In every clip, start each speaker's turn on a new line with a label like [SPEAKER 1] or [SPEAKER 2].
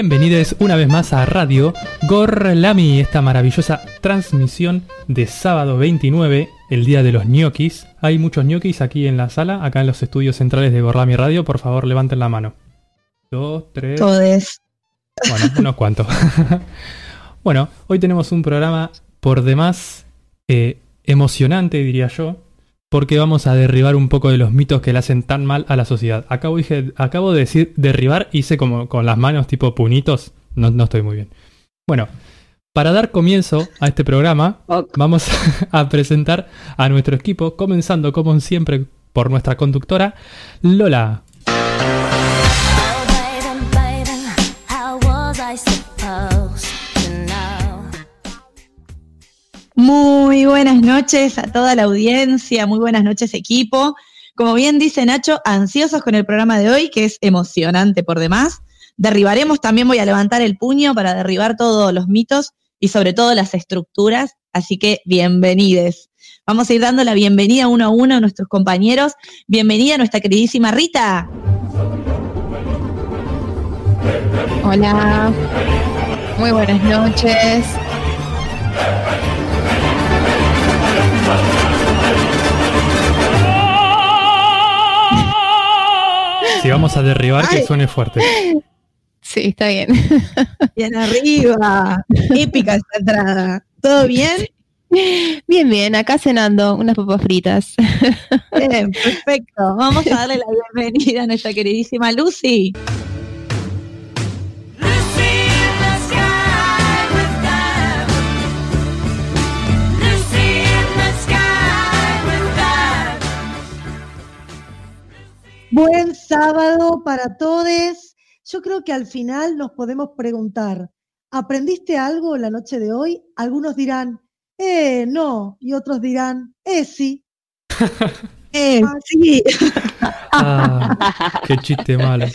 [SPEAKER 1] Bienvenidos una vez más a Radio Gorlami, esta maravillosa transmisión de sábado 29, el día de los ñoquis. Hay muchos ñoquis aquí en la sala, acá en los estudios centrales de Gorlami Radio. Por favor, levanten la mano. Dos, tres.
[SPEAKER 2] Todes.
[SPEAKER 1] Bueno, unos cuantos. bueno, hoy tenemos un programa por demás eh, emocionante, diría yo, porque vamos a derribar un poco de los mitos que le hacen tan mal a la sociedad. Acabo, dije, acabo de decir derribar, hice como con las manos tipo puñitos. No, no estoy muy bien. Bueno, para dar comienzo a este programa, vamos a presentar a nuestro equipo, comenzando como siempre por nuestra conductora, Lola.
[SPEAKER 2] Muy buenas noches a toda la audiencia, muy buenas noches equipo. Como bien dice Nacho, ansiosos con el programa de hoy, que es emocionante por demás. Derribaremos, también voy a levantar el puño para derribar todos los mitos y sobre todo las estructuras, así que bienvenides. Vamos a ir dando la bienvenida uno a uno a nuestros compañeros. Bienvenida a nuestra queridísima Rita.
[SPEAKER 3] Hola, muy buenas noches.
[SPEAKER 1] Si vamos a derribar, que suene fuerte.
[SPEAKER 3] Sí, está bien.
[SPEAKER 2] Bien arriba. Épica esta entrada. ¿Todo bien?
[SPEAKER 3] Bien, bien. Acá cenando unas papas fritas.
[SPEAKER 2] Bien, perfecto. Vamos a darle la bienvenida a nuestra queridísima Lucy.
[SPEAKER 4] Buen sábado para todos. Yo creo que al final nos podemos preguntar, ¿aprendiste algo la noche de hoy? Algunos dirán, eh, no, y otros dirán, eh, sí.
[SPEAKER 2] Eh, sí.
[SPEAKER 1] Ah, qué chiste malo.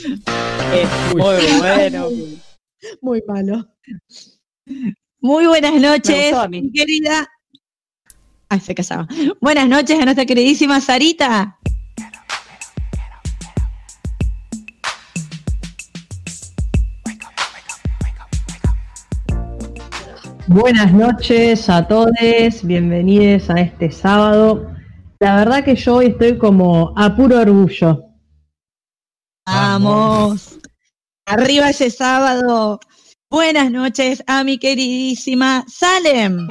[SPEAKER 5] Muy bueno.
[SPEAKER 4] Muy malo.
[SPEAKER 2] Muy buenas noches, mi querida. Ay, se casaba. Buenas noches a nuestra queridísima Sarita.
[SPEAKER 6] Buenas noches a todos, bienvenidos a este sábado. La verdad que yo hoy estoy como a puro orgullo.
[SPEAKER 2] Vamos. Arriba ese sábado. Buenas noches a mi queridísima Salem.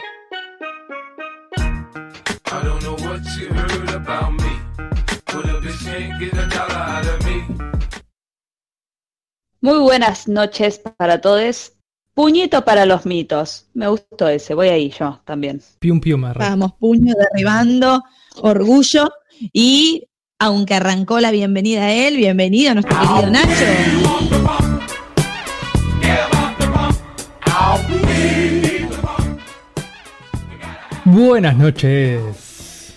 [SPEAKER 5] Muy buenas noches para todos. Puñito para los mitos. Me gustó ese. Voy ahí yo también.
[SPEAKER 1] Pium pium, arre.
[SPEAKER 2] Vamos, puño derribando, orgullo. Y aunque arrancó la bienvenida a él, bienvenido a nuestro querido Nacho.
[SPEAKER 1] Buenas noches.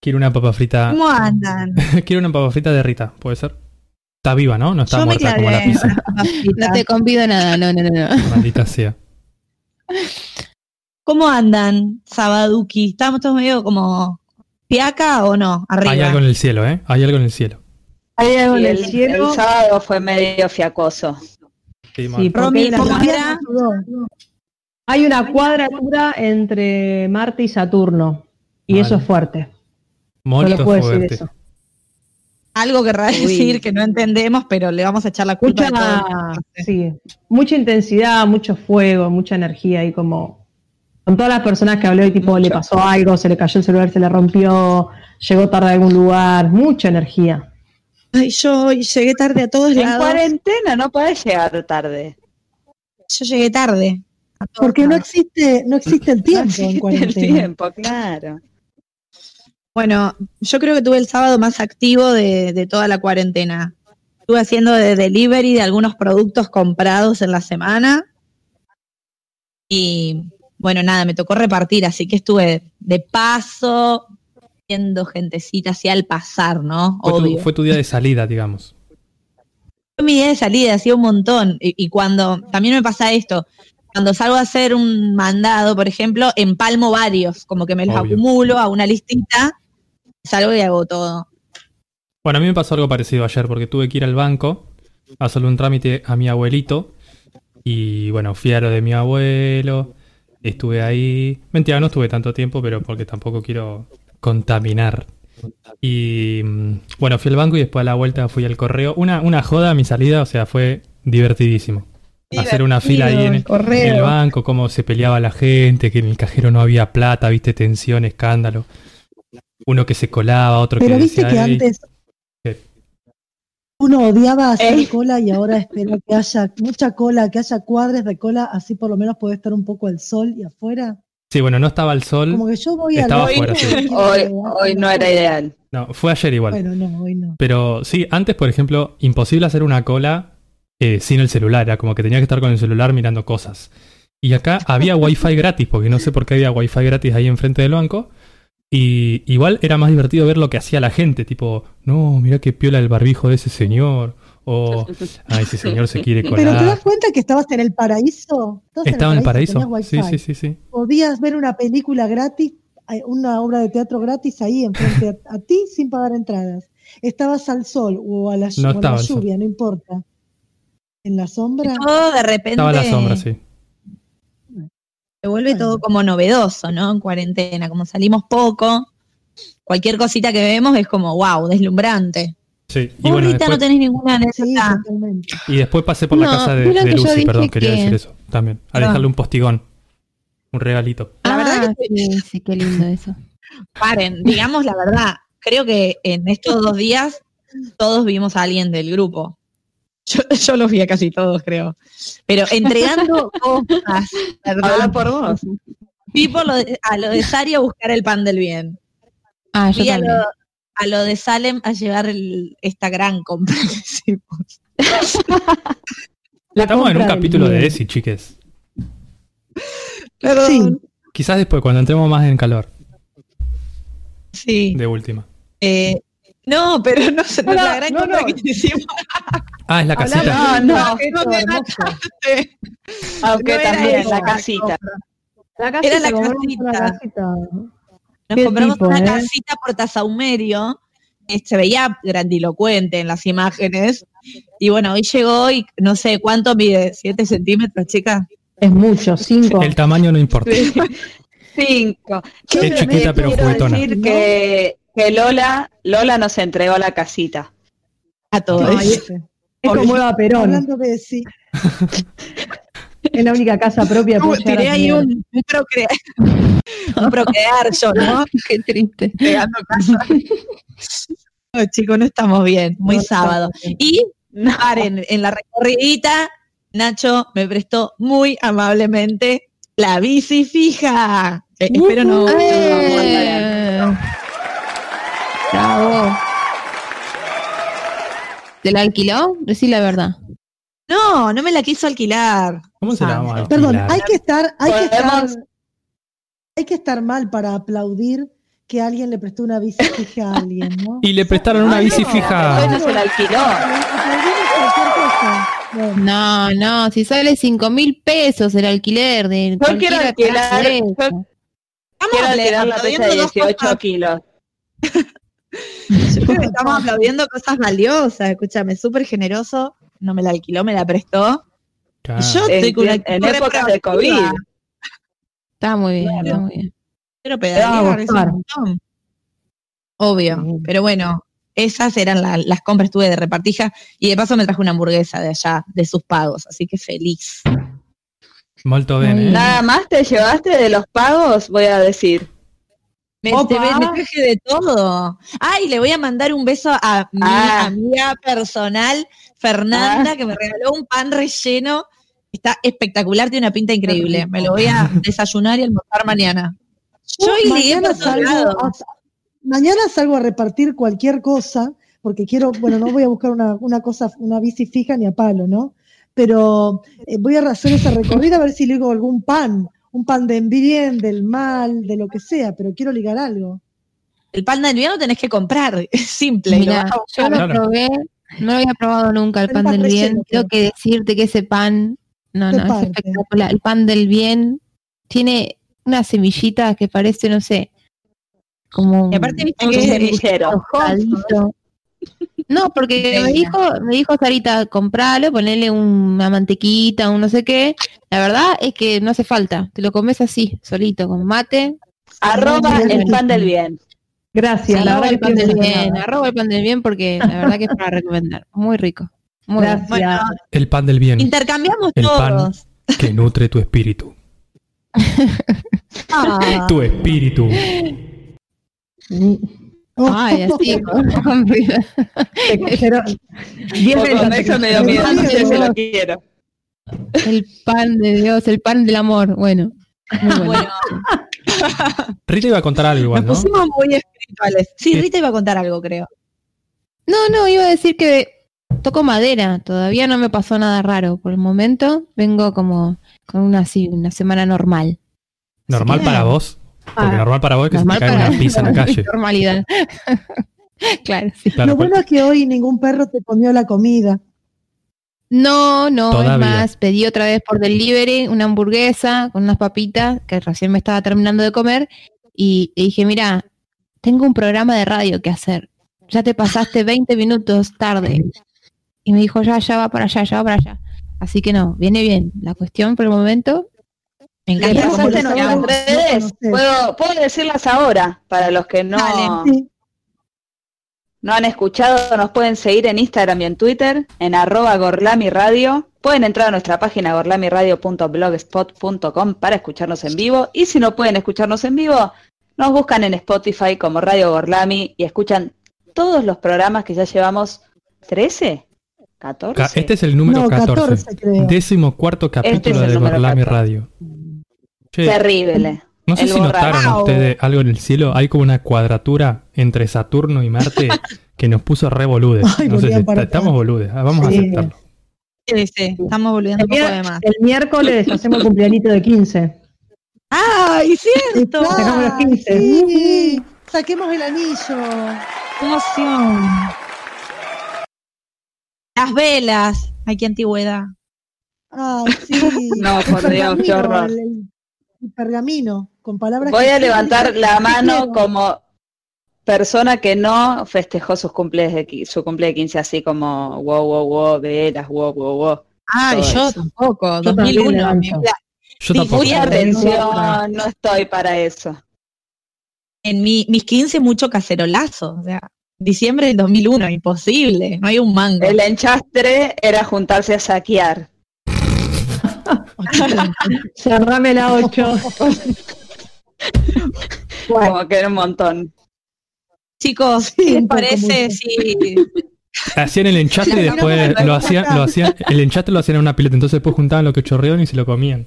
[SPEAKER 1] Quiero una papa frita.
[SPEAKER 2] ¿Cómo andan?
[SPEAKER 1] Quiero una papa frita de Rita, ¿puede ser? Está viva, ¿no? No está
[SPEAKER 2] Yo me
[SPEAKER 1] muerta como la pizza.
[SPEAKER 3] No te convido nada, no, no, no, no.
[SPEAKER 1] Maldita sea.
[SPEAKER 2] ¿Cómo andan, Sabaduki? ¿Estamos todos medio como piaca o no? Arriba.
[SPEAKER 1] Hay algo en el cielo, ¿eh? Hay algo en el cielo.
[SPEAKER 6] Hay algo en
[SPEAKER 5] el,
[SPEAKER 6] el cielo.
[SPEAKER 5] el sábado fue medio fiacoso.
[SPEAKER 1] Sí.
[SPEAKER 6] Sí,
[SPEAKER 2] Romy,
[SPEAKER 6] hay una cuadratura entre Marte y Saturno. Y eso es fuerte.
[SPEAKER 1] Muerto
[SPEAKER 6] Solo puedo decir
[SPEAKER 1] fuerte.
[SPEAKER 6] eso.
[SPEAKER 2] Algo querrá
[SPEAKER 5] Uy.
[SPEAKER 2] decir que no entendemos, pero le vamos a echar la culpa.
[SPEAKER 6] Mucha, sí, mucha intensidad, mucho fuego, mucha energía y como con todas las personas que hablé hoy, tipo le pasó algo, se le cayó el celular, se le rompió, llegó tarde a algún lugar, mucha energía.
[SPEAKER 2] Ay, yo llegué tarde a todos
[SPEAKER 5] En
[SPEAKER 2] lados.
[SPEAKER 5] cuarentena no podés llegar tarde.
[SPEAKER 2] Yo llegué tarde. a
[SPEAKER 4] Porque no existe, no existe el
[SPEAKER 5] No
[SPEAKER 4] tiempo en
[SPEAKER 5] el tiempo, claro.
[SPEAKER 2] Bueno, yo creo que tuve el sábado más activo de, de toda la cuarentena. Estuve haciendo de delivery de algunos productos comprados en la semana. Y bueno, nada, me tocó repartir, así que estuve de paso, viendo gentecita así al pasar, ¿no?
[SPEAKER 1] Fue tu, fue tu día de salida, digamos.
[SPEAKER 2] Fue mi día de salida, hacía un montón. Y, y cuando, también me pasa esto, cuando salgo a hacer un mandado, por ejemplo, empalmo varios, como que me los
[SPEAKER 1] Obvio.
[SPEAKER 2] acumulo a una listita, salgo y hago todo.
[SPEAKER 1] Bueno, a mí me pasó algo parecido ayer porque tuve que ir al banco a hacerle un trámite a mi abuelito. Y bueno, fui a lo de mi abuelo, estuve ahí. Mentira, no estuve tanto tiempo, pero porque tampoco quiero contaminar. Y mm, bueno, fui al banco y después a la vuelta fui al correo. Una, una joda a mi salida, o sea, fue divertidísimo. Hacer una fila ahí en el, en el banco, cómo se peleaba la gente, que en el cajero no había plata, viste, tensión, escándalo. Uno que se colaba, otro
[SPEAKER 4] Pero
[SPEAKER 1] que
[SPEAKER 4] viste
[SPEAKER 1] decía,
[SPEAKER 4] que antes
[SPEAKER 1] ¿Qué?
[SPEAKER 4] uno odiaba hacer
[SPEAKER 5] Ey.
[SPEAKER 4] cola y ahora espera que haya mucha cola, que haya cuadres de cola, así por lo menos puede estar un poco al sol y afuera.
[SPEAKER 1] Sí, bueno, no estaba el sol.
[SPEAKER 4] Como que yo voy
[SPEAKER 1] Estaba
[SPEAKER 4] al
[SPEAKER 1] afuera,
[SPEAKER 4] banco
[SPEAKER 1] sí.
[SPEAKER 5] Hoy, hoy no era ideal.
[SPEAKER 1] No, fue ayer igual.
[SPEAKER 4] Bueno, no, hoy no.
[SPEAKER 1] Pero sí, antes, por ejemplo, imposible hacer una cola eh, sin el celular. Era como que tenía que estar con el celular mirando cosas. Y acá había wifi gratis, porque no sé por qué había wifi gratis ahí enfrente del banco. Y igual era más divertido ver lo que hacía la gente. Tipo, no, mira qué piola el barbijo de ese señor. O, ay, ese señor se quiere
[SPEAKER 4] Pero te das
[SPEAKER 1] colar.
[SPEAKER 4] cuenta que estabas en el paraíso. Estabas
[SPEAKER 1] Estaba en el paraíso. Sí, sí, sí, sí.
[SPEAKER 4] Podías ver una película gratis, una obra de teatro gratis ahí enfrente a, a ti sin pagar entradas. Estabas al sol o a la,
[SPEAKER 1] No
[SPEAKER 4] o a
[SPEAKER 1] estaba
[SPEAKER 4] la
[SPEAKER 1] al sol.
[SPEAKER 4] lluvia, no importa. En la sombra.
[SPEAKER 2] Todo de repente
[SPEAKER 1] Estaba la sombra, sí.
[SPEAKER 2] Se vuelve todo como novedoso, ¿no? En cuarentena, como salimos poco, cualquier cosita que vemos es como, wow, deslumbrante.
[SPEAKER 1] Sí. Y bueno,
[SPEAKER 2] Rita, no
[SPEAKER 1] después,
[SPEAKER 2] tenés ninguna necesidad.
[SPEAKER 4] totalmente.
[SPEAKER 1] y después pasé por la casa de,
[SPEAKER 3] que
[SPEAKER 1] Lucy, perdón, quería
[SPEAKER 3] que-
[SPEAKER 1] decir eso también. A
[SPEAKER 2] Perdón.
[SPEAKER 1] dejarle un postigón. Un regalito.
[SPEAKER 2] La verdad
[SPEAKER 3] Ah, sí, sí, qué lindo eso.
[SPEAKER 2] Paren, digamos la verdad. Creo que en estos dos días todos vimos a alguien del grupo. Yo, yo los vi a casi todos, creo. Pero entregando cosas, ¿verdad?
[SPEAKER 5] Habla por vos.
[SPEAKER 2] Fui por lo de- a lo de Sari a buscar el pan del bien.
[SPEAKER 3] Ah, yo
[SPEAKER 2] a lo, a lo de Salem a llevar el- esta gran compra que hicimos.
[SPEAKER 4] La
[SPEAKER 1] Estamos en un capítulo de
[SPEAKER 4] bien.
[SPEAKER 1] ESI, chiques.
[SPEAKER 2] Perdón.
[SPEAKER 4] Sí.
[SPEAKER 1] Quizás después, cuando entremos más en calor,
[SPEAKER 2] Sí.
[SPEAKER 1] de última.
[SPEAKER 2] Eh, no, pero no, sé, no es la gran
[SPEAKER 4] no,
[SPEAKER 2] que hicimos.
[SPEAKER 1] Ah, es la casita.
[SPEAKER 5] No, no.
[SPEAKER 2] No,
[SPEAKER 4] hermoso.
[SPEAKER 5] Aunque
[SPEAKER 2] No era
[SPEAKER 5] también
[SPEAKER 2] eso,
[SPEAKER 5] la
[SPEAKER 2] la
[SPEAKER 5] casita.
[SPEAKER 6] La
[SPEAKER 2] Era la casita.
[SPEAKER 6] casita.
[SPEAKER 2] Nos
[SPEAKER 6] ¿Qué
[SPEAKER 2] compramos
[SPEAKER 6] tipo,
[SPEAKER 2] una
[SPEAKER 6] eh?
[SPEAKER 2] casita por Tasaumerio. Se veía grandilocuente en las imágenes. Y bueno, hoy llegó y no sé cuánto mide, 7 centímetros, chica.
[SPEAKER 6] Es mucho, cinco.
[SPEAKER 1] El tamaño no importa.
[SPEAKER 5] Cinco.
[SPEAKER 1] Es
[SPEAKER 5] Yo
[SPEAKER 1] chiquita, pero juguetona.
[SPEAKER 5] decir que, que Lola, Lola nos entregó la casita.
[SPEAKER 2] A todos.
[SPEAKER 6] Ay, es es como Eva Perón.
[SPEAKER 4] Hablando de sí.
[SPEAKER 6] Es la única casa propia.
[SPEAKER 2] Uh,
[SPEAKER 6] llegar
[SPEAKER 2] tiré
[SPEAKER 6] a
[SPEAKER 2] ahí un, un procrear, un procrear yo, ¿no?
[SPEAKER 3] Qué triste.
[SPEAKER 2] Pegando casa. No, chicos, no estamos bien. Muy
[SPEAKER 6] No,
[SPEAKER 2] sábado.
[SPEAKER 6] no.
[SPEAKER 2] Y
[SPEAKER 5] No.
[SPEAKER 2] paren, en la recorridita, Nacho me prestó muy amablemente la bici fija. Eh, espero no.
[SPEAKER 3] Eh, Bravo. ¿Te la alquiló? Decí la verdad.
[SPEAKER 2] No, no me la quiso alquilar.
[SPEAKER 1] ¿Cómo se la vamos a
[SPEAKER 4] Perdón,
[SPEAKER 1] alquilar?
[SPEAKER 4] hay que estar, hay que estar, hay que estar mal para aplaudir que alguien le prestó una bici fija a alguien, ¿no?
[SPEAKER 1] Y le prestaron una
[SPEAKER 5] Ay,
[SPEAKER 1] bici
[SPEAKER 5] no,
[SPEAKER 1] fija.
[SPEAKER 5] Bueno, se la alquiló.
[SPEAKER 3] No, no, si sale cinco mil pesos el alquiler de
[SPEAKER 5] Yo quiero alquilar, yo quiero alquilar la pesa de
[SPEAKER 2] aplaudiendo dos
[SPEAKER 5] 18
[SPEAKER 2] cosas-
[SPEAKER 5] kilos.
[SPEAKER 2] yo creo que estamos aplaudiendo cosas valiosas. Escúchame, súper generoso. No me la alquiló, me la prestó.
[SPEAKER 1] Claro.
[SPEAKER 2] Y yo estoy con una
[SPEAKER 5] en épocas de. COVID.
[SPEAKER 3] Está muy bien,
[SPEAKER 2] Claro.
[SPEAKER 3] está muy bien.
[SPEAKER 2] Quiero
[SPEAKER 6] va a
[SPEAKER 2] pedalear, es un
[SPEAKER 6] gustar.
[SPEAKER 2] montón. Obvio.
[SPEAKER 6] Sí.
[SPEAKER 2] Pero bueno, esas eran la- las compras que tuve de repartija. Y de paso me traje una hamburguesa de allá, de sus pagos. Así que feliz.
[SPEAKER 1] Molto.
[SPEAKER 3] Muy
[SPEAKER 1] ¿eh?
[SPEAKER 5] Nada más te llevaste de los pagos, voy a decir.
[SPEAKER 2] Me, te- me de todo. Ay, le voy a mandar un beso a mi
[SPEAKER 5] Ah.
[SPEAKER 2] amiga personal, Fernanda, que me regaló un pan relleno. Está espectacular, tiene una pinta increíble. Me lo voy a desayunar y almorzar mañana. Yo ligué
[SPEAKER 4] mañana salgo, a, mañana salgo a repartir cualquier cosa, porque quiero, bueno, no voy a buscar una, una cosa, una bici fija ni a palo, ¿no? Pero eh, voy a hacer esa recorrida a ver si ligo algún pan, un pan de bien, del mal, de lo que sea, pero quiero ligar algo.
[SPEAKER 2] El pan del bien lo tenés que comprar, es simple. y lo
[SPEAKER 3] yo lo
[SPEAKER 1] Claro.
[SPEAKER 3] probé, no lo había probado nunca el
[SPEAKER 4] El
[SPEAKER 3] pan
[SPEAKER 4] pan
[SPEAKER 3] del bien.
[SPEAKER 4] relleno,
[SPEAKER 3] Tengo que decirte que ese pan, no,
[SPEAKER 4] ¿Qué
[SPEAKER 3] no, es espectacular. El pan del bien tiene una semillita que parece, no sé, como
[SPEAKER 2] Y aparte, viste que es-
[SPEAKER 5] semillero.
[SPEAKER 3] No, porque me dijo, me dijo Sarita, compralo, ponerle una mantequita, un no sé qué. La verdad es que no hace falta, te lo comes así, solito, con mate.
[SPEAKER 5] Arroba el pan del bien.
[SPEAKER 6] Gracias, la
[SPEAKER 3] arroba
[SPEAKER 6] verdad
[SPEAKER 3] el pan del bien, arroba el pan del bien porque la verdad que es para recomendar. Muy rico. Muy
[SPEAKER 6] Gracias.
[SPEAKER 2] Bueno,
[SPEAKER 1] El pan del bien
[SPEAKER 2] intercambiamos
[SPEAKER 1] El pan.
[SPEAKER 2] todos.
[SPEAKER 1] que nutre tu espíritu.
[SPEAKER 4] Ah,
[SPEAKER 1] Tu espíritu.
[SPEAKER 3] Ay, así, con.
[SPEAKER 6] Pero,
[SPEAKER 5] Con
[SPEAKER 6] veces
[SPEAKER 5] eso me dio miedo, no sé si
[SPEAKER 6] Dios.
[SPEAKER 5] lo quiero.
[SPEAKER 3] El pan de Dios, el pan del amor. Bueno. muy bueno.
[SPEAKER 2] Bueno,
[SPEAKER 1] Rita iba a contar algo igual,
[SPEAKER 2] nos
[SPEAKER 1] ¿no?
[SPEAKER 2] pusimos muy espirituales. Sí. Rita iba a contar algo, creo.
[SPEAKER 3] No, no, iba a decir que toco madera. Todavía no me pasó nada raro. Por el momento vengo como con una, así, una semana normal.
[SPEAKER 1] Normal para vos. Porque
[SPEAKER 6] Ah,
[SPEAKER 1] normal para vos es que
[SPEAKER 3] normal
[SPEAKER 1] se te caiga una pizza en la calle.
[SPEAKER 3] Normalidad. claro, sí.
[SPEAKER 1] Claro,
[SPEAKER 4] Lo bueno es que hoy ningún perro te comió la comida.
[SPEAKER 3] No, no,
[SPEAKER 1] Todavía.
[SPEAKER 3] es más, pedí otra vez por delivery una hamburguesa con unas papitas que recién me estaba terminando de comer y le dije, mira, tengo un programa de radio que hacer. Ya te pasaste 20 minutos tarde. Y me dijo, ya, ya va para allá, ya va para allá. Así que no, viene bien. La cuestión por el momento, me encanta.
[SPEAKER 2] no-
[SPEAKER 5] redes, puedo, puedo decirlas ahora, para los que no,
[SPEAKER 2] Dale,
[SPEAKER 4] Sí.
[SPEAKER 5] no han escuchado, nos pueden seguir en Instagram y en Twitter, en arroba Gorlami Radio. Pueden entrar a nuestra página gorlamiradio.blogspot.com para escucharnos en vivo. Y si no pueden escucharnos en vivo, nos buscan en Spotify como Radio Gorlami y escuchan todos los programas que ya llevamos 13, 14.
[SPEAKER 1] Ca- Este es el número
[SPEAKER 4] No,
[SPEAKER 1] 14.
[SPEAKER 4] 14 creo.
[SPEAKER 1] Décimo cuarto
[SPEAKER 5] Este es
[SPEAKER 1] capítulo
[SPEAKER 5] el
[SPEAKER 1] de Gorlami
[SPEAKER 5] 14.
[SPEAKER 1] Radio. Che,
[SPEAKER 5] Terrible.
[SPEAKER 1] no sé
[SPEAKER 5] el
[SPEAKER 1] si notaron ustedes algo en el cielo. Hay como una cuadratura entre Saturno y Marte que nos puso re boludes.
[SPEAKER 4] Ay,
[SPEAKER 1] no sé si estamos boludes. Ah, Vamos
[SPEAKER 6] Sí.
[SPEAKER 1] a aceptarlo.
[SPEAKER 2] Sí, sí, estamos volviendo un
[SPEAKER 6] El,
[SPEAKER 2] poco de más.
[SPEAKER 6] el miércoles hacemos el cumpleañito de 15.
[SPEAKER 2] ¡Ay, cierto!
[SPEAKER 4] Ah,
[SPEAKER 6] Sacamos los 15.
[SPEAKER 4] sí. Saquemos el anillo.
[SPEAKER 2] ¡Qué emoción! Las velas. Ay, qué antigüedad.
[SPEAKER 4] Ay, sí.
[SPEAKER 5] No, por Dios, qué horror.
[SPEAKER 4] El pergamino, con palabras
[SPEAKER 5] Voy a levantar la mano
[SPEAKER 4] quiero.
[SPEAKER 5] como persona que no festejó sus cumples de, su cumple de 15 así como wow, wow, wow, velas, wow, wow, wow. Todo
[SPEAKER 2] yo
[SPEAKER 5] eso.
[SPEAKER 2] tampoco.
[SPEAKER 6] Yo también
[SPEAKER 2] 2001.
[SPEAKER 6] levanto.
[SPEAKER 2] mi vida.
[SPEAKER 1] Yo tampoco.
[SPEAKER 2] fui a-
[SPEAKER 5] Atención, no estoy para eso.
[SPEAKER 2] En mi, mis 15 mucho cacerolazo. O sea, diciembre del 2001, imposible. No hay un mango.
[SPEAKER 5] El enchastre era juntarse a saquear.
[SPEAKER 6] Cerrame la 8.
[SPEAKER 5] Como que era un montón.
[SPEAKER 2] Chicos,
[SPEAKER 4] Sí,
[SPEAKER 2] ¿qué les
[SPEAKER 4] poco
[SPEAKER 2] parece si
[SPEAKER 1] Hacían el enchastre y después lo hacían, lo hacían, el enchastre lo hacían en una pileta, entonces después juntaban lo que chorreaban y se lo comían.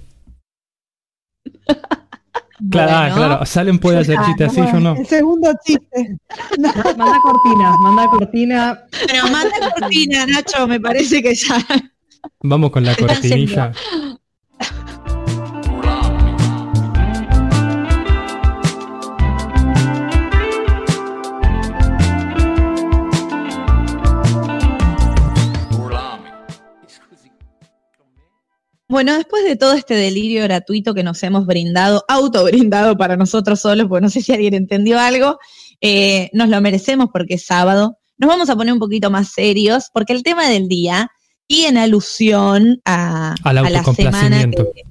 [SPEAKER 1] Claro, ah,
[SPEAKER 2] Bueno.
[SPEAKER 1] claro, Salen puede hacer chistes así, yo no.
[SPEAKER 4] El segundo chiste. No,
[SPEAKER 6] Manda cortina, manda cortina.
[SPEAKER 2] Pero manda cortina, Nacho, me parece que ya.
[SPEAKER 1] Vamos con la cortinilla.
[SPEAKER 2] Bueno, después de todo este delirio gratuito que nos hemos brindado, autobrindado para nosotros solos, porque no sé si alguien entendió algo, eh, nos lo merecemos porque es sábado. Nos vamos a poner un poquito más serios, porque el tema del día, y en alusión a,
[SPEAKER 1] Al
[SPEAKER 2] a la semana que,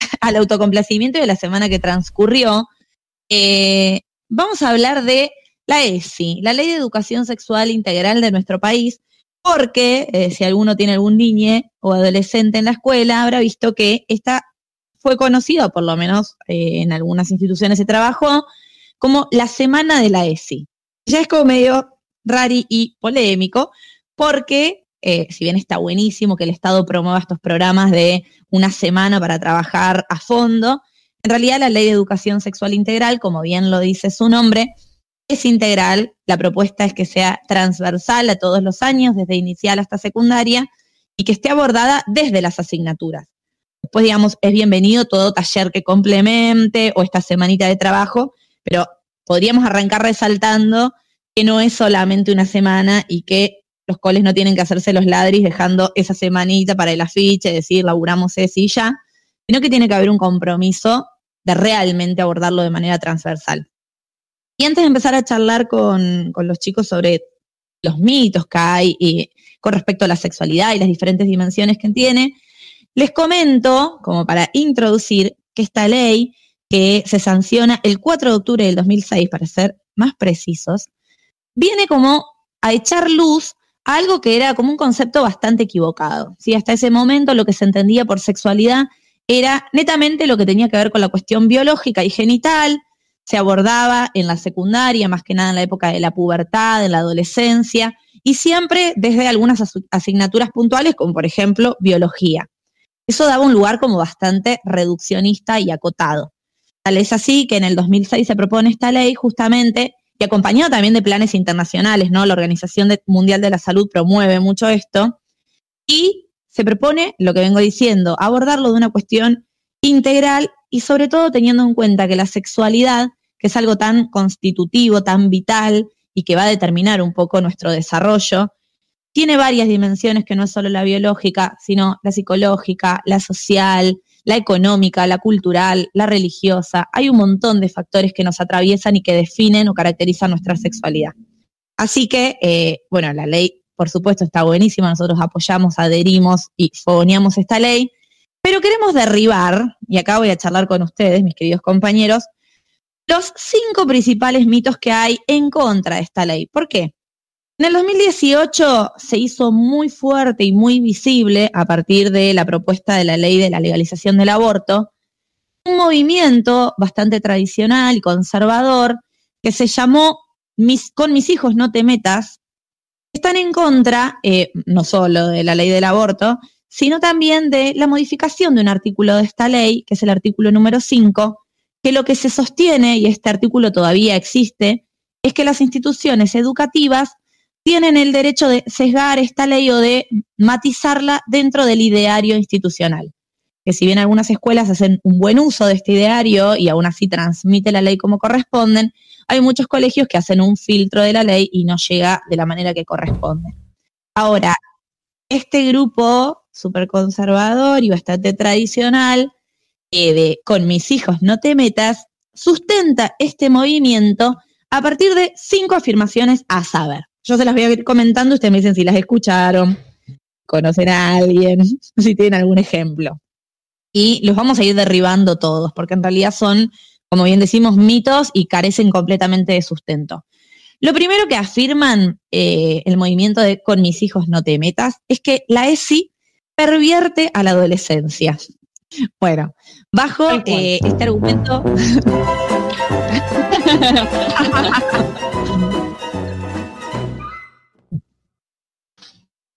[SPEAKER 2] al autocomplacimiento de la semana que transcurrió, eh, vamos a hablar de la ESI, la Ley de Educación Sexual Integral de nuestro país, porque eh, si alguno tiene algún niñe o adolescente en la escuela, habrá visto que esta fue conocida, por lo menos eh, en algunas instituciones se trabajó, como la semana de la ESI. Ya es como medio rari y polémico, porque eh, si bien está buenísimo que el Estado promueva estos programas de una semana para trabajar a fondo, en realidad la Ley de Educación Sexual Integral, como bien lo dice su nombre, es integral, la propuesta es que sea transversal a todos los años, desde inicial hasta secundaria, y que esté abordada desde las asignaturas. Después, digamos, es bienvenido todo taller que complemente o esta semanita de trabajo, pero podríamos arrancar resaltando que no es solamente una semana y que los coles no tienen que hacerse los ladris dejando esa semanita para el afiche, decir, laburamos ese y ya, sino que tiene que haber un compromiso de realmente abordarlo de manera transversal. Y antes de empezar a charlar con, con los chicos sobre los mitos que hay con respecto a la sexualidad y las diferentes dimensiones que tiene, les comento, como para introducir, que esta ley que se sanciona el 4 de octubre del 2006, para ser más precisos, viene como a echar luz algo que era como un concepto bastante equivocado. ¿sí? Hasta ese momento lo que se entendía por sexualidad era netamente lo que tenía que ver con la cuestión biológica y genital, se abordaba en la secundaria, más que nada en la época de la pubertad, en la adolescencia, y siempre desde algunas as- asignaturas puntuales, como por ejemplo biología. Eso daba un lugar como bastante reduccionista y acotado. Tal es así que en el 2006 se propone esta ley justamente y acompañado también de planes internacionales, ¿no? La Organización Mundial de la Salud promueve mucho esto y se propone, lo que vengo diciendo, abordarlo de una cuestión integral y sobre todo teniendo en cuenta que la sexualidad, que es algo tan constitutivo, tan vital y que va a determinar un poco nuestro desarrollo, tiene varias dimensiones que no es solo la biológica, sino la psicológica, la social, la económica, la cultural, la religiosa. Hay un montón de factores que nos atraviesan y que definen o caracterizan nuestra sexualidad. Así que, eh, bueno, la ley, por supuesto, está buenísima. Nosotros apoyamos, adherimos y fogoneamos esta ley. Pero queremos derribar, y acá voy a charlar con ustedes, mis queridos compañeros, los cinco principales mitos que hay en contra de esta ley. ¿Por qué? En el 2018 se hizo muy fuerte y muy visible a partir de la propuesta de la ley de la legalización del aborto, un movimiento bastante tradicional y conservador que se llamó Con mis hijos no te metas, están en contra eh, no solo de la ley del aborto, sino también de la modificación de un artículo de esta ley, que es el artículo número 5, que lo que se sostiene, y este artículo todavía existe, es que las instituciones educativas tienen el derecho de sesgar esta ley o de matizarla dentro del ideario institucional. Que si bien algunas escuelas hacen un buen uso de este ideario y aún así transmite la ley como corresponden, hay muchos colegios que hacen un filtro de la ley y no llega de la manera que corresponde. Ahora, este grupo súper conservador y bastante tradicional, eh, de con mis hijos no te metas, sustenta este movimiento a partir de cinco afirmaciones a saber. Yo se las voy a ir comentando, ustedes me dicen si las escucharon, conocen a alguien, si tienen algún ejemplo. Y los vamos a ir derribando todos, porque en realidad son, como bien decimos, mitos y carecen completamente de sustento. Lo primero que afirman eh, el movimiento de Con mis hijos no te metas es que la ESI pervierte a la adolescencia. Bueno, bajo eh, este argumento...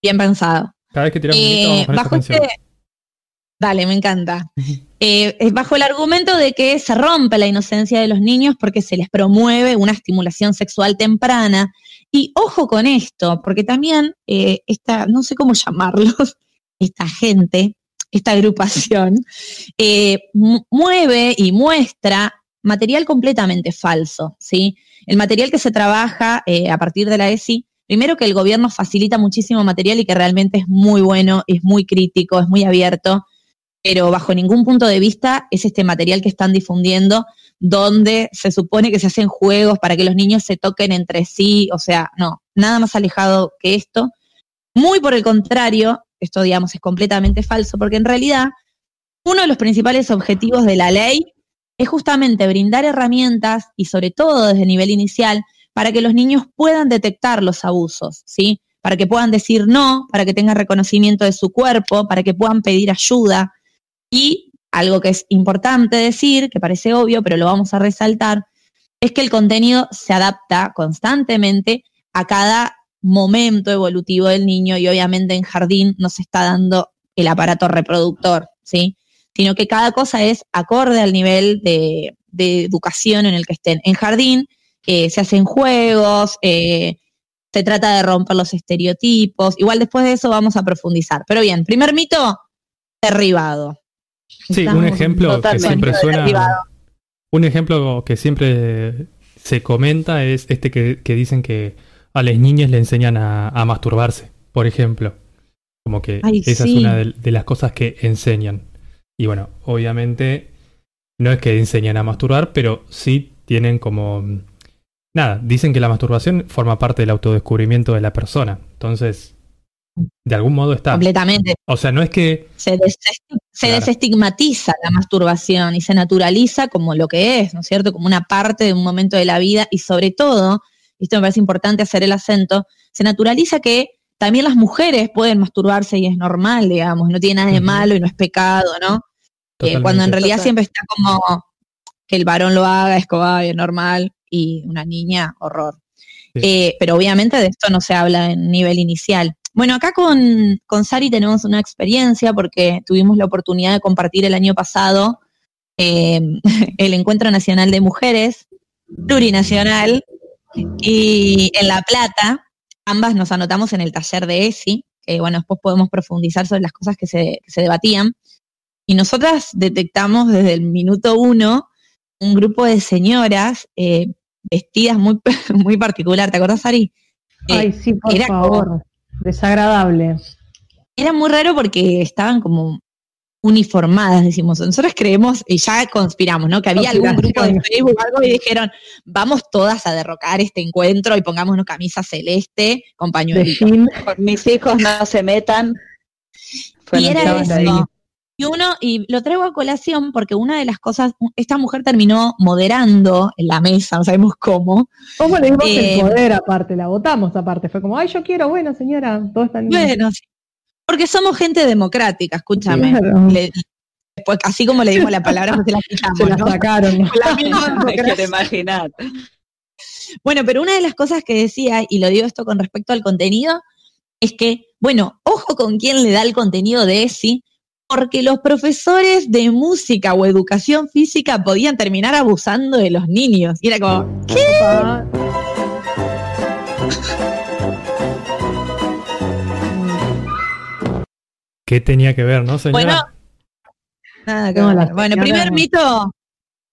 [SPEAKER 2] Bien pensado.
[SPEAKER 1] Cada vez que tiramos un
[SPEAKER 2] Eh,
[SPEAKER 1] esta
[SPEAKER 2] bajo este- Dale, me encanta. Eh, es bajo el argumento de que se rompe la inocencia de los niños porque se les promueve una estimulación sexual temprana. Y ojo con esto, porque también eh, esta, no sé cómo llamarlos, esta gente, esta agrupación, eh, mu- mueve y muestra material completamente falso, ¿sí? El material que se trabaja eh, a partir de la ESI, primero que el gobierno facilita muchísimo material y que realmente es muy bueno, es muy crítico, es muy abierto, pero bajo ningún punto de vista es este material que están difundiendo donde se supone que se hacen juegos para que los niños se toquen entre sí, o sea, no, nada más alejado que esto. Muy por el contrario, esto digamos es completamente falso, porque en realidad uno de los principales objetivos de la ley es justamente brindar herramientas y sobre todo desde el nivel inicial para que los niños puedan detectar los abusos, ¿sí? Para que puedan decir no, para que tengan reconocimiento de su cuerpo, para que puedan pedir ayuda. Y algo que es importante decir, que parece obvio, pero lo vamos a resaltar, es que el contenido se adapta constantemente a cada momento evolutivo del niño y obviamente en jardín no se está dando el aparato reproductor, ¿sí? Sino que cada cosa es acorde al nivel de, de educación en el que estén. En jardín eh, se hacen juegos, eh, se trata de romper los estereotipos. Igual después de eso vamos a profundizar. Pero bien, primer mito, derribado.
[SPEAKER 1] Sí, un ejemplo que siempre suena.
[SPEAKER 5] derribado.
[SPEAKER 1] Un ejemplo que siempre se comenta es este que, que dicen que a las niñas le enseñan a, a masturbarse, por ejemplo. Como que
[SPEAKER 2] Ay,
[SPEAKER 1] esa
[SPEAKER 2] sí.
[SPEAKER 1] es una de, de las cosas que enseñan. Y bueno, obviamente no es que enseñan a masturbar, pero sí tienen como nada, dicen que la masturbación forma parte del autodescubrimiento de la persona. Entonces, de algún modo está.
[SPEAKER 2] Completamente.
[SPEAKER 1] O sea, no es que
[SPEAKER 2] Se, desesti- se
[SPEAKER 1] Claro.
[SPEAKER 2] desestigmatiza la masturbación y se naturaliza como lo que es, ¿no es cierto? Como una parte de un momento de la vida y sobre todo, y esto me parece importante hacer el acento, se naturaliza que también las mujeres pueden masturbarse y es normal, digamos, no tiene nada de malo y no es pecado, ¿no? Eh, cuando en realidad
[SPEAKER 5] Total.
[SPEAKER 2] siempre está como que el varón lo haga, es como, "Ay, es normal, y una niña, horror.
[SPEAKER 1] Sí.
[SPEAKER 2] Eh, pero obviamente de esto no se habla en nivel inicial. Bueno, acá con, con Sari tenemos una experiencia porque tuvimos la oportunidad de compartir el año pasado eh, el Encuentro Nacional de Mujeres, plurinacional, y en La Plata, ambas nos anotamos en el taller de ESI, que bueno, después podemos profundizar sobre las cosas que se, que se debatían. Y nosotras detectamos desde el minuto uno un grupo de señoras eh, vestidas muy, muy particular. ¿Te acordás, Ari? Eh,
[SPEAKER 6] Ay, sí, por
[SPEAKER 2] era
[SPEAKER 6] favor. Desagradable.
[SPEAKER 2] era muy raro porque estaban como uniformadas, decimos. Nosotros creemos, y ya conspiramos, ¿no? Que había algún grupo de. Facebook o algo y dijeron, vamos todas a derrocar este encuentro y pongámonos camisa celeste. Con
[SPEAKER 5] mis hijos no se metan. Fue
[SPEAKER 2] Y era eso. Y uno, y lo traigo a colación porque una de las cosas, esta mujer terminó moderando en la mesa, no sabemos cómo.
[SPEAKER 6] ¿Cómo le dimos
[SPEAKER 2] Eh,
[SPEAKER 6] el poder aparte? La votamos aparte. Fue como, ay, yo quiero, bueno, señora, todo está bien.
[SPEAKER 2] Bueno, sí. porque somos gente democrática, escúchame.
[SPEAKER 6] Claro.
[SPEAKER 2] Le- después, así como le dimos la palabra, pues se la quitamos,
[SPEAKER 6] Se la
[SPEAKER 2] ¿no?
[SPEAKER 6] sacaron. ¿no?
[SPEAKER 2] La misma
[SPEAKER 5] Me
[SPEAKER 2] democracia.
[SPEAKER 5] quiero imaginar.
[SPEAKER 2] Bueno, pero una de las cosas que decía, y lo digo esto con respecto al contenido, es que, bueno, ojo con quién le da el contenido de ESI, porque los profesores de música o educación física podían terminar abusando de los niños. Y era como,
[SPEAKER 6] Ah,
[SPEAKER 1] ¿Qué tenía que ver, no, señora?
[SPEAKER 2] Bueno, nada que
[SPEAKER 6] No,
[SPEAKER 2] ver. Bueno, primer mito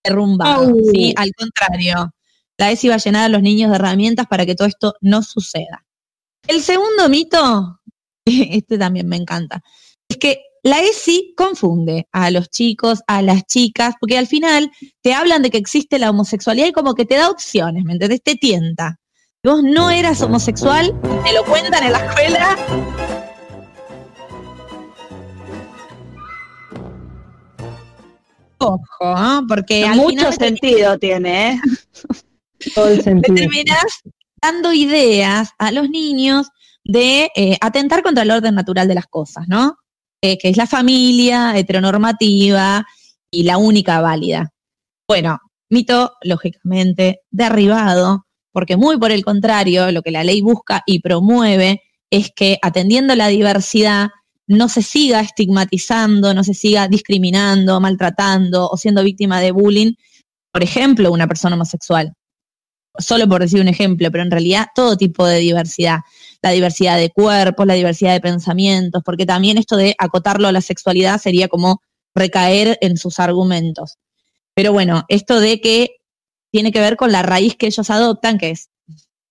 [SPEAKER 2] derrumbado. ¿sí? Al contrario, la ESI va a llenar a los niños de herramientas para que todo esto no suceda. El segundo mito, este también me encanta, es que la ESI confunde a los chicos, a las chicas, porque al final te hablan de que existe la homosexualidad y como que te da opciones, ¿me entendés? Te tienta. Si vos no eras homosexual, te lo cuentan en la escuela. Ojo, ¿ah? porque al
[SPEAKER 5] Mucho
[SPEAKER 2] final te-
[SPEAKER 5] sentido tiene, ¿eh?
[SPEAKER 6] todo el sentido.
[SPEAKER 2] terminás dando ideas a los niños de eh, atentar contra el orden natural de las cosas, ¿no? Eh, que es la familia heteronormativa y la única válida. Bueno, mito, lógicamente, derribado, porque muy por el contrario, lo que la ley busca y promueve es que atendiendo la diversidad no se siga estigmatizando, no se siga discriminando, maltratando o siendo víctima de bullying, por ejemplo, una persona homosexual solo por decir un ejemplo, pero en realidad todo tipo de diversidad, la diversidad de cuerpos, la diversidad de pensamientos, porque también esto de acotarlo a la sexualidad sería como recaer en sus argumentos. Pero bueno, esto de que tiene que ver con la raíz que ellos adoptan, que es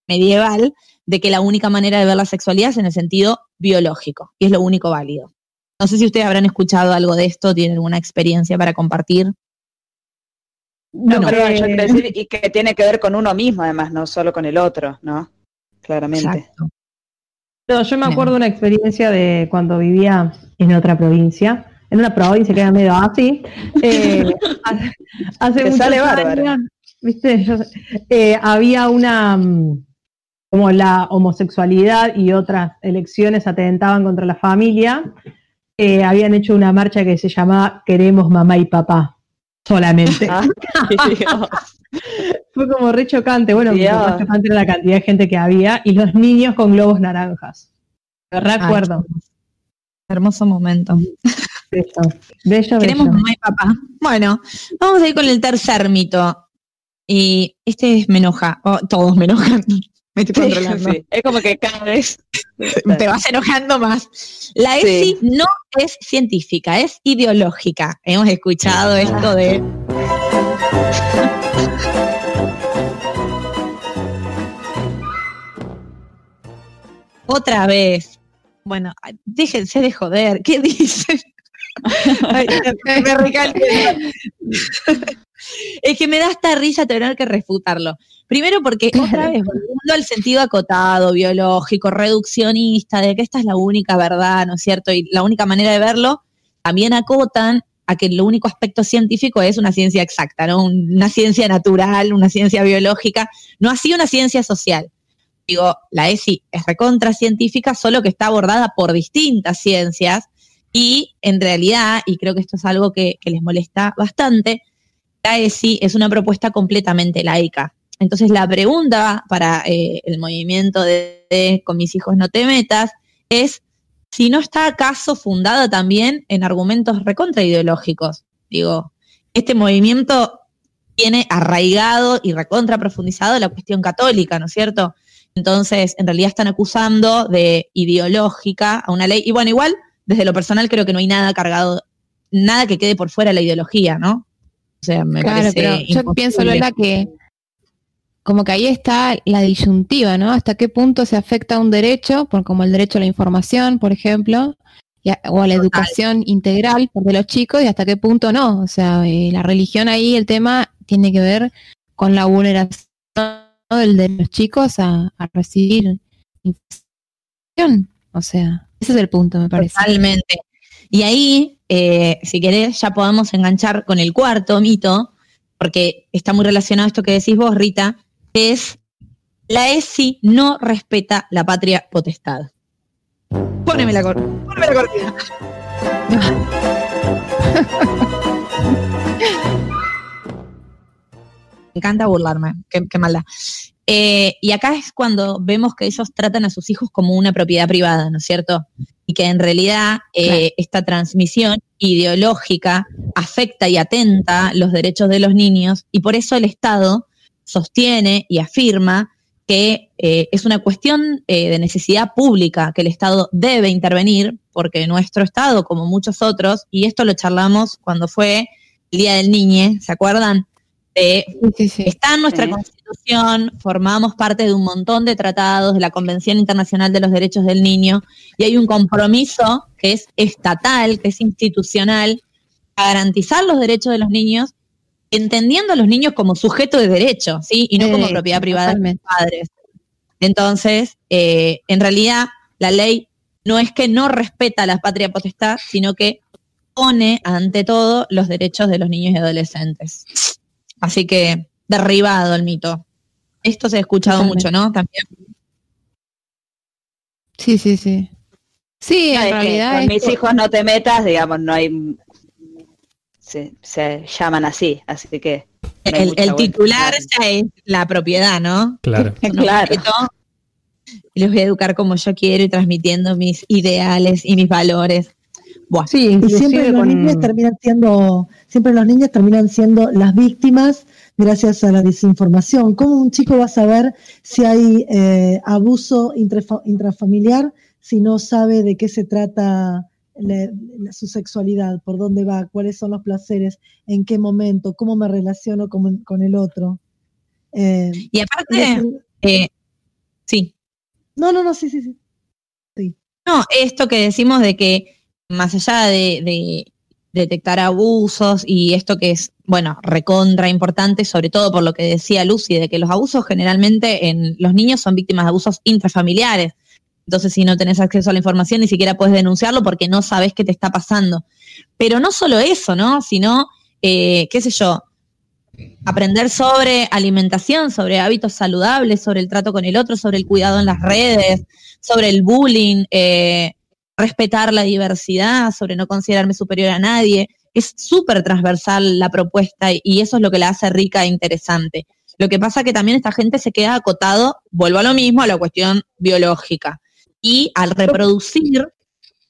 [SPEAKER 2] medieval, de que la única manera de ver la sexualidad es en el sentido biológico, y es lo único válido. No sé si ustedes habrán escuchado algo de esto, tienen alguna experiencia para compartir.
[SPEAKER 5] No,
[SPEAKER 2] Bueno,
[SPEAKER 5] perdón, yo
[SPEAKER 6] eh,
[SPEAKER 5] quiero decir, y que tiene que ver con uno mismo, además, no solo con el otro, ¿no? Claramente.
[SPEAKER 2] Exacto.
[SPEAKER 6] No, yo me acuerdo de una experiencia de cuando vivía en otra provincia, en una provincia que era medio así. eh, hace hace
[SPEAKER 5] Te
[SPEAKER 6] muchos
[SPEAKER 5] sale
[SPEAKER 6] años, ¿viste? Yo eh, había una, mm, como la homosexualidad y otras elecciones atentaban contra la familia. eh, habían hecho una marcha que se llamaba Queremos mamá y papá solamente.
[SPEAKER 5] Ah.
[SPEAKER 6] Fue como re chocante. Bueno,
[SPEAKER 5] Dios.
[SPEAKER 6] más chocante era la cantidad de gente que había y los niños con globos naranjas. Recuerdo.
[SPEAKER 2] Hermoso momento.
[SPEAKER 6] Bello, bello,
[SPEAKER 2] Queremos
[SPEAKER 6] bello.
[SPEAKER 2] mamá y papá. Bueno, vamos a ir con el tercer mito. Y este me enoja. Oh, todos me enojan. Me estoy
[SPEAKER 5] Sí,
[SPEAKER 2] controlando.
[SPEAKER 5] sí. Es como que cada vez.
[SPEAKER 2] Te vas enojando más. La
[SPEAKER 5] Sí.
[SPEAKER 2] ESI no es científica, es ideológica. Hemos escuchado esto de. Otra vez. Bueno, déjense de joder. ¿Qué dicen? Ay, me recalqué. Es que me da esta risa tener que refutarlo. Primero porque otra vez, volviendo al sentido acotado, biológico, reduccionista, de que esta es la única verdad, ¿no es cierto? Y la única manera de verlo, también acotan a que el único aspecto científico es una ciencia exacta, ¿no? Una ciencia natural, una ciencia biológica, no así una ciencia social. Digo, la ESI es recontra científica, solo que está abordada por distintas ciencias y en realidad, y creo que esto es algo que, que les molesta bastante, la ESI es una propuesta completamente laica. Entonces la pregunta para eh, el movimiento de, Con mis hijos no te metas es si no está acaso fundada también en argumentos recontra ideológicos. Digo, este movimiento tiene arraigado y recontra profundizado la cuestión católica, ¿no es cierto? Entonces, en realidad están acusando de ideológica a una ley. Y bueno, igual, desde lo personal creo que no hay nada cargado, nada que quede por fuera de la ideología, ¿no? O sea, me
[SPEAKER 3] Claro,
[SPEAKER 2] parece
[SPEAKER 3] pero yo pienso, Lola, que como que ahí está la disyuntiva, ¿no? Hasta qué punto se afecta un derecho, por, como el derecho a la información, por ejemplo, a- o a la
[SPEAKER 2] Total.
[SPEAKER 3] educación integral de los chicos, y hasta qué punto no. O sea, eh, la religión ahí, el tema tiene que ver con la vulneración ¿no? del de los chicos a, a recibir información. O sea, ese es el punto, me parece.
[SPEAKER 2] Totalmente. Y ahí, eh, si querés, ya podemos enganchar con el cuarto mito, porque está muy relacionado a esto que decís vos, Rita, que es la ESI no respeta la patria potestad. Póneme la, cor poneme la cortina. Me encanta burlarme, qué, qué maldad. Eh, y acá es cuando vemos que ellos tratan a sus hijos como una propiedad privada, ¿no es cierto? Y que en realidad eh,
[SPEAKER 3] Claro.
[SPEAKER 2] esta transmisión ideológica afecta y atenta los derechos de los niños y por eso el Estado sostiene y afirma que eh, es una cuestión eh, de necesidad pública, que el Estado debe intervenir, porque nuestro Estado, como muchos otros, y esto lo charlamos cuando fue el Día del Niño, ¿se acuerdan? De
[SPEAKER 3] Sí, sí, sí.
[SPEAKER 2] Está en nuestra
[SPEAKER 5] Sí.
[SPEAKER 2] constitución, formamos parte de un montón de tratados de la Convención Internacional de los Derechos del Niño y hay un compromiso que es estatal, que es institucional, a garantizar los derechos de los niños, entendiendo a los niños como sujeto de derecho, ¿sí? Y no como
[SPEAKER 3] Sí,
[SPEAKER 2] propiedad privada de sus padres. Entonces, eh, en realidad, la ley no es que no respeta la patria potestad, sino que pone ante todo los derechos de los niños y adolescentes. Así que derribado el mito. Esto se ha escuchado
[SPEAKER 3] Totalmente.
[SPEAKER 2] mucho, ¿no? También.
[SPEAKER 3] Sí, sí, sí. Sí,
[SPEAKER 5] No,
[SPEAKER 3] en realidad
[SPEAKER 5] con
[SPEAKER 3] es
[SPEAKER 5] mis hijos no te metas, digamos, no hay. Se, se llaman así, así que. no
[SPEAKER 2] El, titular ya es la propiedad, ¿no?
[SPEAKER 1] Claro.
[SPEAKER 5] Claro.
[SPEAKER 2] los voy a educar como yo quiero y transmitiendo mis ideales y mis valores.
[SPEAKER 6] Sí,
[SPEAKER 4] Y siempre los
[SPEAKER 6] con...
[SPEAKER 4] niños terminan siendo, siempre los niños terminan siendo las víctimas gracias a la desinformación. ¿Cómo un chico va a saber si hay eh, abuso intrafa- intrafamiliar si no sabe de qué se trata la- la- su sexualidad, por dónde va, cuáles son los placeres, en qué momento, cómo me relaciono con, con el otro? Eh,
[SPEAKER 2] Y aparte, eh, sí,
[SPEAKER 4] no, no, no, sí, sí, sí.
[SPEAKER 2] No, esto que decimos de que más allá de, de detectar abusos y esto que es, bueno, recontra importante, sobre todo por lo que decía Lucy, de que los abusos generalmente en los niños son víctimas de abusos intrafamiliares. Entonces, si no tenés acceso a la información, ni siquiera puedes denunciarlo porque no sabes qué te está pasando. Pero no solo eso, ¿no? Sino, eh, qué sé yo, aprender sobre alimentación, sobre hábitos saludables, sobre el trato con el otro, sobre el cuidado en las redes, sobre el bullying, eh, respetar la diversidad, sobre no considerarme superior a nadie. Es súper transversal la propuesta y- eso es lo que la hace rica e interesante. Lo que pasa que también esta gente se queda acotado, vuelvo a lo mismo, a la cuestión biológica. Y al reproducir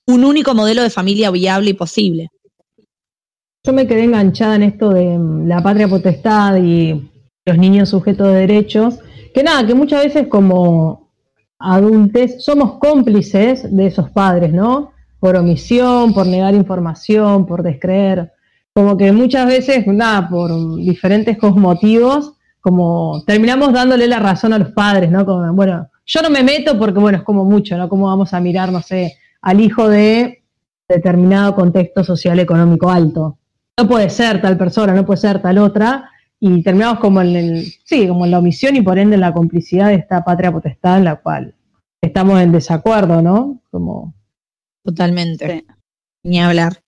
[SPEAKER 2] un único modelo de familia viable y posible.
[SPEAKER 6] Yo me quedé enganchada en esto de mm, la patria potestad y los niños sujetos de derechos, que nada, que muchas veces como adultos somos cómplices de esos padres, ¿no? Por omisión, por negar información, por descreer. Como que muchas veces, nada, por diferentes motivos, como terminamos dándole la razón a los padres, ¿no? Como, bueno, yo no me meto porque, bueno, es como mucho, ¿no? ¿Cómo vamos a mirar, no sé, al hijo de determinado contexto social económico alto? no puede ser tal persona, no puede ser tal otra, y terminamos como en el, sí, como en la omisión y por ende en la complicidad de esta patria potestad en la cual estamos en desacuerdo, ¿no? Como
[SPEAKER 2] Totalmente. Ni hablar.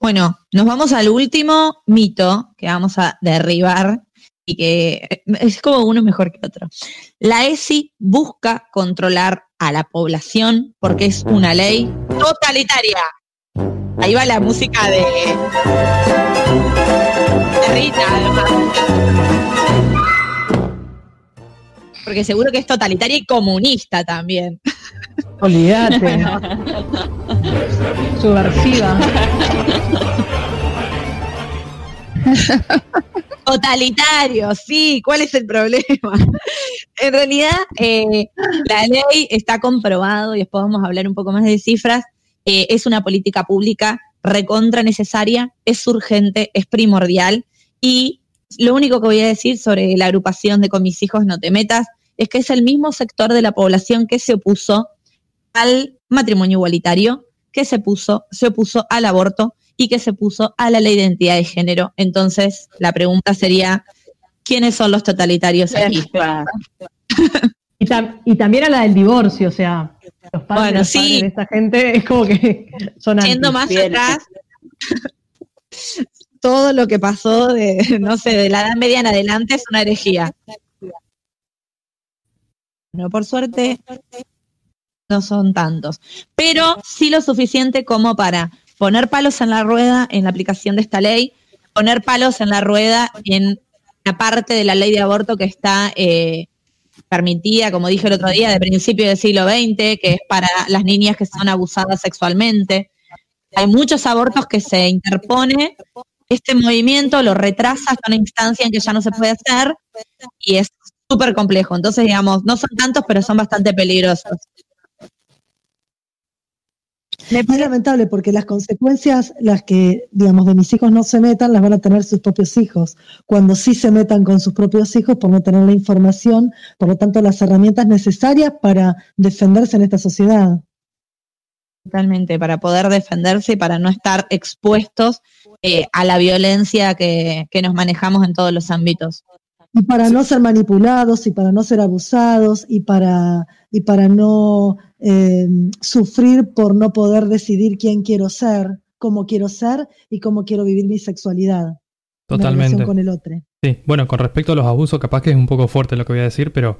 [SPEAKER 2] Bueno, nos vamos al último mito que vamos a derribar y que es como uno mejor que otro. La ESI busca controlar a la población porque es una ley totalitaria. Ahí va la música de, además. Porque seguro que es totalitaria y comunista también.
[SPEAKER 6] olvídate. Subversiva.
[SPEAKER 2] Totalitario, sí, ¿cuál es el problema? en realidad, eh, la ley está comprobado, y después vamos a hablar un poco más de cifras, eh, es una política pública recontra necesaria, es urgente, es primordial, y lo único que voy a decir sobre la agrupación de Con mis hijos no te metas es que es el mismo sector de la población que se opuso al matrimonio igualitario, que se, puso, se opuso al aborto y que se puso a la ley de identidad de género. Entonces, la pregunta sería, ¿quiénes son los totalitarios aquí?
[SPEAKER 6] Y, tam- y también a la del divorcio, o sea, los padres,
[SPEAKER 2] Bueno,
[SPEAKER 6] los
[SPEAKER 2] sí.
[SPEAKER 6] padres de esta gente es como que son
[SPEAKER 2] Yendo más
[SPEAKER 5] Bien.
[SPEAKER 2] atrás, todo lo que pasó de, no sé, de la edad media en adelante es una herejía. No, por suerte, no son tantos. Pero sí lo suficiente como para poner palos en la rueda en la aplicación de esta ley, poner palos en la rueda en la parte de la ley de aborto que está eh, permitida, como dije el otro día, de principio del siglo XX, que es para las niñas que son abusadas sexualmente. Hay muchos abortos que se interpone, este movimiento lo retrasa hasta una instancia en que ya no se puede hacer y es súper complejo. Entonces, digamos, no son tantos, pero son bastante peligrosos.
[SPEAKER 4] Es lamentable porque las consecuencias, las que, digamos, de mis hijos no se metan, las van a tener sus propios hijos. Cuando sí se metan con sus propios hijos por no tener la información, por lo tanto, las herramientas necesarias para defenderse en esta sociedad.
[SPEAKER 2] Totalmente, para poder defenderse y para no estar expuestos eh, a la violencia que, que nos manejamos en todos los ámbitos.
[SPEAKER 4] Y para no ser manipulados, y para no ser abusados, y para, y para no eh, sufrir por no poder decidir quién quiero ser, cómo quiero ser y cómo quiero vivir mi sexualidad. en
[SPEAKER 1] Totalmente.
[SPEAKER 4] con el otro.
[SPEAKER 1] Sí, bueno, con respecto a los abusos, capaz que es un poco fuerte lo que voy a decir, pero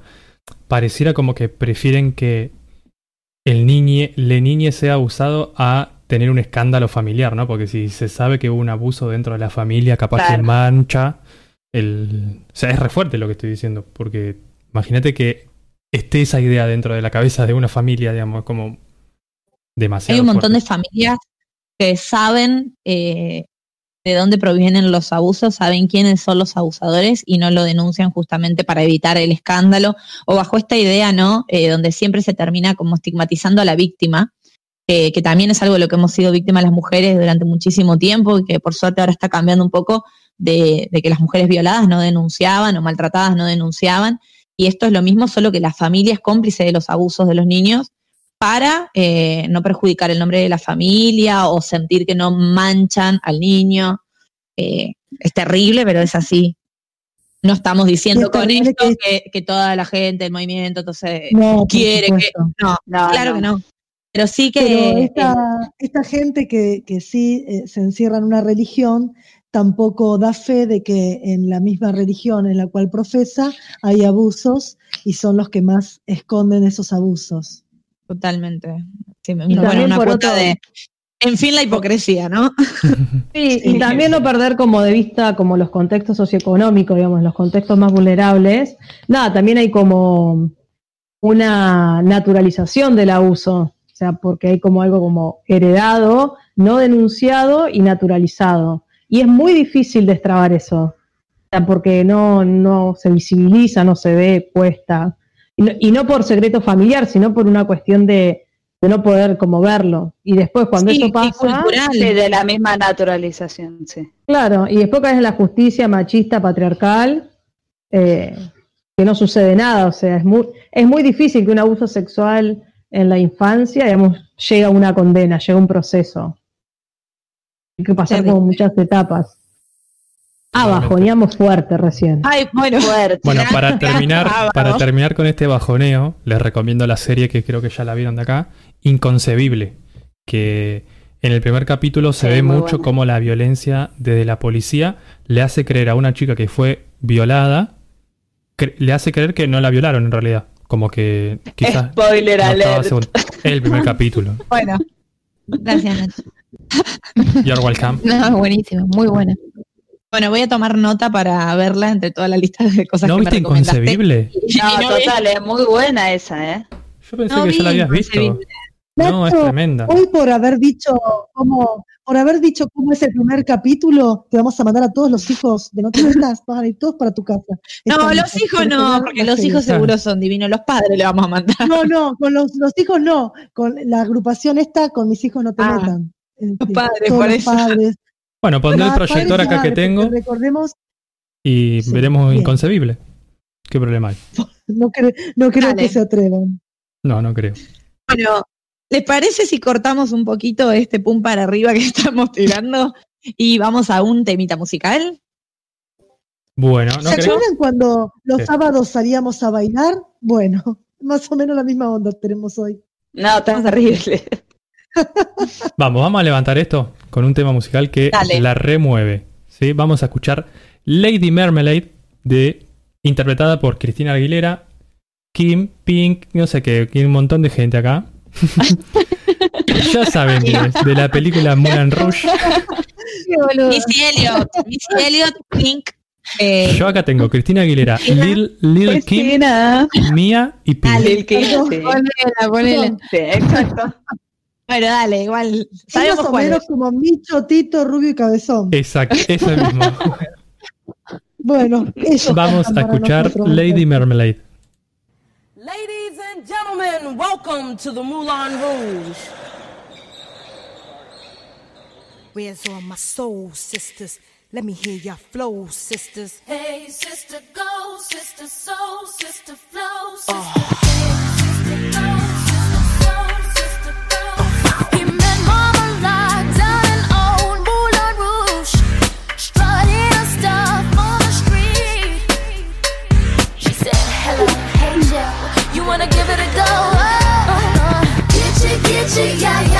[SPEAKER 1] pareciera como que prefieren que el niñe, le niñe sea abusado a tener un escándalo familiar, ¿no? Porque si se sabe que hubo un abuso dentro de la familia, capaz que
[SPEAKER 5] Claro.
[SPEAKER 1] mancha el... O sea, es re fuerte lo que estoy diciendo, porque imagínate que esté esa idea dentro de la cabeza de una familia, digamos, como demasiado
[SPEAKER 2] Hay un montón de familias que saben eh, de dónde provienen los abusos, saben quiénes son los abusadores y no lo denuncian justamente para evitar el escándalo o bajo esta idea, ¿no? Eh, donde siempre se termina como estigmatizando a la víctima, que también es algo de lo que hemos sido víctimas las mujeres durante muchísimo tiempo y que por suerte ahora está cambiando un poco de, de que las mujeres violadas no denunciaban o maltratadas no denunciaban. Y esto es lo mismo, solo que la familia es cómplice de los abusos de los niños para eh, no perjudicar el nombre de la familia o sentir que no manchan al niño. Eh, es terrible, pero es así. No estamos diciendo
[SPEAKER 4] es
[SPEAKER 2] con esto
[SPEAKER 4] que-
[SPEAKER 2] que, que toda la gente, el movimiento, entonces
[SPEAKER 4] No,
[SPEAKER 2] quiere que. No,
[SPEAKER 5] No,
[SPEAKER 2] claro
[SPEAKER 5] no.
[SPEAKER 2] que no. Pero sí que.
[SPEAKER 4] Pero esta, esta gente que, que sí eh, se encierra en una religión tampoco da fe de que en la misma religión en la cual profesa hay abusos y son los que más esconden esos abusos.
[SPEAKER 2] Totalmente. Sí, me-
[SPEAKER 6] Y
[SPEAKER 2] bueno, una
[SPEAKER 6] por
[SPEAKER 2] cuota
[SPEAKER 6] otro-
[SPEAKER 2] de. En fin, la hipocresía, ¿no?
[SPEAKER 6] Sí, y también no perder como de vista como los contextos socioeconómicos, digamos, los contextos más vulnerables. Nada, también hay como una naturalización del abuso, o sea, porque hay como algo como heredado, no denunciado y naturalizado. Y es muy difícil destrabar eso, o sea, porque no, no se visibiliza, no se ve puesta. Y no, y no por secreto familiar, sino por una cuestión de, de no poder como verlo. Y después cuando
[SPEAKER 2] Sí,
[SPEAKER 6] eso
[SPEAKER 2] y
[SPEAKER 6] pasa...
[SPEAKER 2] cultural.
[SPEAKER 5] Sí, de la misma naturalización, sí.
[SPEAKER 6] Claro, y después caes en la justicia machista, patriarcal, eh, que no sucede nada. O sea, es muy, es muy difícil que un abuso sexual en la infancia, digamos, llegue a una condena, llega a un proceso. Hay que pasar como muchas etapas. Ah, bajoneamos fuerte recién.
[SPEAKER 2] Ay, bueno.
[SPEAKER 5] Fuerte.
[SPEAKER 1] Bueno, para terminar, para terminar con este bajoneo, les recomiendo la serie que creo que ya la vieron de acá, Inconcebible, que en el primer capítulo se
[SPEAKER 5] Sí,
[SPEAKER 1] ve mucho
[SPEAKER 5] buena.
[SPEAKER 1] cómo la violencia desde la policía le hace creer a una chica que fue violada, le hace creer que no la violaron en realidad, como que quizás
[SPEAKER 5] Spoiler
[SPEAKER 1] no
[SPEAKER 5] alert.
[SPEAKER 1] el primer capítulo.
[SPEAKER 2] Bueno. Gracias, Nacho.
[SPEAKER 1] You're welcome.
[SPEAKER 3] No, buenísimo, muy buena.
[SPEAKER 2] Bueno, voy a tomar nota para verla entre toda la lista de cosas
[SPEAKER 1] ¿No
[SPEAKER 2] que me
[SPEAKER 1] viste
[SPEAKER 2] recomendaste.
[SPEAKER 1] Inconcebible?
[SPEAKER 5] No,
[SPEAKER 2] no vi.
[SPEAKER 5] total, es muy buena esa, ¿eh?
[SPEAKER 1] Yo pensé
[SPEAKER 2] No
[SPEAKER 1] que ya la habías visto. No, es tremenda.
[SPEAKER 4] Hoy por haber dicho cómo, por haber dicho cómo es el primer capítulo, te vamos a mandar a todos los hijos de No te metas, van a ir todos para tu casa.
[SPEAKER 2] No,
[SPEAKER 4] Estamos
[SPEAKER 2] los hijos no, porque los hijos seguro son divinos. Los padres le vamos a mandar.
[SPEAKER 4] No, no, con los, los hijos no, con la agrupación esta, con mis hijos no te
[SPEAKER 2] Ah,
[SPEAKER 4] metan. Este,
[SPEAKER 2] padres,
[SPEAKER 4] todos
[SPEAKER 2] por
[SPEAKER 4] los
[SPEAKER 2] eso.
[SPEAKER 4] padres.
[SPEAKER 1] Bueno, pondré el
[SPEAKER 4] Los
[SPEAKER 1] proyector acá que tengo
[SPEAKER 4] Recordemos,
[SPEAKER 1] y
[SPEAKER 4] Sí,
[SPEAKER 1] veremos
[SPEAKER 4] bien.
[SPEAKER 1] Inconcebible. ¿Qué problema hay?
[SPEAKER 4] no, cre- no creo
[SPEAKER 2] Dale.
[SPEAKER 4] que se atrevan.
[SPEAKER 1] No, no creo.
[SPEAKER 2] Bueno, ¿les parece si cortamos un poquito este pum para arriba que estamos tirando y vamos a un temita musical?
[SPEAKER 1] Bueno, ¿no
[SPEAKER 4] ¿Se acuerdan cuando los
[SPEAKER 1] Sí.
[SPEAKER 4] sábados salíamos a bailar? Bueno, más o menos la misma onda tenemos hoy.
[SPEAKER 5] No, está terrible.
[SPEAKER 1] Vamos, vamos a levantar esto con un tema musical que
[SPEAKER 2] Dale.
[SPEAKER 1] la remueve. ¿sí? Vamos a escuchar Lady Marmalade, de, interpretada por Cristina Aguilera, Kim, Pink, no sé qué, un montón de gente acá. ya saben de la película Moulin Rouge.
[SPEAKER 2] Missy Elliott, Missy Elliott, Pink. eh,
[SPEAKER 1] Yo acá tengo Cristina Aguilera, Lil, Lil Kim. Mia y Pink.
[SPEAKER 2] Dale.
[SPEAKER 5] Lil Kim, sí.
[SPEAKER 3] Ponela, ponela.
[SPEAKER 5] Sí, exacto.
[SPEAKER 2] Bueno, dale, igual.
[SPEAKER 4] Son más
[SPEAKER 2] Sabemos
[SPEAKER 4] o
[SPEAKER 2] cuál
[SPEAKER 4] menos
[SPEAKER 2] es.
[SPEAKER 4] como Micho, Tito, Rubio y Cabezón.
[SPEAKER 1] Exacto, eso mismo.
[SPEAKER 4] Bueno, ellos
[SPEAKER 1] Vamos a escuchar
[SPEAKER 4] nosotros.
[SPEAKER 1] Lady Marmalade.
[SPEAKER 7] Ladies and gentlemen, welcome to the Moulin Rouge. Where's all my soul sisters? Let me hear your flow, sisters.
[SPEAKER 8] Hey, sister, go, sister, soul, sister, flow, sister. Hey, sister, get you,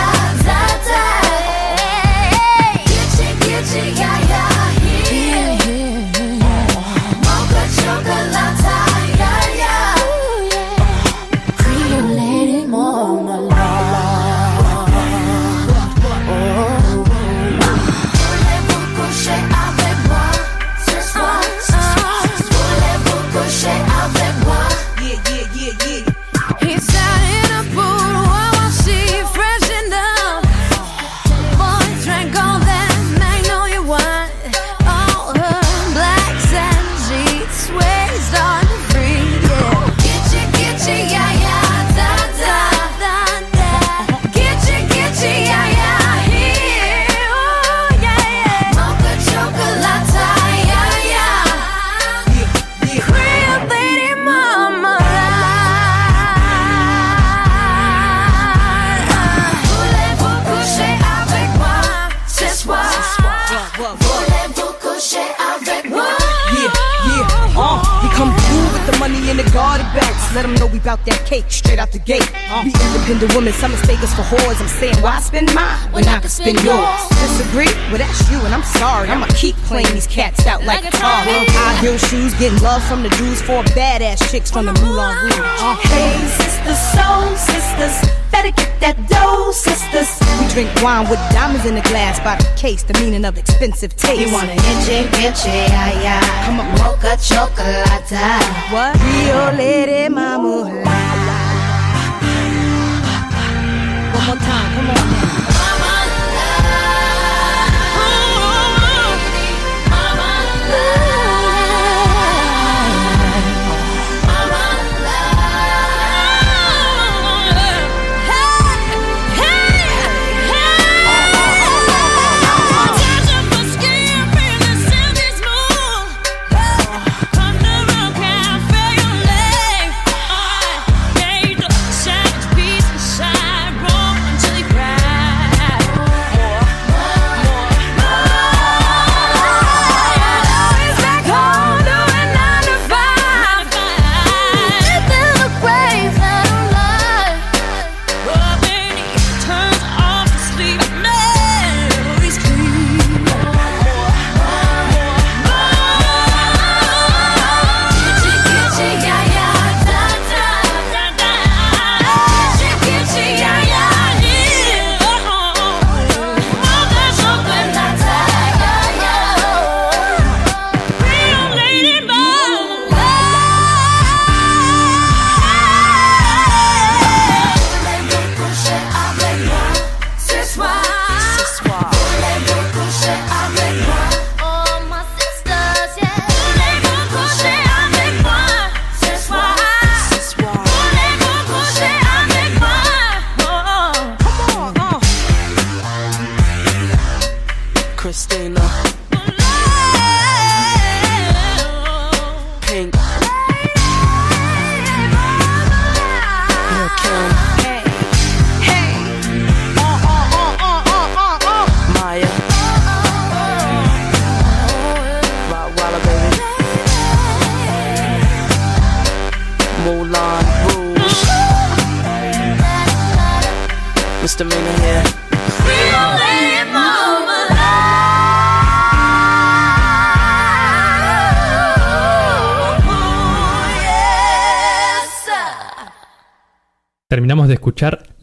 [SPEAKER 7] Let them know we bout that cake straight out the gate. We independent women, some mistake us for whores. I'm saying, why spend mine when I can spend yours? Disagree? Well, that's you, and I'm sorry. I'ma keep playing these cats out like,
[SPEAKER 8] Like
[SPEAKER 7] a tar. High heel shoes, getting love from the Jews, four badass chicks from the Moulin Rouge.
[SPEAKER 8] Hey, sisters, soul sisters, better get that dough, sisters.
[SPEAKER 7] we drink wine with diamonds in the glass by the case, the meaning of expensive taste.
[SPEAKER 8] You wanna itchy, itchy, yeah, yeah.
[SPEAKER 7] Come on.
[SPEAKER 8] Mocha chocolate.
[SPEAKER 7] What? Rio Lady Mama. One more time, come on now.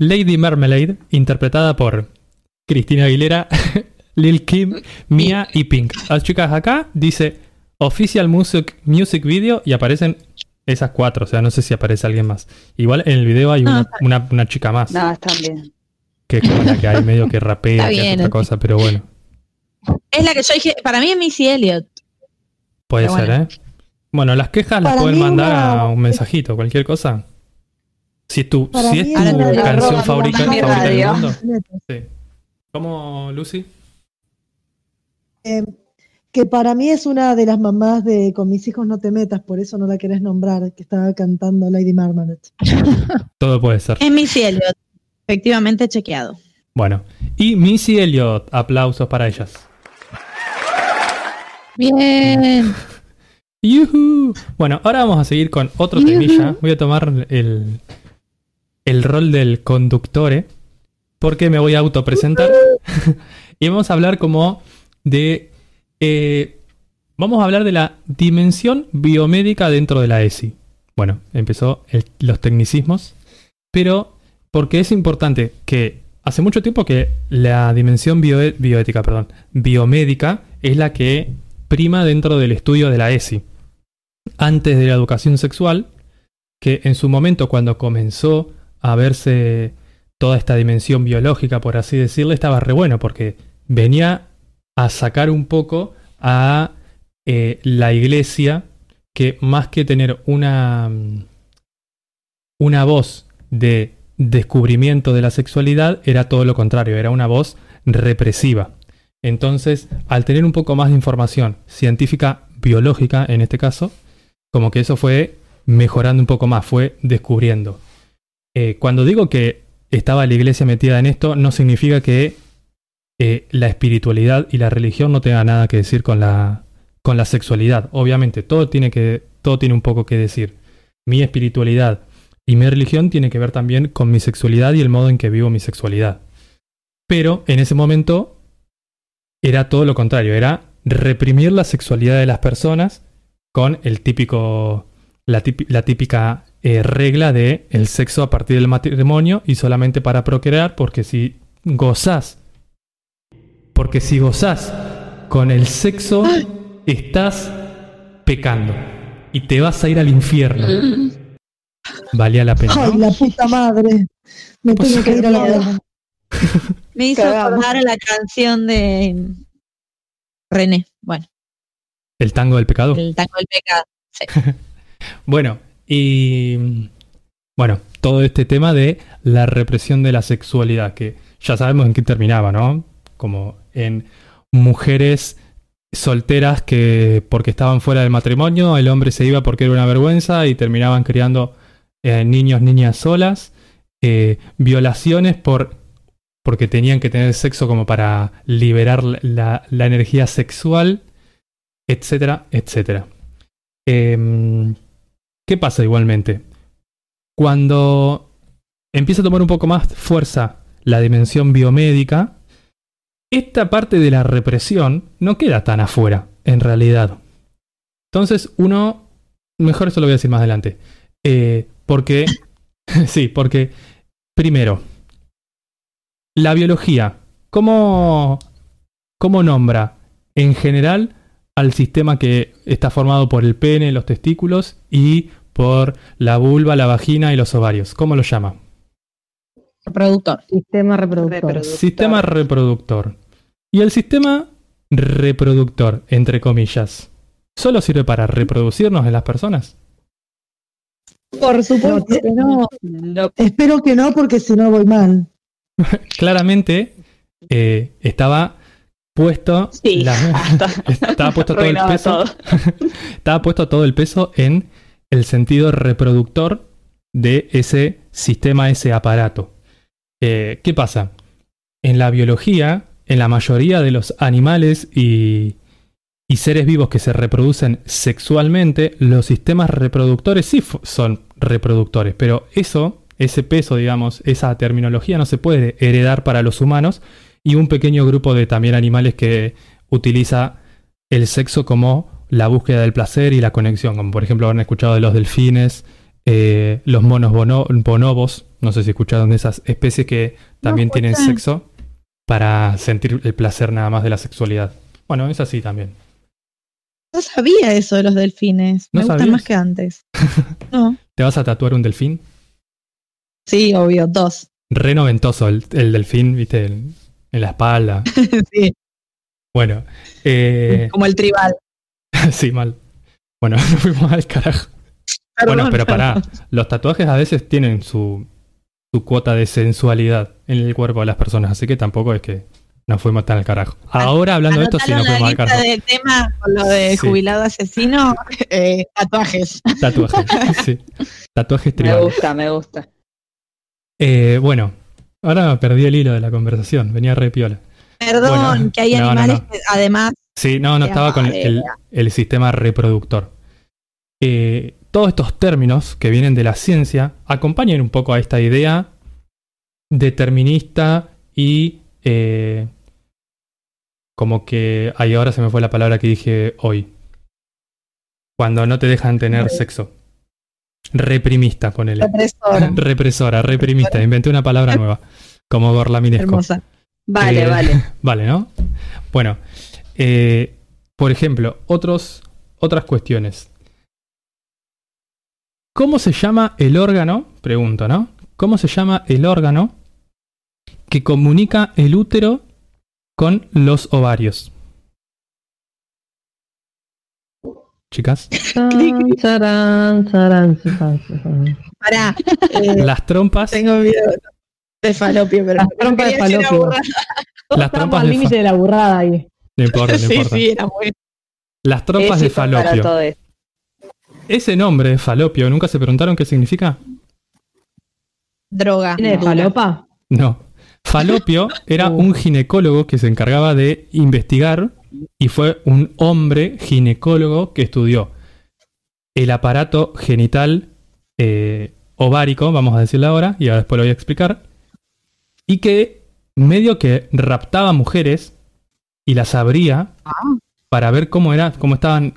[SPEAKER 1] Lady Marmalade, interpretada por Cristina Aguilera, Lil Kim, Mia y Pink. Las chicas acá dice Official Music, music Video y aparecen esas cuatro, o sea, no sé si aparece alguien más. Igual en el video hay una, una- una chica más,
[SPEAKER 5] No, están bien.
[SPEAKER 1] que es como la que hay medio que rapea, que hace otra cosa, pero bueno,
[SPEAKER 2] Es la que yo dije, para mí es Missy Elliott.
[SPEAKER 1] puede
[SPEAKER 2] Pero
[SPEAKER 1] ser,
[SPEAKER 2] bueno.
[SPEAKER 1] ¿eh? Bueno, las quejas las
[SPEAKER 4] Para
[SPEAKER 1] pueden mandar
[SPEAKER 4] una-
[SPEAKER 1] a un mensajito, cualquier cosa. Si es tu, si es
[SPEAKER 4] es
[SPEAKER 1] canción favorita, del mundo. Sí. ¿Cómo, Lucy?
[SPEAKER 4] Eh, que para mí es una de las mamás de Con mis hijos no te metas, por eso no la querés nombrar, que estaba cantando Lady Marmalade.
[SPEAKER 1] Todo puede ser.
[SPEAKER 2] Es Missy Elliott. Efectivamente chequeado.
[SPEAKER 1] Bueno, y Missy Elliott, aplausos para ellas.
[SPEAKER 3] Bien.
[SPEAKER 1] ¡Yujú! Bueno, ahora vamos a seguir con otro temilla. Voy a tomar el, el rol del conductore, porque me voy a autopresentar. y vamos a hablar como de... eh, vamos a hablar de la dimensión biomédica dentro de la ESI. Bueno, empezó los tecnicismos, pero porque es importante que hace mucho tiempo que la dimensión bio- bioética, perdón, biomédica es la que prima dentro del estudio de la ESI. Antes de la educación sexual, que en su momento cuando comenzó a verse toda esta dimensión biológica, por así decirlo, estaba re bueno porque venía a sacar un poco a eh, la iglesia que más que tener una, mm, una voz de descubrimiento de la sexualidad, era todo lo contrario, era una voz represiva. Entonces, al tener un poco más de información científica, biológica en este caso, como que eso fue mejorando un poco más, fue descubriendo. Eh, cuando digo que estaba la iglesia metida en esto, no significa que eh, la espiritualidad y la religión no tengan nada que decir con la, con la sexualidad. Obviamente, todo tiene, que, todo tiene un poco que decir. Mi espiritualidad y mi religión tiene que ver también con mi sexualidad y el modo en que vivo mi sexualidad. Pero en ese momento era todo lo contrario, era reprimir la sexualidad de las personas con el típico, la, típi- la típica eh, regla de el sexo a partir del matrimonio y solamente para procrear, porque si gozás, porque si gozás con el sexo, estás pecando y te vas a ir al infierno. Valía la pena.
[SPEAKER 4] Ay, la puta madre. Me
[SPEAKER 1] Pues
[SPEAKER 4] tengo que ir a la.
[SPEAKER 2] Me hizo acordar a la canción de René. Bueno,
[SPEAKER 1] El tango del pecado.
[SPEAKER 2] el tango del pecado.
[SPEAKER 1] Bueno, y bueno, todo este tema de la represión de la sexualidad, que ya sabemos en qué terminaba, ¿no? Como en mujeres solteras que porque estaban fuera del matrimonio, el hombre se iba porque era una vergüenza y terminaban criando eh, niños, niñas solas, eh, violaciones por porque tenían que tener sexo como para liberar la, la energía sexual, etcétera, etcétera. Em, ¿Qué pasa igualmente? Cuando empieza a tomar un poco más fuerza la dimensión biomédica, esta parte de la represión no queda tan afuera, en realidad. Entonces uno, mejor eso lo voy a decir más adelante, Eh, porque, sí, porque, primero, la biología, ¿cómo, ¿cómo nombra en general al sistema que está formado por el pene, los testículos y por la vulva, la vagina y los ovarios? ¿Cómo lo llama?
[SPEAKER 2] Reproductor.
[SPEAKER 6] Sistema reproductor.
[SPEAKER 5] Reproductor.
[SPEAKER 1] Sistema reproductor. Y el sistema reproductor, entre comillas, ¿solo sirve para reproducirnos en las personas?
[SPEAKER 2] Por supuesto que no.
[SPEAKER 5] No,
[SPEAKER 4] Espero que no, porque si no voy mal.
[SPEAKER 1] Claramente eh, estaba puesto
[SPEAKER 5] Sí,
[SPEAKER 1] la- estaba puesto todo el peso
[SPEAKER 5] todo.
[SPEAKER 1] estaba puesto todo el peso en el sentido reproductor de ese sistema, ese aparato. Eh, ¿Qué pasa? En la biología, en la mayoría de los animales y, y seres vivos que se reproducen sexualmente, los sistemas reproductores sí son reproductores, pero eso ese peso, digamos, esa terminología no se puede heredar para los humanos y un pequeño grupo de también animales que utiliza el sexo como la búsqueda del placer y la conexión, como por ejemplo habrán escuchado de los delfines, eh, los monos bono- bonobos, no sé si escucharon de esas especies que también
[SPEAKER 2] No,
[SPEAKER 1] tienen sexo para sentir el placer nada más de la sexualidad. Bueno, es así también.
[SPEAKER 2] No sabía eso de los delfines.
[SPEAKER 1] ¿No
[SPEAKER 2] Me gustan más que antes. No.
[SPEAKER 1] ¿Te vas a tatuar un delfín?
[SPEAKER 2] Sí, obvio, dos.
[SPEAKER 1] Re noventoso el, el delfín, viste, en, en la espalda.
[SPEAKER 2] Sí,
[SPEAKER 1] Bueno, eh,
[SPEAKER 2] como el tribal.
[SPEAKER 1] sí, mal. Bueno, nos fuimos al carajo.
[SPEAKER 2] Perdón,
[SPEAKER 1] bueno, pero pará, los tatuajes a veces tienen su, su cuota de sensualidad en el cuerpo de las personas, así que tampoco es que nos fuimos tan al carajo. Ahora hablando de esto, sí nos fuimos al carajo.
[SPEAKER 2] del tema con lo de
[SPEAKER 1] Sí.
[SPEAKER 2] jubilado asesino, eh, tatuajes.
[SPEAKER 1] Tatuajes, sí. Tatuajes
[SPEAKER 5] Me
[SPEAKER 1] tribales.
[SPEAKER 5] gusta, me gusta.
[SPEAKER 1] Eh, bueno, ahora perdí el hilo de la conversación, venía re piola.
[SPEAKER 2] Perdón,
[SPEAKER 1] Bueno,
[SPEAKER 2] que hay
[SPEAKER 1] no, no,
[SPEAKER 2] animales
[SPEAKER 1] no.
[SPEAKER 2] que además
[SPEAKER 1] Sí, no, no estaba con el sistema reproductor. Eh, todos estos términos que vienen de la ciencia acompañan un poco a esta idea determinista y eh, como que... Ahí ahora se me fue la palabra que dije hoy. Cuando no te dejan tener sexo. Reprimista, ponele.
[SPEAKER 2] represora.
[SPEAKER 1] Represora, reprimista. Inventé una palabra nueva. Como gorlaminesco.
[SPEAKER 2] Hermosa.
[SPEAKER 5] Vale,
[SPEAKER 1] Eh,
[SPEAKER 5] vale.
[SPEAKER 1] Vale, ¿no? Bueno, eh, por ejemplo, otros, otras cuestiones. ¿Cómo se llama el órgano? Pregunto, ¿no? ¿Cómo se llama el órgano que comunica el útero con los ovarios? Chicas.
[SPEAKER 2] Pará, eh,
[SPEAKER 1] las trompas,
[SPEAKER 2] tengo miedo de falopio, pero
[SPEAKER 6] Las trompas de falopio.
[SPEAKER 1] Las
[SPEAKER 6] estamos
[SPEAKER 1] trompas
[SPEAKER 6] al límite de la burrada ahí.
[SPEAKER 1] No importa, no
[SPEAKER 2] sí,
[SPEAKER 1] importa.
[SPEAKER 2] sí, era muy...
[SPEAKER 1] Las trompas de falopio. Ese nombre, falopio, ¿nunca se preguntaron qué significa?
[SPEAKER 2] Droga.
[SPEAKER 6] ¿Tiene de
[SPEAKER 2] dura.
[SPEAKER 6] falopa?
[SPEAKER 1] No. Falopio era
[SPEAKER 6] Uh.
[SPEAKER 1] un ginecólogo que se encargaba de investigar y fue un hombre ginecólogo que estudió el aparato genital eh, ovárico, vamos a decirlo ahora, y ahora después lo voy a explicar, y que medio que raptaba mujeres y las abría para ver cómo era, cómo estaban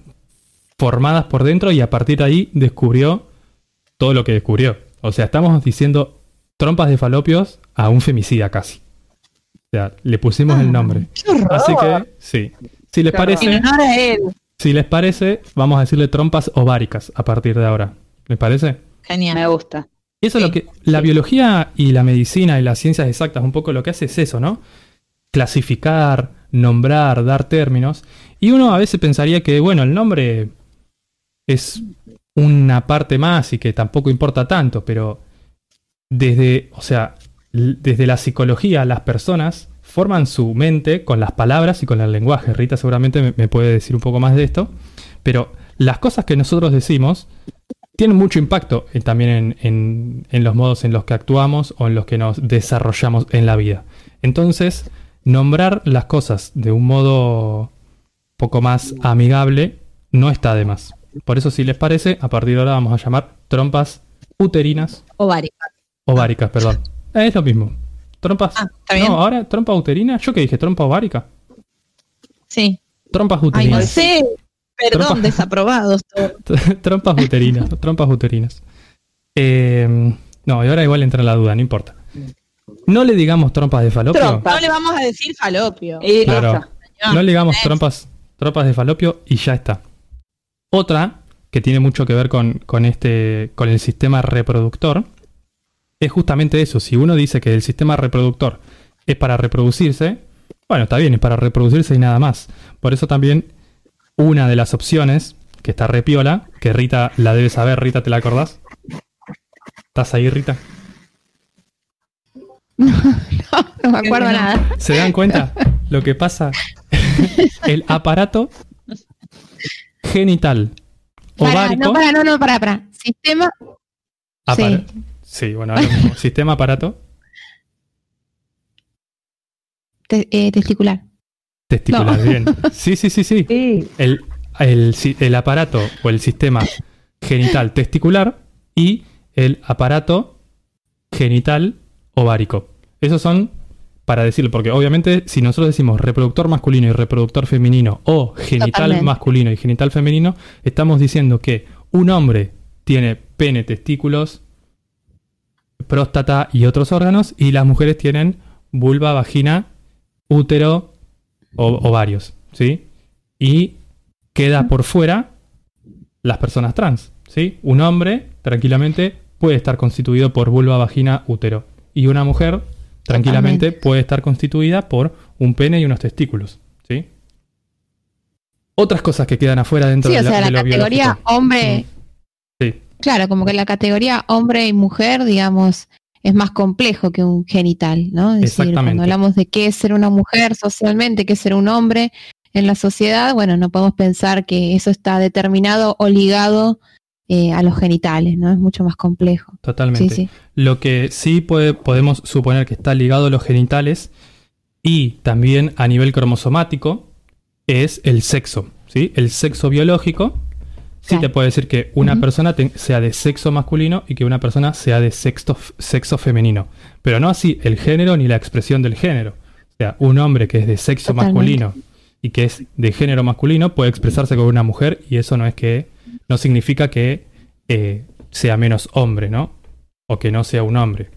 [SPEAKER 1] formadas por dentro y a partir de ahí descubrió todo lo que descubrió. O sea, estamos diciendo trompas de falopios a un femicida casi. O sea, le pusimos el nombre.
[SPEAKER 2] ¡Qué horror!
[SPEAKER 1] Así que, sí. Si les parece,
[SPEAKER 2] a él.
[SPEAKER 1] si les parece, vamos a decirle trompas ováricas a partir de ahora. ¿Les parece?
[SPEAKER 2] Genial.
[SPEAKER 5] Me gusta.
[SPEAKER 1] Y eso es lo que. La biología y la medicina y las ciencias exactas, un poco lo que hace es eso, ¿no? Clasificar, nombrar, dar términos. Y uno a veces pensaría que, bueno, el nombre es una parte más y que tampoco importa tanto, pero desde, o sea, desde la psicología, las personas forman su mente con las palabras y con el lenguaje. Rita seguramente me, puede decir un poco más de esto, pero las cosas que nosotros decimos tienen mucho impacto en- también en- en los modos en los que actuamos o en los que nos desarrollamos en la vida. Entonces, nombrar las cosas de un modo poco más amigable no está de más. Por eso, si les parece, a partir de ahora vamos a llamar trompas uterinas,
[SPEAKER 2] Ovario.
[SPEAKER 1] ováricas, perdón. Es lo mismo. Trompas.
[SPEAKER 2] Ah, ¿está bien?
[SPEAKER 1] No, ahora trompa uterina. ¿Yo qué dije? ¿Trompa ovárica?
[SPEAKER 2] Sí.
[SPEAKER 1] Trompas
[SPEAKER 2] Ay, no
[SPEAKER 1] uterinas.
[SPEAKER 2] sé. Perdón,
[SPEAKER 1] Trompa.
[SPEAKER 2] desaprobados
[SPEAKER 1] trompas uterinas, trompas uterinas. Eh, no, y ahora igual entra la duda, no importa. No le digamos trompas de falopio.
[SPEAKER 5] Trompa.
[SPEAKER 2] No le vamos a decir falopio.
[SPEAKER 5] Y
[SPEAKER 1] Claro. No le digamos trompas, trompas de falopio y ya está. Otra que tiene mucho que ver con, con este, con el sistema reproductor es justamente eso. Si uno dice que el sistema reproductor es para reproducirse, bueno, está bien, es para reproducirse y nada más. Por eso también una de las opciones que está repiola, que Rita la debe saber, Rita, ¿te la acordás? ¿Estás ahí, Rita?
[SPEAKER 3] No me acuerdo
[SPEAKER 2] No.
[SPEAKER 3] nada.
[SPEAKER 1] ¿Se dan cuenta lo que pasa? El aparato genital
[SPEAKER 3] Para,
[SPEAKER 1] ovárico.
[SPEAKER 3] no, para, no, no, para, para. Sistema.
[SPEAKER 1] apara- sí. bueno, ahora mismo. sistema aparato
[SPEAKER 3] te- eh, testicular.
[SPEAKER 1] testicular. Bien. Sí, sí, sí, sí.
[SPEAKER 6] Sí,
[SPEAKER 1] El, el, el aparato o el sistema genital testicular y el aparato genital ovárico. Esos son para decirlo, porque obviamente si nosotros decimos reproductor masculino y reproductor femenino o genital
[SPEAKER 3] Totalmente.
[SPEAKER 1] masculino y genital femenino, estamos diciendo que un hombre tiene pene, testículos, próstata y otros órganos y las mujeres tienen vulva, vagina, útero o ovarios, ¿sí? Y queda por fuera las personas trans, ¿sí? Un hombre tranquilamente puede estar constituido por vulva, vagina, útero y una mujer tranquilamente
[SPEAKER 3] Totalmente.
[SPEAKER 1] puede estar constituida por un pene y unos testículos, ¿sí? Otras cosas que quedan afuera dentro
[SPEAKER 3] Sí,
[SPEAKER 1] de,
[SPEAKER 3] o
[SPEAKER 1] la,
[SPEAKER 3] sea,
[SPEAKER 1] de
[SPEAKER 3] la categoría
[SPEAKER 1] biológico.
[SPEAKER 3] hombre,
[SPEAKER 1] Sí,
[SPEAKER 3] claro, como que la categoría hombre y mujer, digamos, es más complejo que un genital, ¿no? Es decir,
[SPEAKER 1] Exactamente.
[SPEAKER 3] cuando hablamos de qué es ser una mujer socialmente, qué es ser un hombre en la sociedad, bueno, no podemos pensar que eso está determinado o ligado eh, a los genitales, ¿no? Es mucho más complejo.
[SPEAKER 1] totalmente.
[SPEAKER 3] Sí, sí.
[SPEAKER 1] Lo que sí puede- podemos suponer que está ligado a los genitales y también a nivel cromosomático es el sexo, ¿sí? El sexo biológico sí
[SPEAKER 3] Claro.
[SPEAKER 1] te puede decir que una persona te- sea de sexo masculino y que una persona sea de sexo, sexo femenino, pero no así el género ni la expresión del género. O sea, un hombre que es de sexo
[SPEAKER 3] Totalmente.
[SPEAKER 1] masculino y que es de género masculino puede expresarse como una mujer y eso no es que no significa que eh, sea menos hombre, ¿no? O que no sea un hombre.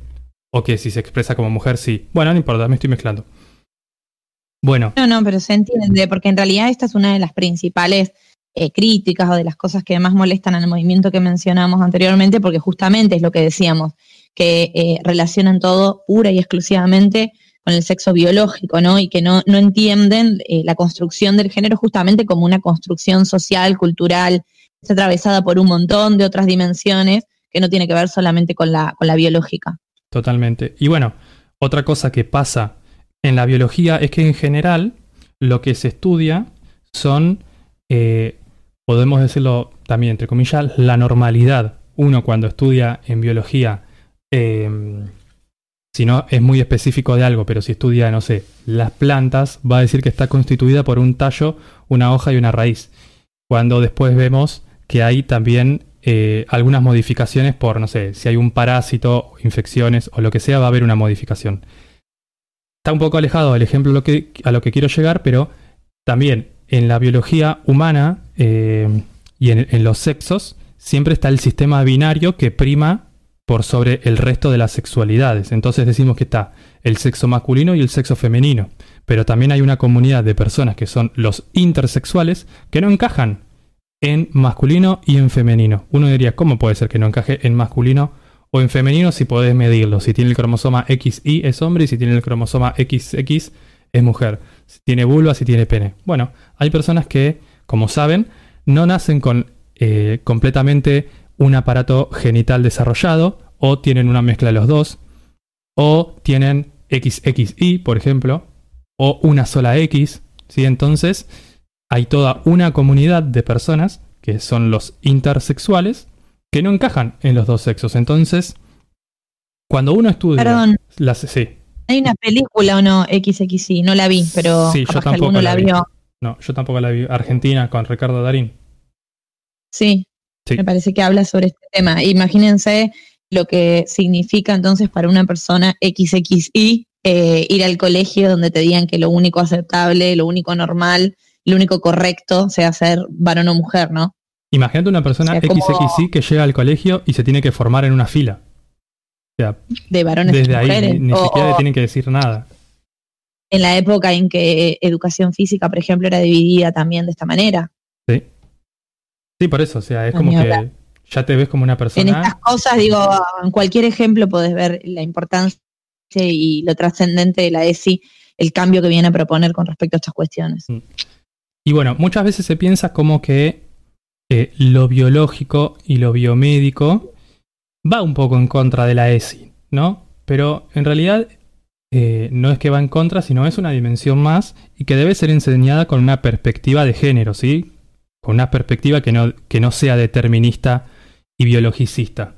[SPEAKER 1] O que si se expresa como mujer, sí. Bueno, no importa, me estoy mezclando. Bueno,
[SPEAKER 2] No, no, pero se entiende, porque en realidad esta es una de las principales eh, críticas o de las cosas que más molestan al movimiento que mencionamos anteriormente, porque justamente es lo que decíamos, que eh, relacionan todo pura y exclusivamente con el sexo biológico, ¿no? Y que no, no entienden la construcción del género justamente como una construcción social, cultural, está atravesada por un montón de otras dimensiones que no tiene que ver solamente con la, con la biológica.
[SPEAKER 1] totalmente. Y bueno, otra cosa que pasa en la biología es que en general lo que se estudia son, eh, podemos decirlo también entre comillas, la normalidad. Uno cuando estudia en biología, eh, si no es muy específico de algo, pero si estudia, no sé, las plantas, va a decir que está constituida por un tallo, una hoja y una raíz. Cuando después vemos que hay también eh, algunas modificaciones por, no sé, si hay un parásito, infecciones o lo que sea, va a haber una modificación. Está un poco alejado del ejemplo a lo que quiero llegar, pero también en la biología humana eh, y en los sexos siempre está el sistema binario que prima por sobre el resto de las sexualidades. Entonces decimos que está el sexo masculino y el sexo femenino. Pero también hay una comunidad de personas que son los intersexuales que no encajan en masculino y en femenino. Uno diría, ¿cómo puede ser que no encaje en masculino o en femenino si podés medirlo? Si tiene el cromosoma XY es hombre y si tiene el cromosoma XX es mujer. Si tiene vulva, si tiene pene. Bueno, hay personas que, como saben, no nacen con eh, completamente un aparato genital desarrollado o tienen una mezcla de los dos o tienen XXY, por ejemplo, o una sola X, ¿sí? Entonces, hay toda una comunidad de personas que son los intersexuales que no encajan en los dos sexos. Entonces, cuando uno estudia
[SPEAKER 2] Perdón,
[SPEAKER 1] las sí,
[SPEAKER 2] hay una película o no, XXI, no la vi, pero
[SPEAKER 1] Sí, yo
[SPEAKER 2] que
[SPEAKER 1] tampoco
[SPEAKER 2] alguno
[SPEAKER 1] la
[SPEAKER 2] la
[SPEAKER 1] vi.
[SPEAKER 2] vio.
[SPEAKER 1] no, yo tampoco la vi Argentina con Ricardo Darín.
[SPEAKER 2] Sí,
[SPEAKER 1] Sí.
[SPEAKER 2] me parece que habla sobre este tema. Imagínense lo que significa entonces para una persona XXI eh, ir al colegio donde te digan que lo único aceptable, lo único normal, lo único correcto sea ser varón o mujer, ¿no?
[SPEAKER 1] Imagínate una persona
[SPEAKER 2] O sea,
[SPEAKER 1] que llega al colegio y se tiene que formar en una fila. O sea,
[SPEAKER 2] De varones y
[SPEAKER 1] desde ahí
[SPEAKER 2] mujeres.
[SPEAKER 1] ni, ni
[SPEAKER 2] O-
[SPEAKER 1] siquiera le tienen que decir nada.
[SPEAKER 2] en la época en que educación física, por ejemplo, era dividida también de esta manera.
[SPEAKER 1] Sí. Sí, por eso, o sea, es
[SPEAKER 2] No,
[SPEAKER 1] como que ya te ves como una
[SPEAKER 2] En
[SPEAKER 1] persona.
[SPEAKER 2] estas cosas, digo, en cualquier ejemplo podés ver la importancia y lo trascendente de la ESI, el cambio que viene a proponer con respecto a estas cuestiones.
[SPEAKER 1] Y bueno, muchas veces se piensa como que eh, lo biológico y lo biomédico va un poco en contra de la ESI, ¿no? Pero en realidad eh, no es que va en contra, sino es una dimensión más y que debe ser enseñada con una perspectiva de género, ¿sí? Con una perspectiva que no, que no sea determinista y biologicista,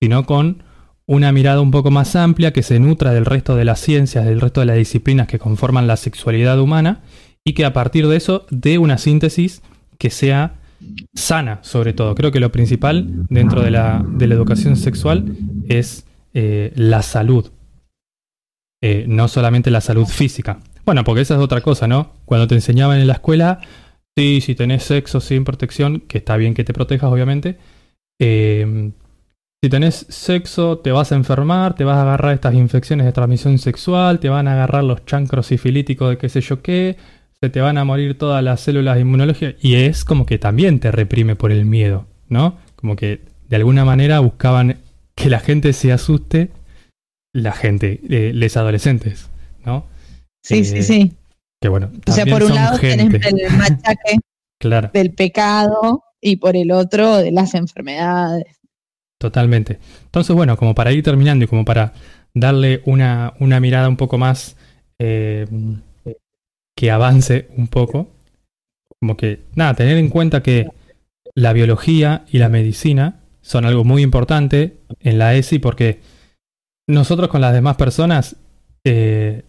[SPEAKER 1] sino con una mirada un poco más amplia que se nutra del resto de las ciencias, del resto de las disciplinas que conforman la sexualidad humana y que a partir de eso dé una síntesis que sea sana, sobre todo. Creo que lo principal dentro de la, de la educación sexual es eh, la salud. Eh, no solamente la salud física. Bueno, porque esa es otra cosa, ¿no? Cuando te enseñaban en la escuela, sí, si tenés sexo sin protección, que está bien que te protejas, obviamente. eh, si tenés sexo, te vas a enfermar, te vas a agarrar estas infecciones de transmisión sexual, te van a agarrar los chancros sifilíticos de qué sé yo qué, se te van a morir todas las células inmunológicas. Y es como que también te reprime por el miedo, ¿no? Como que de alguna manera buscaban que la gente se asuste, la gente, eh, les adolescentes, ¿no?
[SPEAKER 2] Sí,
[SPEAKER 1] Eh,
[SPEAKER 2] sí, sí.
[SPEAKER 1] Que bueno,
[SPEAKER 2] O sea, por un lado
[SPEAKER 1] gente.
[SPEAKER 2] tenés el machaque
[SPEAKER 1] Claro.
[SPEAKER 2] del pecado y por el otro de las enfermedades.
[SPEAKER 1] Totalmente. Entonces, bueno, como para ir terminando y como para darle una, una mirada un poco más eh, que avance un poco, como que, nada, tener en cuenta que la biología y la medicina son algo muy importante en la ESI porque nosotros con las demás personas eh,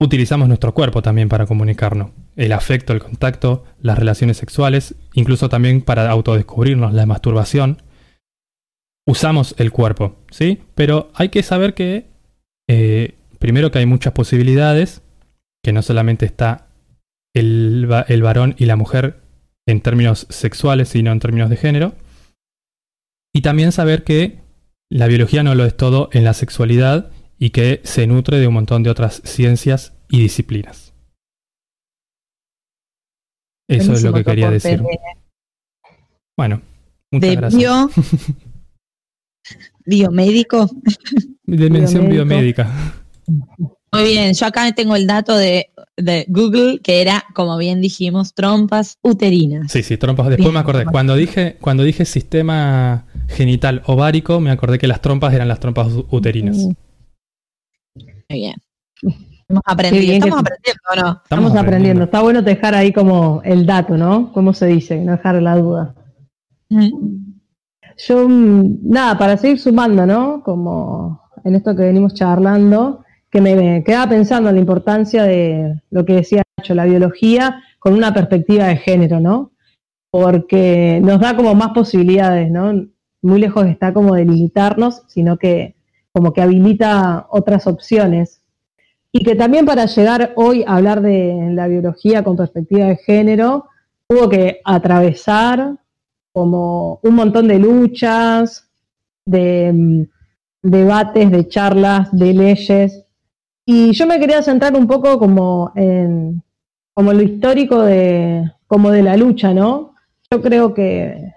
[SPEAKER 1] utilizamos nuestro cuerpo también para comunicarnos. El afecto, el contacto, las relaciones sexuales, incluso también para autodescubrirnos, la masturbación usamos el cuerpo, ¿sí? Pero hay que saber que, eh, primero que hay muchas posibilidades, que no solamente está el, el varón y la mujer en términos sexuales, sino en términos de género. Y también saber que la biología no lo es todo en la sexualidad y que se nutre de un montón de otras ciencias y disciplinas. Eso es lo que quería decir.
[SPEAKER 2] de-
[SPEAKER 1] Bueno, muchas
[SPEAKER 2] de
[SPEAKER 1] gracias.
[SPEAKER 2] bio, biomédico.
[SPEAKER 1] Dimensión biomédica.
[SPEAKER 2] Muy bien, yo acá tengo el dato de, de Google, que era, como bien dijimos, trompas uterinas.
[SPEAKER 1] Sí, sí, trompas. Después
[SPEAKER 2] Bien.
[SPEAKER 1] me acordé. Cuando dije, cuando dije sistema genital ovárico, me acordé que las trompas eran las trompas uterinas.
[SPEAKER 2] Muy bien. Hemos aprendido,
[SPEAKER 6] bien que-
[SPEAKER 2] estamos aprendiendo, ¿o ¿no?
[SPEAKER 6] Estamos aprendiendo. Está bueno dejar ahí como el dato, ¿no? ¿Cómo se dice? No dejar la duda. Yo, mm, nada, para seguir sumando, ¿no? Como en esto que venimos charlando, que me, quedaba pensando en la importancia de lo que decía Nacho, la biología con una perspectiva de género, ¿no? Porque nos da como más posibilidades, ¿no? Muy lejos está como de limitarnos, sino que como que habilita otras opciones. Y que también para llegar hoy a hablar de la biología con perspectiva de género, hubo que atravesar como un montón de luchas, de mm, debates, de charlas, de leyes. Y yo me quería centrar un poco como en como lo histórico de, como de la lucha, ¿no? Yo creo que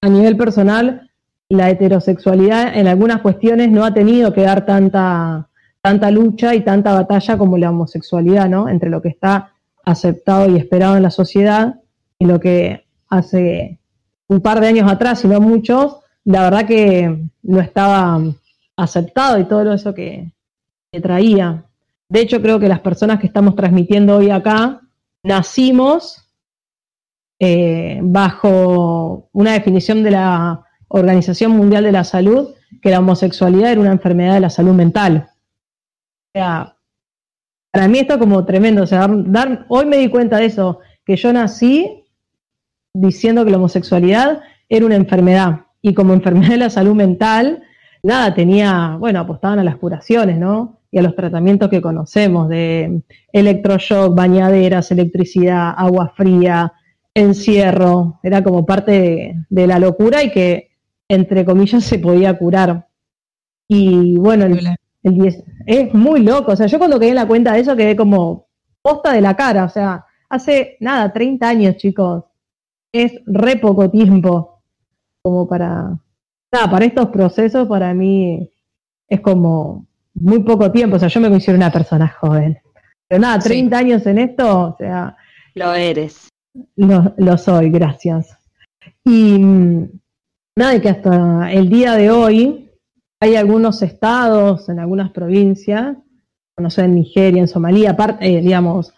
[SPEAKER 6] a nivel personal la heterosexualidad en algunas cuestiones no ha tenido que dar tanta, tanta lucha y tanta batalla como la homosexualidad, ¿no? Entre lo que está aceptado y esperado en la sociedad y lo que hace un par de años atrás, y no muchos, la verdad que no estaba aceptado y todo eso que traía. De hecho, creo que las personas que estamos transmitiendo hoy acá nacimos eh, bajo una definición de la Organización Mundial de la Salud, que la homosexualidad era una enfermedad de la salud mental. O sea, para mí esto es como tremendo. O sea, dar- hoy me di cuenta de eso, que yo nací diciendo que la homosexualidad era una enfermedad. Y como enfermedad de la salud mental, nada, tenía, bueno, apostaban a las curaciones, ¿no? Y a los tratamientos que conocemos de electroshock, bañaderas, electricidad, agua fría, encierro. Era como parte de, de la locura y que, entre comillas, se podía curar. Y bueno, el, el 10 es muy loco. O sea, yo cuando quedé en la cuenta de eso quedé como posta de la cara. O sea, hace nada, 30 años, chicos. Es re poco tiempo como para, nada, para estos procesos para mí es como muy poco tiempo, o sea, yo me considero una persona joven. Pero nada, 30 años en esto, o sea,
[SPEAKER 5] Lo eres.
[SPEAKER 6] lo, lo soy, gracias. Y mm, nada, y que hasta el día de hoy hay algunos estados, en algunas provincias, no sé, en Nigeria, en Somalia, aparte, eh, digamos,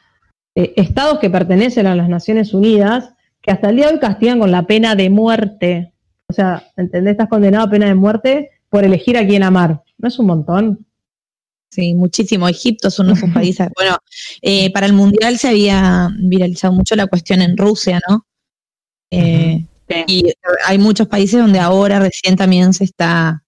[SPEAKER 6] eh, estados que pertenecen a las Naciones Unidas, que hasta el día de hoy castigan con la pena de muerte. O sea, ¿entendés? Estás condenado a pena de muerte por elegir a quién amar. ¿No es un montón?
[SPEAKER 2] Sí, muchísimo. Egipto es uno de sus países. Bueno, eh, para el Mundial se había viralizado mucho la cuestión en Rusia, ¿no? Eh, Y hay muchos países donde ahora recién también se está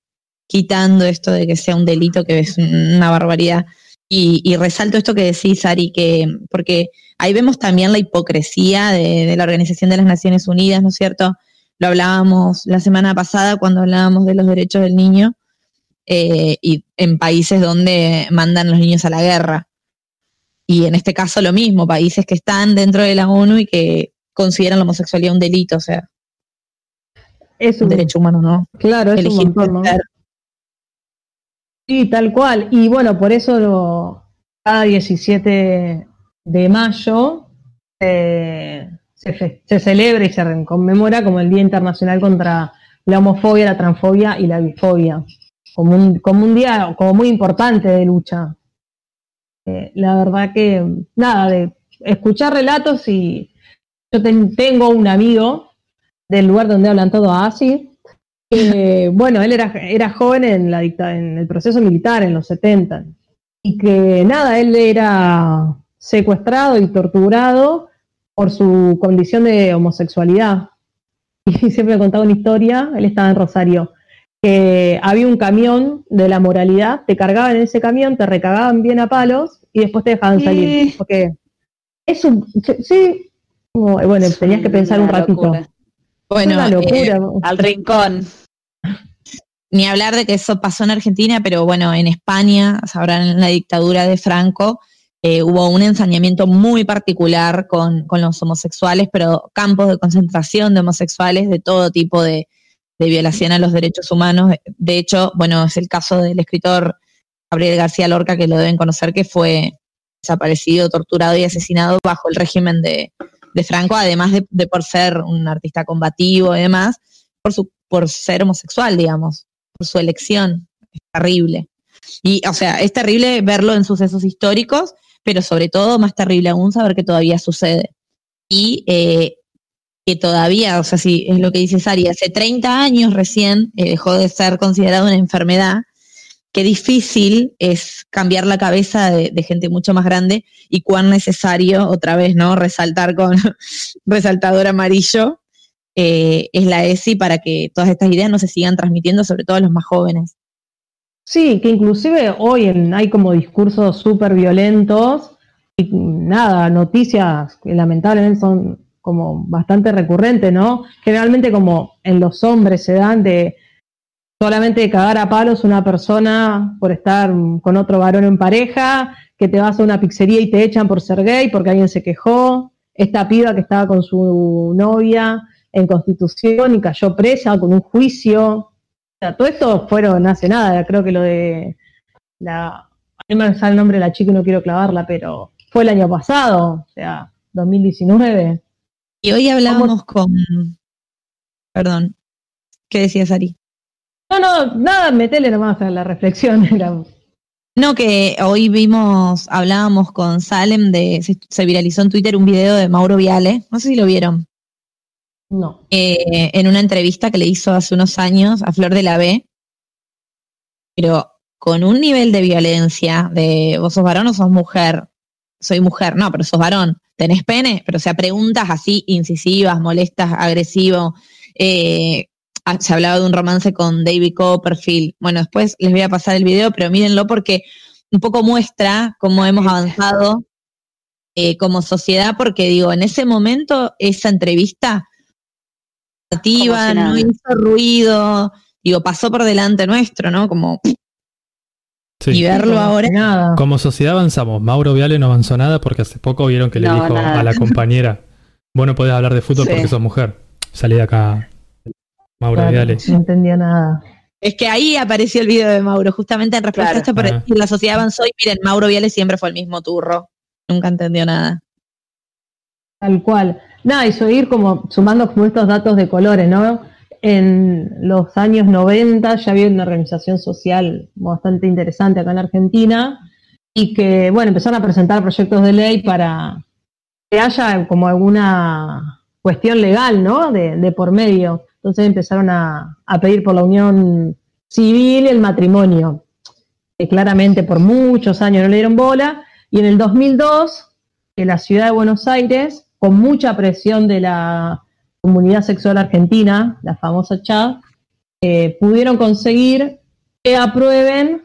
[SPEAKER 2] quitando esto de que sea un delito, que es una barbaridad. Y, y resalto esto que decís, Ari, que, porque ahí vemos también la hipocresía de, de la Organización de las Naciones Unidas, ¿no es cierto? Lo hablábamos la semana pasada cuando hablábamos de los derechos del niño, eh, y en países donde mandan los niños a la guerra. Y en este caso lo mismo, países que están dentro de la ONU y que consideran la homosexualidad un delito, o sea,
[SPEAKER 6] Es
[SPEAKER 2] un
[SPEAKER 6] un
[SPEAKER 2] derecho humano, ¿no?
[SPEAKER 6] Claro, es un
[SPEAKER 2] Elegir
[SPEAKER 6] montón, ¿no? Sí, tal cual. Y bueno, por eso lo- cada 17 de mayo eh, se, fe- se celebra y se conmemora como el Día Internacional contra la homofobia, la transfobia y la bifobia. Como un, como un día como muy importante de lucha. Eh, la verdad que, nada, de escuchar relatos y yo ten- tengo un amigo del lugar donde hablan todo así, que, bueno, él era, era joven en, la dicta- en el proceso militar, en los 70, y que nada, él era secuestrado y torturado por su condición de homosexualidad. Y siempre me contaba una historia, él estaba en Rosario, que había un camión de la moralidad, te cargaban en ese camión, te recagaban bien a palos y después te dejaban salir. Porque es un, sí, como, bueno, tenías que pensar un ratito.
[SPEAKER 5] locura.
[SPEAKER 2] Bueno,
[SPEAKER 6] una
[SPEAKER 2] eh,
[SPEAKER 6] locura.
[SPEAKER 5] Al rincón.
[SPEAKER 2] ni hablar de que eso pasó en Argentina, pero bueno, en España, sabrán, en la dictadura de Franco, eh, hubo un ensañamiento muy particular con, con los homosexuales, pero campos de concentración de homosexuales de todo tipo de, de violación a los derechos humanos. De hecho, bueno, es el caso del escritor Gabriel García Lorca, que lo deben conocer, que fue desaparecido, torturado y asesinado bajo el régimen de, de Franco, además de, por ser un artista combativo y demás, por, su, por ser homosexual, digamos, por su elección. Es terrible. Y, o sea, es terrible verlo en sucesos históricos, pero sobre todo más terrible aún saber que todavía sucede. Y eh, que todavía, o sea, si es lo que dice Sari, hace 30 años recién eh, dejó de ser considerada una enfermedad, qué difícil es cambiar la cabeza de, gente mucho más grande y cuán necesario, otra vez, ¿no? Resaltar con resaltador amarillo, eh, es la ESI para que todas estas ideas no se sigan transmitiendo, sobre todo a los más jóvenes.
[SPEAKER 6] Sí, que inclusive hoy en- hay como discursos súper violentos y nada, noticias que lamentablemente son como bastante recurrentes, ¿no? Generalmente como en los hombres se dan de solamente cagar a palos una persona por estar con otro varón en pareja, que te vas a una pizzería y te echan por ser gay porque alguien se quejó, esta piba que estaba con su novia en Constitución y cayó presa con un juicio, o sea, todo esto fueron hace nada, creo que lo de la, a mí me sale el nombre de la chica y no quiero clavarla, pero fue el año pasado, o sea, 2019.
[SPEAKER 2] Y hoy hablábamos con... Perdón, ¿qué decías, Ari?
[SPEAKER 6] No, no, nada, metele nomás a la reflexión.
[SPEAKER 2] No, que hoy vimos, hablábamos con Salem de, se, se viralizó en Twitter un video de Mauro Viale, no sé si lo vieron,
[SPEAKER 6] no.
[SPEAKER 2] eh, en una entrevista que le hizo hace unos años a Flor de la B, pero con un nivel de violencia, de vos sos varón o sos mujer, soy mujer, no, pero sos varón, tenés pene, pero o sea, preguntas así incisivas, molestas, agresivo, eh, ah, se hablaba de un romance con David Copperfield. Bueno, después les voy a pasar el video, pero mírenlo porque un poco muestra cómo hemos avanzado eh, como sociedad, porque digo, en ese momento esa entrevista activa, no hizo ruido, digo, pasó por delante nuestro, ¿no? Como
[SPEAKER 1] Sí.
[SPEAKER 2] y verlo ahora.
[SPEAKER 6] Nada.
[SPEAKER 1] Como sociedad avanzamos. Mauro Viale no avanzó nada porque hace poco vieron que le
[SPEAKER 5] No,
[SPEAKER 1] dijo
[SPEAKER 5] nada.
[SPEAKER 1] a la compañera, vos no podés hablar de fútbol
[SPEAKER 5] Sí.
[SPEAKER 1] porque sos mujer. Salí de acá, Mauro
[SPEAKER 6] Claro,
[SPEAKER 1] Viale.
[SPEAKER 6] no entendía nada.
[SPEAKER 2] Es que ahí apareció el video de Mauro, justamente en respuesta
[SPEAKER 5] Claro.
[SPEAKER 2] a esto,
[SPEAKER 1] Ah.
[SPEAKER 2] decir, la sociedad avanzó y miren, Mauro Viale siempre fue el mismo turro. Nunca entendió nada.
[SPEAKER 6] Tal cual. Nada, y seguir como sumando como estos datos de colores, ¿no? En los años 90 ya había una organización social bastante interesante acá en Argentina y que, bueno, empezaron a presentar proyectos de ley para que haya como alguna cuestión legal, ¿no? De, por medio. Entonces empezaron a, a pedir por la unión civil el matrimonio. Que claramente por muchos años no le dieron bola. Y en el 2002, en la ciudad de Buenos Aires, con mucha presión de la comunidad sexual argentina, la famosa CHAD, eh, pudieron conseguir que aprueben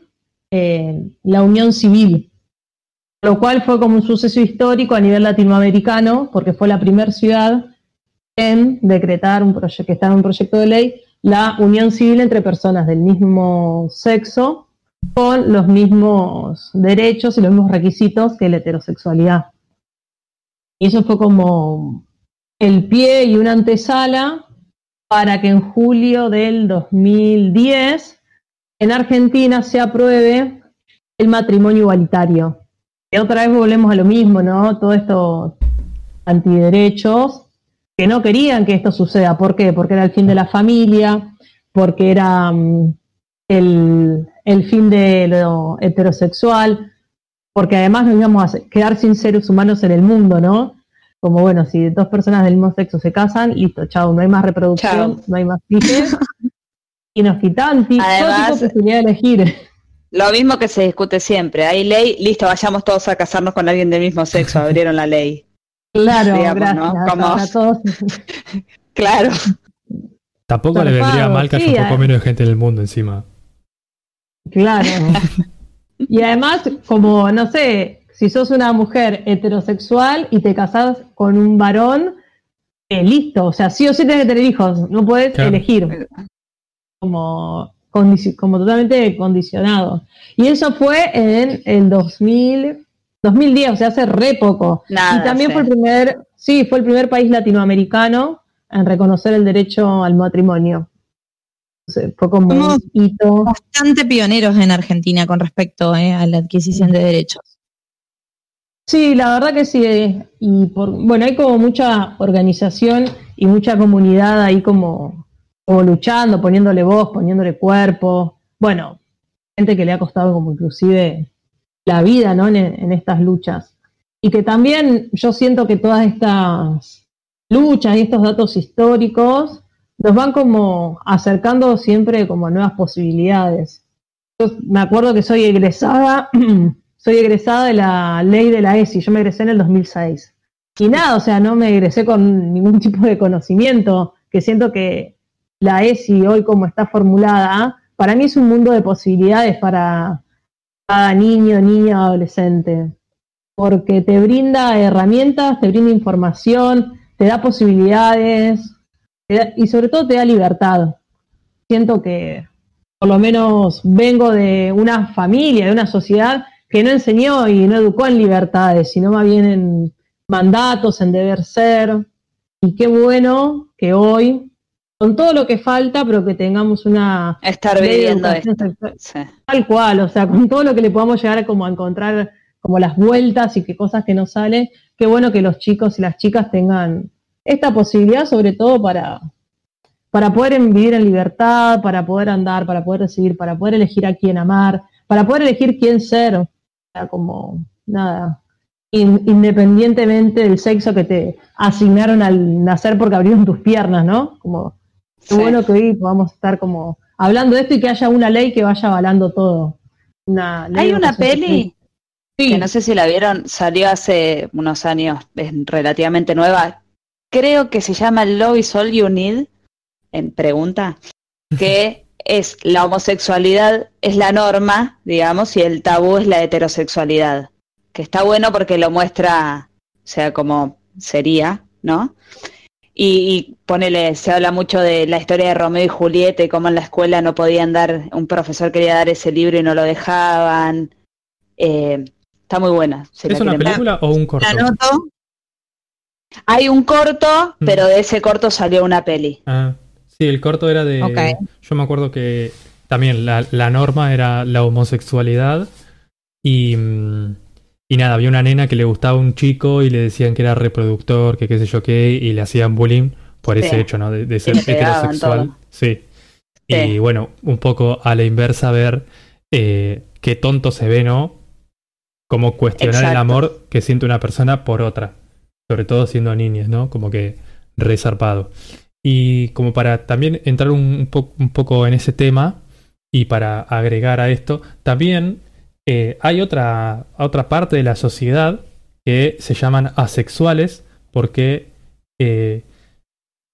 [SPEAKER 6] eh, la unión civil, lo cual fue como un suceso histórico a nivel latinoamericano, porque fue la primera ciudad en decretar un proyecto, que estaba en un proyecto de ley, la unión civil entre personas del mismo sexo con los mismos derechos y los mismos requisitos que la heterosexualidad. Y eso fue como el pie y una antesala para que en julio del 2010 en Argentina se apruebe el matrimonio igualitario. Y otra vez volvemos a lo mismo, ¿no? Todos estos antiderechos que no querían que esto suceda. ¿Por qué? Porque era el fin de la familia, porque era mm, el, el fin de lo heterosexual, porque además nos íbamos a quedar sin seres humanos en el mundo, ¿no? Como bueno, si dos personas del mismo sexo se casan, listo, chao, no hay más reproducción,
[SPEAKER 5] Chao.
[SPEAKER 6] no hay más hijos. y nos quitan
[SPEAKER 5] Además-
[SPEAKER 6] posibilidad de elegir.
[SPEAKER 5] Lo mismo que se discute siempre. Hay ley, listo, vayamos todos a casarnos con alguien del mismo sexo. Abrieron la ley.
[SPEAKER 6] Claro,
[SPEAKER 5] Digamos, ¿no?
[SPEAKER 6] gracias.
[SPEAKER 5] Como-
[SPEAKER 6] a todos.
[SPEAKER 5] Claro.
[SPEAKER 1] Tampoco le vendría mal que haya
[SPEAKER 6] sí,
[SPEAKER 1] un poco
[SPEAKER 6] eh.
[SPEAKER 1] menos de gente en el mundo encima.
[SPEAKER 6] Claro. y además, como, no sé, si sos una mujer heterosexual y te casás con un varón, eh, listo. O sea, sí o sí tenés que tener hijos, no puedes
[SPEAKER 1] Claro.
[SPEAKER 6] elegir. Como, condici- como totalmente condicionado. Y eso fue en el 2000, 2010, o sea, hace re poco.
[SPEAKER 5] Nada,
[SPEAKER 6] y también fue el primer, sí, fue el primer país latinoamericano en reconocer el derecho al matrimonio. Fue como
[SPEAKER 2] Somos
[SPEAKER 6] un hito.
[SPEAKER 2] Bastante pioneros en Argentina con respecto eh, a la adquisición de derechos.
[SPEAKER 6] Sí, la verdad que sí. eh, Y por, bueno, hay como mucha organización y mucha comunidad ahí como, luchando, poniéndole voz, poniéndole cuerpo. Bueno, gente que le ha costado como inclusive la vida, ¿no? En, en estas luchas. Y que también yo siento que todas estas luchas y estos datos históricos nos van como acercando siempre como a nuevas posibilidades. Yo me acuerdo que soy egresada, soy egresada de la ley de la ESI, yo me egresé en el 2006. Y nada, o sea, no me egresé con ningún tipo de conocimiento, que siento que la ESI hoy como está formulada, para mí es un mundo de posibilidades para cada niño, niña, adolescente, porque te brinda herramientas, te brinda información, te da posibilidades y sobre todo te da libertad. Siento que por lo menos vengo de una familia, de una sociedad que no enseñó y no educó en libertades, sino más bien en mandatos, en deber ser. Y qué bueno que hoy, con todo lo que falta, pero que tengamos una
[SPEAKER 5] Estar viviendo esto. Sí.
[SPEAKER 6] Tal cual, o sea, con todo lo que le podamos llegar a como a encontrar como las vueltas y qué cosas que nos salen, qué bueno que los chicos y las chicas tengan esta posibilidad, sobre todo para, para poder vivir en libertad, para poder andar, para poder decidir, para poder elegir a quién amar, para poder elegir quién ser, como nada, in- independientemente del sexo que te asignaron al nacer porque abrieron tus piernas, ¿no? Como Qué
[SPEAKER 5] Sí.
[SPEAKER 6] bueno que hoy podamos estar como hablando de esto y que haya una ley que vaya avalando todo. Una ley
[SPEAKER 5] Hay una peli.
[SPEAKER 6] Sí,
[SPEAKER 5] que no sé si la vieron, salió hace unos años, es relativamente nueva. Creo que se llama Love is All You Need, en pregunta, que es la homosexualidad es la norma, digamos, y el tabú es la heterosexualidad. Que está bueno porque lo muestra, o sea, como sería, ¿no? Y, y ponele, se habla mucho de la historia de Romeo y Julieta y cómo en la escuela no podían dar, un profesor quería dar ese libro y no lo dejaban. Eh, está muy buena. si
[SPEAKER 1] ¿Es una
[SPEAKER 5] ver.
[SPEAKER 1] película o un corto?
[SPEAKER 2] La anoto.
[SPEAKER 5] Hay un corto,
[SPEAKER 1] Mm.
[SPEAKER 5] pero de ese corto salió una peli.
[SPEAKER 1] Ah, sí, el corto era de... Yo me acuerdo que también la, la norma era la homosexualidad y, mm, y nada, había una nena que le gustaba a un chico y le decían que era reproductor, que qué sé yo qué, y le hacían bullying por ese hecho, ¿no? De, de ser heterosexual.
[SPEAKER 5] todo.
[SPEAKER 1] Sí. Y bueno, un poco a la inversa ver eh, qué tonto se ve, ¿no? Como cuestionar el amor que siente una persona por otra. Sobre todo siendo niñas, ¿no? Como que resarpado. Y como para también entrar un, po- un poco en ese tema y para agregar a esto, también eh, hay otra, otra parte de la sociedad que se llaman asexuales porque eh,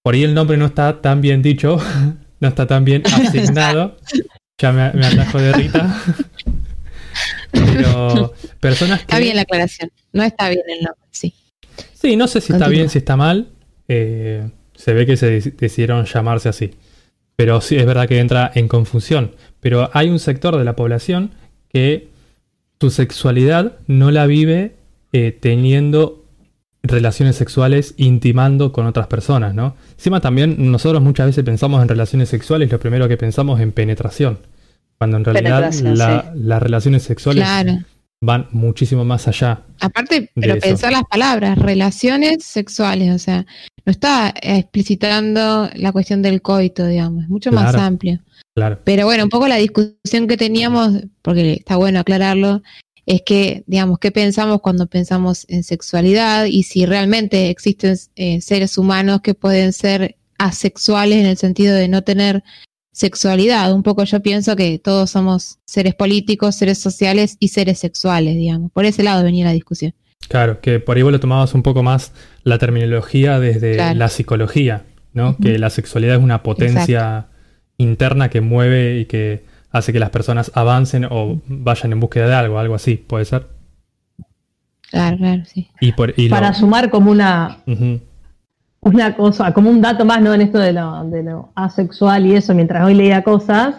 [SPEAKER 1] por ahí el nombre no está tan bien dicho, no está tan bien asignado. Ya me, me atajo de Rita. Pero personas que...
[SPEAKER 3] Está bien la aclaración. No está bien el nombre, sí.
[SPEAKER 1] Sí, no sé si está bien, si está mal. Eh, se ve que se dec- decidieron llamarse así. Pero sí, es verdad que entra en confusión. Pero hay un sector de la población que su sexualidad no la vive eh, teniendo relaciones sexuales intimando con otras personas, ¿no? Encima también nosotros muchas veces pensamos en relaciones sexuales, lo primero que pensamos en penetración. Cuando en realidad las relaciones sexuales
[SPEAKER 3] Claro.
[SPEAKER 1] van muchísimo más allá.
[SPEAKER 3] Aparte, pero pensar las palabras, relaciones sexuales, o sea, no está explicitando la cuestión del coito, digamos, es mucho más amplio.
[SPEAKER 1] Claro.
[SPEAKER 3] Pero bueno, un poco la discusión que teníamos, porque está bueno aclararlo, es que, digamos, qué pensamos cuando pensamos en sexualidad y si realmente existen eh, seres humanos que pueden ser asexuales en el sentido de no tener sexualidad. Un poco yo pienso que todos somos seres políticos, seres sociales y seres sexuales, digamos. Por ese lado venía la discusión.
[SPEAKER 1] Claro, que por ahí vos lo tomabas un poco más la terminología desde
[SPEAKER 3] Claro.
[SPEAKER 1] la psicología, ¿no? Que la sexualidad es una potencia interna que mueve y que hace que las personas avancen o vayan en búsqueda de algo, algo así, puede ser.
[SPEAKER 3] Claro, claro, sí.
[SPEAKER 1] Y por y lo-
[SPEAKER 6] Para sumar como una, una cosa, como un dato más, ¿no? En esto de lo, de lo asexual y eso, mientras hoy leía cosas,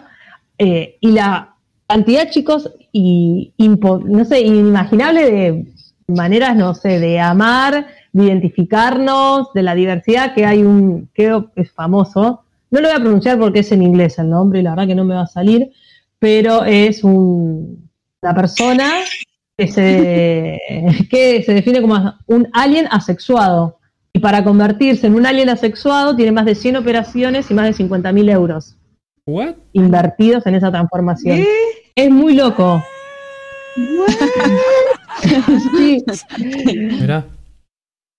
[SPEAKER 6] eh, y la cantidad, chicos, y impo- no sé, inimaginable de maneras, no sé, de amar, de identificarnos, de la diversidad, que hay un, que es famoso, no lo voy a pronunciar porque es en inglés el nombre, y la verdad que no me va a salir, pero es un, una persona que se, que se define como un alien asexuado. Y para convertirse en un alien asexuado tiene más de 100 operaciones y más de 50 mil euros
[SPEAKER 1] ¿What?
[SPEAKER 6] invertidos en esa transformación. Es muy loco. Sí,
[SPEAKER 1] Mirá.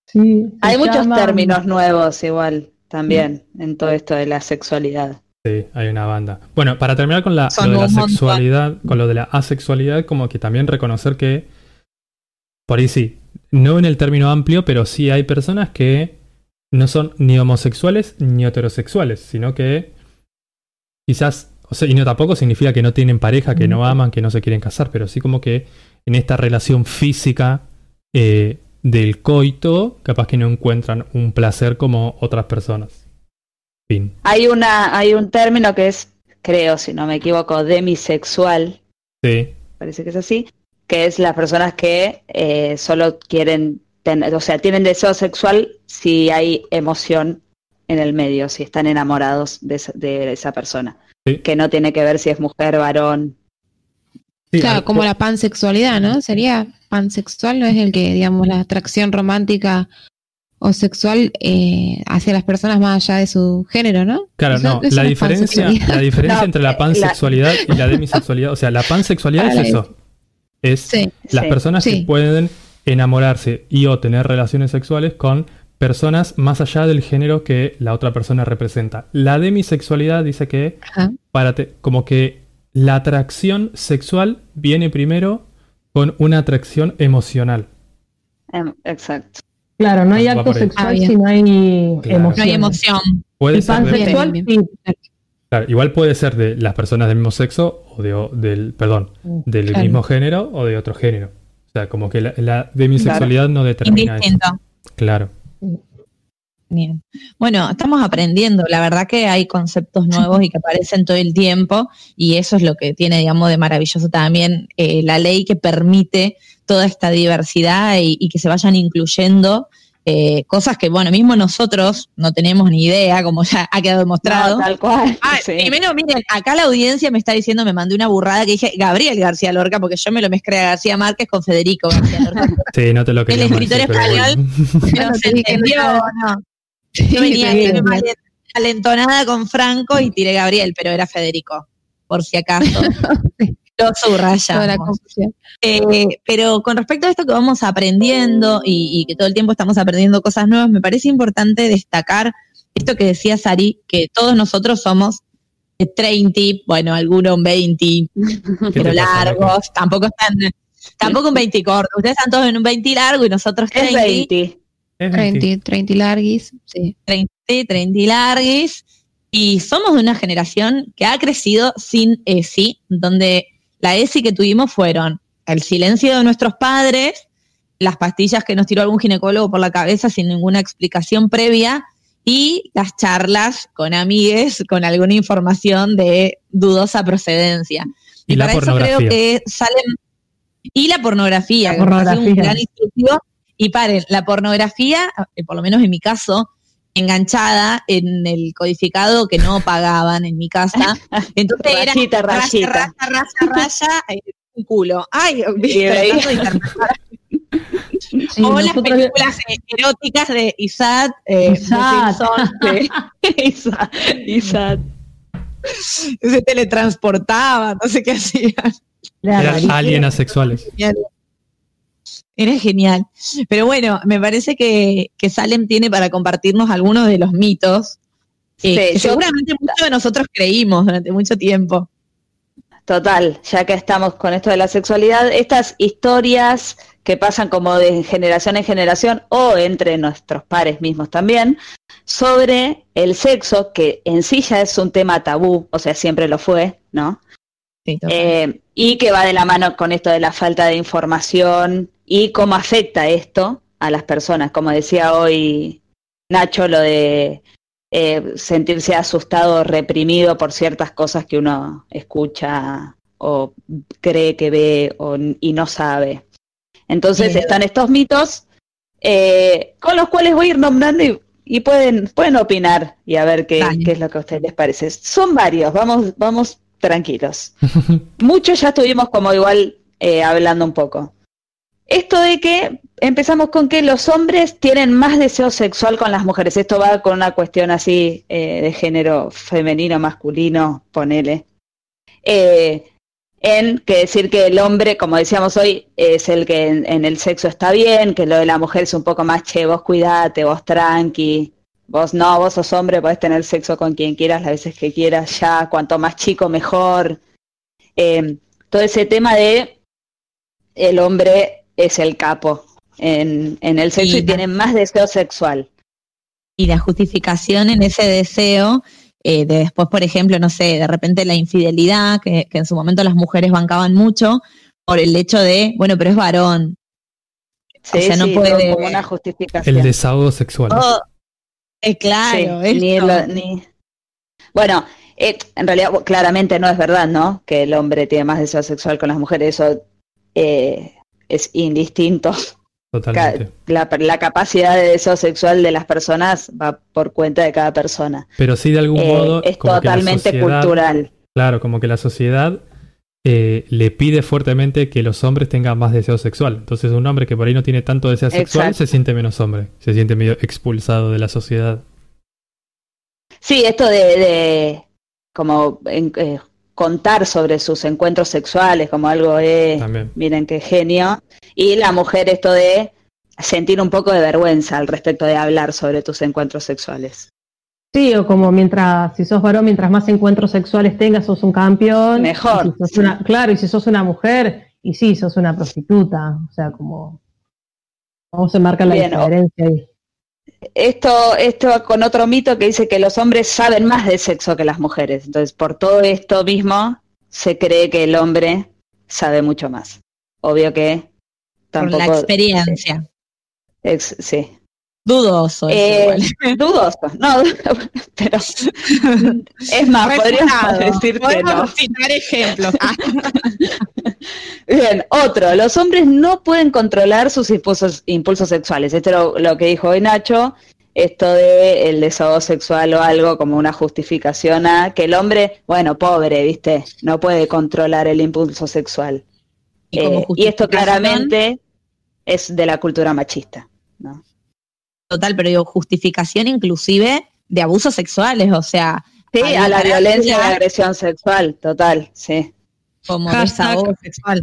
[SPEAKER 6] sí, se
[SPEAKER 5] Hay muchos términos nuevos igual también en todo esto de la sexualidad.
[SPEAKER 1] Sí, hay una banda. Bueno, para terminar con la,
[SPEAKER 2] Son
[SPEAKER 1] lo de la
[SPEAKER 2] montón.
[SPEAKER 1] sexualidad, con lo de la asexualidad, como que también reconocer que, por ahí sí, no en el término amplio, pero sí hay personas que no son ni homosexuales ni heterosexuales, sino que quizás, o sea, y no tampoco significa que no tienen pareja, que no aman, que no se quieren casar, pero sí como que en esta relación física eh, del coito, capaz que no encuentran un placer como otras personas. Fin.
[SPEAKER 5] Hay una, hay un término que es, creo, si no me equivoco, demisexual,
[SPEAKER 1] Sí,
[SPEAKER 5] parece que es así, que es las personas que eh, solo quieren tener, o sea, tienen deseo sexual si hay emoción en el medio, si están enamorados de esa, de esa persona.
[SPEAKER 1] Sí.
[SPEAKER 5] Que no tiene que ver si es mujer, varón.
[SPEAKER 1] Sí,
[SPEAKER 3] Claro, como la pansexualidad, ¿no? Sería pansexual, no es el que, digamos, la atracción romántica o sexual eh, hacia las personas más allá de su género, ¿no?
[SPEAKER 1] Claro,
[SPEAKER 3] Eso-
[SPEAKER 1] no,
[SPEAKER 3] eso
[SPEAKER 1] la diferencia, la diferencia
[SPEAKER 5] No,
[SPEAKER 1] entre la
[SPEAKER 5] la-
[SPEAKER 1] pansexualidad y la demisexualidad, o sea, la pansexualidad es eso. Es
[SPEAKER 3] Sí,
[SPEAKER 1] las
[SPEAKER 5] Sí.
[SPEAKER 1] personas que pueden enamorarse y o tener relaciones sexuales con personas más allá del género que la otra persona representa. La demisexualidad dice que
[SPEAKER 3] ajá.
[SPEAKER 1] para te- como que la atracción sexual viene primero con una atracción emocional.
[SPEAKER 5] Em, exacto.
[SPEAKER 6] Claro, no hay
[SPEAKER 1] Va
[SPEAKER 6] acto sexual
[SPEAKER 3] Ah,
[SPEAKER 6] si no hay
[SPEAKER 1] Claro.
[SPEAKER 6] emoción.
[SPEAKER 2] No hay emoción.
[SPEAKER 1] Puede
[SPEAKER 6] Y
[SPEAKER 1] ser de-
[SPEAKER 6] pansexual,
[SPEAKER 3] Bien,
[SPEAKER 6] sí.
[SPEAKER 1] Claro, igual puede ser de las personas del mismo sexo o de, o- del, perdón, del
[SPEAKER 3] Claro.
[SPEAKER 1] mismo género o de otro género. O sea, como que la, la demisexualidad no determina eso. Claro.
[SPEAKER 2] Bien. Bueno, estamos aprendiendo. La verdad que hay conceptos nuevos y que aparecen todo el tiempo y eso es lo que tiene, digamos, de maravilloso también eh, la ley que permite toda esta diversidad y, y que se vayan incluyendo eh, cosas que, bueno, mismo nosotros no tenemos ni idea, como ya ha quedado demostrado.
[SPEAKER 5] No, tal cual.
[SPEAKER 2] Ah,
[SPEAKER 5] sí.
[SPEAKER 2] Primero, miren, acá la audiencia me está diciendo, me mandé una burrada que dije Gabriel García Lorca, porque yo me lo mezclé a García Márquez con Federico García Lorca.
[SPEAKER 1] Sí, no te lo quería
[SPEAKER 2] escritor español. Pero se entendió, ¿no? Yo venía alentonada con Franco y tiré Gabriel, pero era Federico, por si acaso. Lo subrayamos. Eh, pero con respecto a esto que vamos aprendiendo y, y que todo el tiempo estamos aprendiendo cosas nuevas, me parece importante destacar esto que decía Sari, que todos nosotros somos de 30, bueno, algunos 20,
[SPEAKER 1] ¿Qué
[SPEAKER 2] pero largos, tampoco están, tampoco un 20 corto, ustedes están todos en un 20 largo y nosotros
[SPEAKER 5] Es
[SPEAKER 2] 30,
[SPEAKER 5] 20.
[SPEAKER 1] Es 20.
[SPEAKER 3] 30, 30 larguis, sí.
[SPEAKER 2] 30, 30 larguis. Y somos de una generación que ha crecido sin ESI, donde la ESI que tuvimos fueron el silencio de nuestros padres, las pastillas que nos tiró algún ginecólogo por la cabeza sin ninguna explicación previa y las charlas con amigues con alguna información de dudosa procedencia.
[SPEAKER 1] Y la
[SPEAKER 2] para eso creo
[SPEAKER 1] pornografía.
[SPEAKER 2] que salen y la pornografía,
[SPEAKER 6] La
[SPEAKER 2] que me parece un
[SPEAKER 6] pornografía.
[SPEAKER 2] gran instructivo. Y paren, la pornografía, eh, por lo menos en mi caso, enganchada en el codificado que no pagaban en mi casa. Entonces era
[SPEAKER 5] Rayita,
[SPEAKER 2] raya,
[SPEAKER 5] rayita.
[SPEAKER 2] raya, raya, raya, eh, un culo. Ay.
[SPEAKER 6] Sí,
[SPEAKER 2] o las películas eh, eróticas de Isaac, eh,
[SPEAKER 6] Isaac.
[SPEAKER 2] de que se teletransportaban, no sé qué hacían.
[SPEAKER 6] Era
[SPEAKER 1] Eran alien asexuales.
[SPEAKER 2] Era genial. Pero bueno, me parece que, que Salem tiene para compartirnos algunos de los mitos eh,
[SPEAKER 5] Sí,
[SPEAKER 2] que seguramente muchos de nosotros creímos durante mucho tiempo.
[SPEAKER 5] Total, ya que estamos con esto de la sexualidad, estas historias que pasan como de generación en generación o entre nuestros pares mismos también, sobre el sexo, que en sí ya es un tema tabú, o sea, siempre lo fue, ¿no?
[SPEAKER 2] Sí.
[SPEAKER 5] Eh, y que va de la mano con esto de la falta de información y cómo afecta esto a las personas. Como decía hoy Nacho, lo de eh, sentirse asustado, reprimido por ciertas cosas que uno escucha o cree que ve o, y no sabe. Entonces están estos mitos eh, con los cuales voy a ir nombrando y, y pueden, pueden opinar y a ver qué, qué es lo que a ustedes les parece. Son varios, vamos, vamos tranquilos. Muchos ya estuvimos como igual eh, hablando un poco. Esto de que empezamos con que los hombres tienen más deseo sexual con las mujeres. Esto va con una cuestión así eh, de género femenino, masculino, ponele. Eh, en que decir que el hombre, como decíamos hoy, es el que en, el sexo está bien, que lo de la mujer es un poco más, che, vos cuidate, vos tranqui, vos no, vos sos hombre, podés tener sexo con quien quieras, las veces que quieras, ya, cuanto más chico mejor. Eh, todo ese tema de el hombre es el capo en, en el sexo
[SPEAKER 2] Sí,
[SPEAKER 5] y tiene más deseo sexual.
[SPEAKER 2] y la justificación en ese deseo eh, de después, por ejemplo, no sé, de repente la infidelidad, que, que en su momento las mujeres bancaban mucho por el hecho de, bueno, pero es varón.
[SPEAKER 5] Sí,
[SPEAKER 2] o sea, no
[SPEAKER 5] sí,
[SPEAKER 2] puede...
[SPEAKER 5] como una justificación.
[SPEAKER 1] El desahogo sexual.
[SPEAKER 2] Oh, eh, claro,
[SPEAKER 5] Sí, ni lo- ni- Bueno, eh, en realidad claramente no es verdad, ¿no? Que el hombre tiene más deseo sexual con las mujeres, eso eh, es indistinto.
[SPEAKER 1] Totalmente.
[SPEAKER 5] La, la capacidad de deseo sexual de las personas va por cuenta de cada persona.
[SPEAKER 1] Pero sí de algún
[SPEAKER 5] Eh,
[SPEAKER 1] modo.
[SPEAKER 5] es
[SPEAKER 1] como que la
[SPEAKER 5] totalmente
[SPEAKER 1] sociedad-
[SPEAKER 5] cultural.
[SPEAKER 1] Claro, como que la sociedad eh, le pide fuertemente que los hombres tengan más deseo sexual. Entonces un hombre que por ahí no tiene tanto deseo sexual
[SPEAKER 5] Exacto.
[SPEAKER 1] se siente menos hombre, se siente medio expulsado de la sociedad.
[SPEAKER 5] Sí, esto de, de como en- eh, contar sobre sus encuentros sexuales como algo de,
[SPEAKER 1] También.
[SPEAKER 5] miren qué genio, y la mujer esto de sentir un poco de vergüenza al respecto de hablar sobre tus encuentros sexuales.
[SPEAKER 6] Sí, o como mientras, si sos varón, mientras más encuentros sexuales tengas, sos un campeón.
[SPEAKER 5] Mejor,
[SPEAKER 6] Y si sos
[SPEAKER 5] sí.
[SPEAKER 6] una- claro, y si sos una mujer, y sí, sos una prostituta. O sea, como. ¿Cómo se marca la
[SPEAKER 5] Bien,
[SPEAKER 6] diferencia ahí?
[SPEAKER 5] Esto, esto con otro mito que dice que los hombres saben más de sexo que las mujeres. Entonces, por todo esto mismo, se cree que el hombre sabe mucho más. Obvio que
[SPEAKER 2] por
[SPEAKER 5] tampoco.
[SPEAKER 2] la experiencia.
[SPEAKER 5] ex- sí.
[SPEAKER 2] Dudoso.
[SPEAKER 5] Eh, dudoso, no, pero es más, podríamos decir que
[SPEAKER 2] Podemos
[SPEAKER 5] no.
[SPEAKER 2] citar ejemplos.
[SPEAKER 5] Bien, otro, los hombres no pueden controlar sus impulsos, impulsos sexuales. Esto es lo, lo que dijo hoy Nacho, esto de el desahogo sexual o algo como una justificación a que el hombre, bueno, pobre, viste, no puede controlar el impulso sexual.
[SPEAKER 2] Y
[SPEAKER 5] Eh, y esto claramente es de la cultura machista. ¿no?
[SPEAKER 2] Total, pero digo, justificación inclusive de abusos sexuales, o sea,
[SPEAKER 5] Sí, a la violencia y
[SPEAKER 2] ya.
[SPEAKER 5] agresión sexual, total, sí.
[SPEAKER 2] como
[SPEAKER 6] Hashtag.
[SPEAKER 2] desahogo sexual.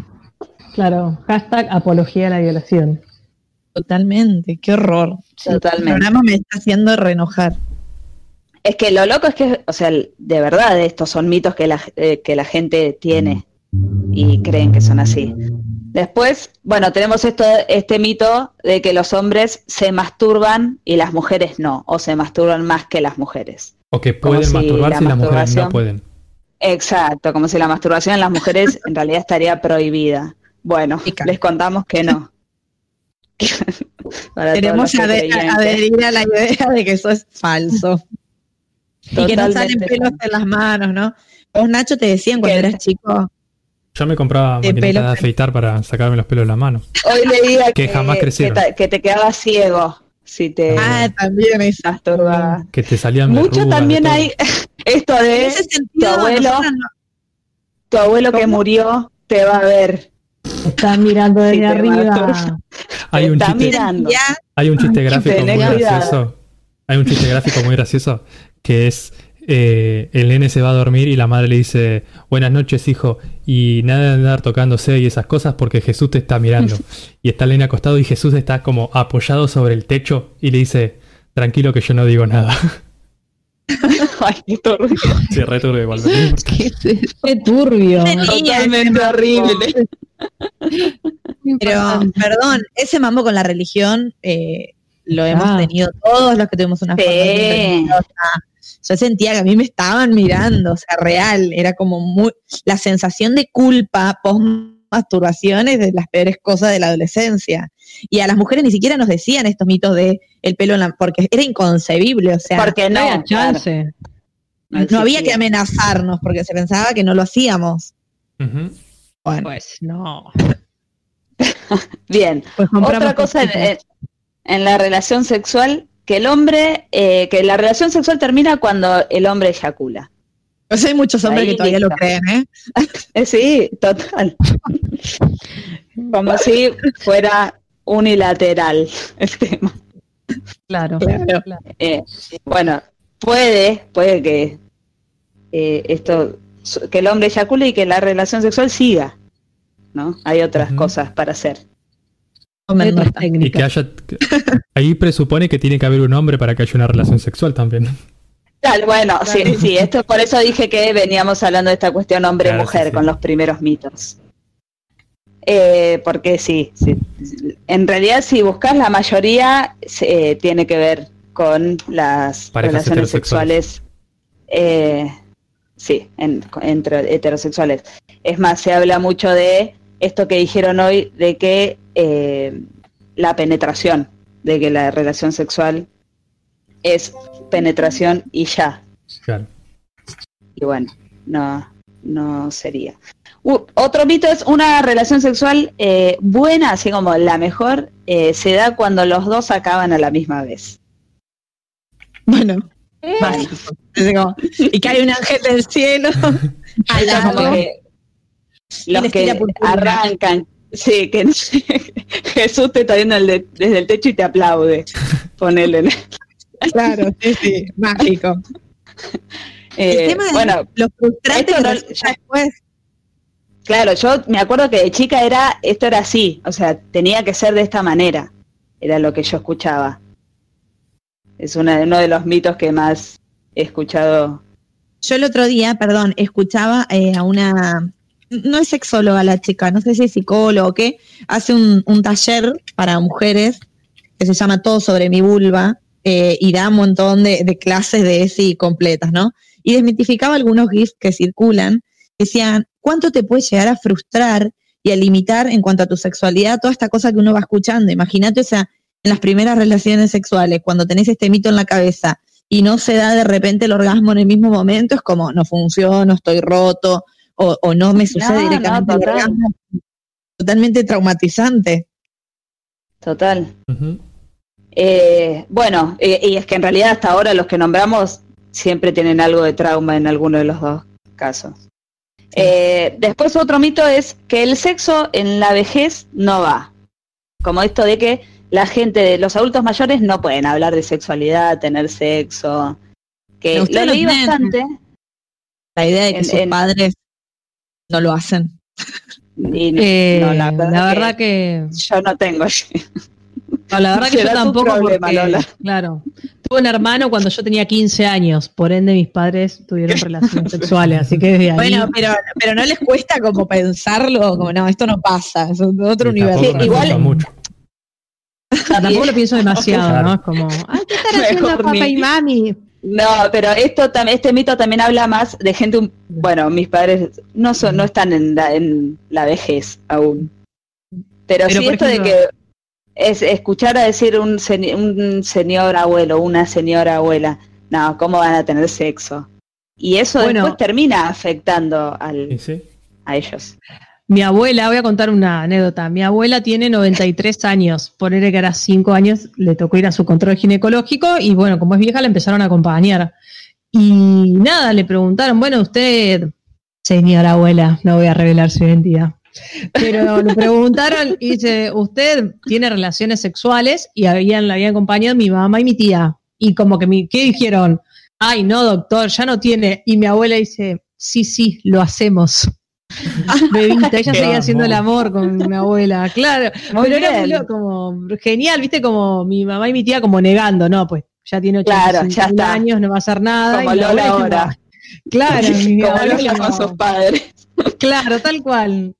[SPEAKER 6] Claro, hashtag apología a la violación.
[SPEAKER 2] Totalmente, qué horror. El
[SPEAKER 5] Totalmente.
[SPEAKER 2] programa me está haciendo reenojar.
[SPEAKER 5] Es que lo loco es que, o sea, de verdad, estos son mitos que la, eh, que la gente tiene y creen que son así. Después, bueno, tenemos esto, este mito de que los hombres se masturban y las mujeres no, o se masturban más que las mujeres.
[SPEAKER 1] O que
[SPEAKER 5] Como
[SPEAKER 1] pueden
[SPEAKER 5] si
[SPEAKER 1] masturbarse y
[SPEAKER 5] la
[SPEAKER 1] las mujeres no pueden.
[SPEAKER 5] Exacto, como si la masturbación en las mujeres en realidad estaría prohibida. Bueno, les contamos que no.
[SPEAKER 2] Queremos
[SPEAKER 5] que-
[SPEAKER 2] adherir a la idea de que eso es falso. y que no salen pelos en las manos, ¿no? Vos, Nacho, te decían cuando
[SPEAKER 5] ¿Qué?
[SPEAKER 2] eras chico.
[SPEAKER 1] Yo me compraba
[SPEAKER 2] De
[SPEAKER 1] maquinitas
[SPEAKER 2] pelo.
[SPEAKER 1] de afeitar para sacarme los pelos de la mano.
[SPEAKER 5] Hoy leía
[SPEAKER 1] Que jamás crecieron.
[SPEAKER 5] Que, te- que te quedabas ciego si te
[SPEAKER 2] Ah, también es.
[SPEAKER 5] masturbabas.
[SPEAKER 1] Que te salían
[SPEAKER 5] Mucho también hay esto de
[SPEAKER 2] ese
[SPEAKER 5] tu abuelo,
[SPEAKER 2] no-
[SPEAKER 5] tu abuelo que murió te va a ver.
[SPEAKER 6] Están mirando desde
[SPEAKER 5] te
[SPEAKER 6] arriba.
[SPEAKER 1] Hay un
[SPEAKER 5] Está
[SPEAKER 1] chiste,
[SPEAKER 5] mirando.
[SPEAKER 1] hay un chiste gráfico muy
[SPEAKER 5] cuidado.
[SPEAKER 1] gracioso. Hay un chiste gráfico muy gracioso que es eh, el nene se va a dormir y la madre le dice buenas noches hijo y nada de andar tocándose y esas cosas porque Jesús te está mirando y está el nene acostado y Jesús está como apoyado sobre el techo y le dice tranquilo que yo no digo nada
[SPEAKER 5] Ay, qué turbio.
[SPEAKER 1] sí, re turbio igual.
[SPEAKER 3] ¿Qué es eso?
[SPEAKER 6] Qué turbio.
[SPEAKER 5] Totalmente horrible.
[SPEAKER 2] Pero, perdón, ese mambo con la religión eh, lo
[SPEAKER 6] Ah.
[SPEAKER 2] hemos tenido todos los que tuvimos una
[SPEAKER 5] Sí.
[SPEAKER 2] Yo sentía que a mí me estaban mirando, o sea, real, era como muy... La sensación de culpa post masturbación es de las peores cosas de la adolescencia. Y a las mujeres ni siquiera nos decían estos mitos de el pelo en la... porque era inconcebible, o sea,
[SPEAKER 5] Porque
[SPEAKER 6] No
[SPEAKER 5] no,
[SPEAKER 6] había chance.
[SPEAKER 5] claro,
[SPEAKER 2] no había que amenazarnos porque se pensaba que no lo hacíamos. Bueno,
[SPEAKER 6] Pues no.
[SPEAKER 5] Bien.
[SPEAKER 6] Pues
[SPEAKER 5] Otra cosa en la relación sexual, que el hombre, eh, que la relación sexual termina cuando el hombre eyacula.
[SPEAKER 2] pues hay muchos hombres
[SPEAKER 5] Ahí
[SPEAKER 2] que todavía lo creen, ¿eh?
[SPEAKER 5] Sí, total. Como si fuera unilateral el tema.
[SPEAKER 6] Claro.
[SPEAKER 2] Claro.
[SPEAKER 5] Eh, bueno, puede, puede que eh, esto, que el hombre eyacule y que la relación sexual siga, ¿no? Hay otras cosas para hacer.
[SPEAKER 2] Hombre, no
[SPEAKER 6] Otras
[SPEAKER 2] está.
[SPEAKER 1] Y que haya que- ahí presupone que tiene que haber un hombre para que haya una relación sexual también
[SPEAKER 5] Tal, bueno, sí, sí, esto por eso dije que veníamos hablando de esta cuestión hombre-mujer
[SPEAKER 1] Claro, sí, sí.
[SPEAKER 5] con los primeros mitos. Eh, porque sí, sí, en realidad si buscas la mayoría se- eh, tiene que ver con las
[SPEAKER 1] Parejas
[SPEAKER 5] relaciones sexuales, eh, sí, en- entre heterosexuales. Es más, se habla mucho de esto que dijeron hoy, de que eh, la penetración, de que la relación sexual es penetración y ya.
[SPEAKER 1] claro
[SPEAKER 5] Y bueno, no, no sería. Otro mito es una relación sexual eh, buena, así como la mejor, eh, se da cuando los dos acaban a la misma vez.
[SPEAKER 2] Bueno, como, y que hay un ángel del cielo al
[SPEAKER 5] Eso como
[SPEAKER 2] lado.
[SPEAKER 5] que los que arrancan, sí, que Jesús te está viendo el de- desde el techo y te aplaude. Ponele.
[SPEAKER 2] Claro, sí, sí, mágico.
[SPEAKER 5] Eh,
[SPEAKER 2] el tema es
[SPEAKER 5] bueno,
[SPEAKER 2] lo frustrante
[SPEAKER 5] esto
[SPEAKER 2] que
[SPEAKER 5] no-
[SPEAKER 2] resulta después.
[SPEAKER 5] Claro, yo me acuerdo que de chica era, esto era así, o sea, tenía que ser de esta manera, era lo que yo escuchaba. Es una, uno de los mitos que más he escuchado.
[SPEAKER 2] Yo el otro día, perdón, escuchaba eh, a una, no es sexóloga la chica, no sé si es psicólogo o qué, hace un, un taller para mujeres que se llama Todo sobre mi vulva eh, y da un montón de, clases de ESI completas, ¿no? Y desmitificaba algunos GIFs que circulan, decían, ¿cuánto te puede llegar a frustrar y a limitar en cuanto a tu sexualidad toda esta cosa que uno va escuchando? Imagínate, o sea, en las primeras relaciones sexuales, cuando tenés este mito en la cabeza y no se da de repente el orgasmo en el mismo momento, es como no funciono, estoy roto, o, o no me sucede
[SPEAKER 5] No,
[SPEAKER 2] directamente
[SPEAKER 5] total.
[SPEAKER 2] Totalmente traumatizante.
[SPEAKER 5] Total. Eh, bueno, eh, y es que en realidad hasta ahora los que nombramos siempre tienen algo de trauma en alguno de los dos casos. Eh, después otro mito es que el sexo en la vejez no va. Como esto de que la gente, los adultos mayores no pueden hablar de sexualidad, tener sexo. Que lo leí bastante.
[SPEAKER 2] La idea de que
[SPEAKER 5] En-
[SPEAKER 2] sus
[SPEAKER 5] en-
[SPEAKER 2] padres no lo hacen.
[SPEAKER 5] Y
[SPEAKER 6] Eh,
[SPEAKER 5] no,
[SPEAKER 6] la verdad, que,
[SPEAKER 5] yo no tengo.
[SPEAKER 6] no, la verdad que yo tampoco
[SPEAKER 5] problema,
[SPEAKER 6] porque,
[SPEAKER 5] Lola.
[SPEAKER 6] claro, tuve un hermano cuando yo tenía 15 años, por ende mis padres tuvieron relaciones sexuales, así que desde ahí
[SPEAKER 2] Bueno, pero, pero no les cuesta como pensarlo, como no, esto no pasa, es otro
[SPEAKER 1] Y
[SPEAKER 2] universo.
[SPEAKER 1] tampoco
[SPEAKER 5] Sí, igual-
[SPEAKER 1] mucho.
[SPEAKER 6] tampoco lo pienso demasiado,
[SPEAKER 1] Claro.
[SPEAKER 6] ¿no? Es como, ay, ¿qué están haciendo papá
[SPEAKER 5] ni-
[SPEAKER 6] y mami?
[SPEAKER 5] No, pero esto este mito también habla más de gente, un- bueno, mis padres no son, no están en la, en la vejez aún. Pero,
[SPEAKER 6] Pero,
[SPEAKER 5] sí esto
[SPEAKER 6] ejemplo-
[SPEAKER 5] de que es escuchar a decir un, un señor abuelo, una señora abuela, no, ¿cómo van a tener sexo? Y eso
[SPEAKER 6] Bueno.
[SPEAKER 5] después termina afectando al, a ellos.
[SPEAKER 6] Mi abuela, voy a contar una anécdota. Mi abuela tiene 93 años. Ponerle que era 5 años, le tocó ir a su control ginecológico y bueno, como es vieja, la empezaron a acompañar. Y nada, le preguntaron, bueno, usted, señora abuela, no voy a revelar su identidad. Pero le preguntaron y dice, usted tiene relaciones sexuales y habían, la habían acompañado mi mamá y mi tía. Y como que, mi, ¿qué dijeron? Ay, no, doctor, ya no tiene. Y mi abuela dice, sí, sí, lo hacemos. Bebita, ella seguía haciendo el
[SPEAKER 1] amor.
[SPEAKER 6] con mi abuela, claro.
[SPEAKER 5] Muy
[SPEAKER 6] pero era muy como genial, viste, como mi mamá y mi tía como negando, no, pues ya tiene
[SPEAKER 5] Claro,
[SPEAKER 6] 85
[SPEAKER 5] ya está.
[SPEAKER 6] años, no va a hacer nada.
[SPEAKER 5] Como
[SPEAKER 6] y la
[SPEAKER 5] Lola
[SPEAKER 6] abuela
[SPEAKER 5] ahora.
[SPEAKER 6] tipo, Claro, mi
[SPEAKER 5] Como
[SPEAKER 6] abuela
[SPEAKER 5] con sus padres.
[SPEAKER 6] claro, tal cual.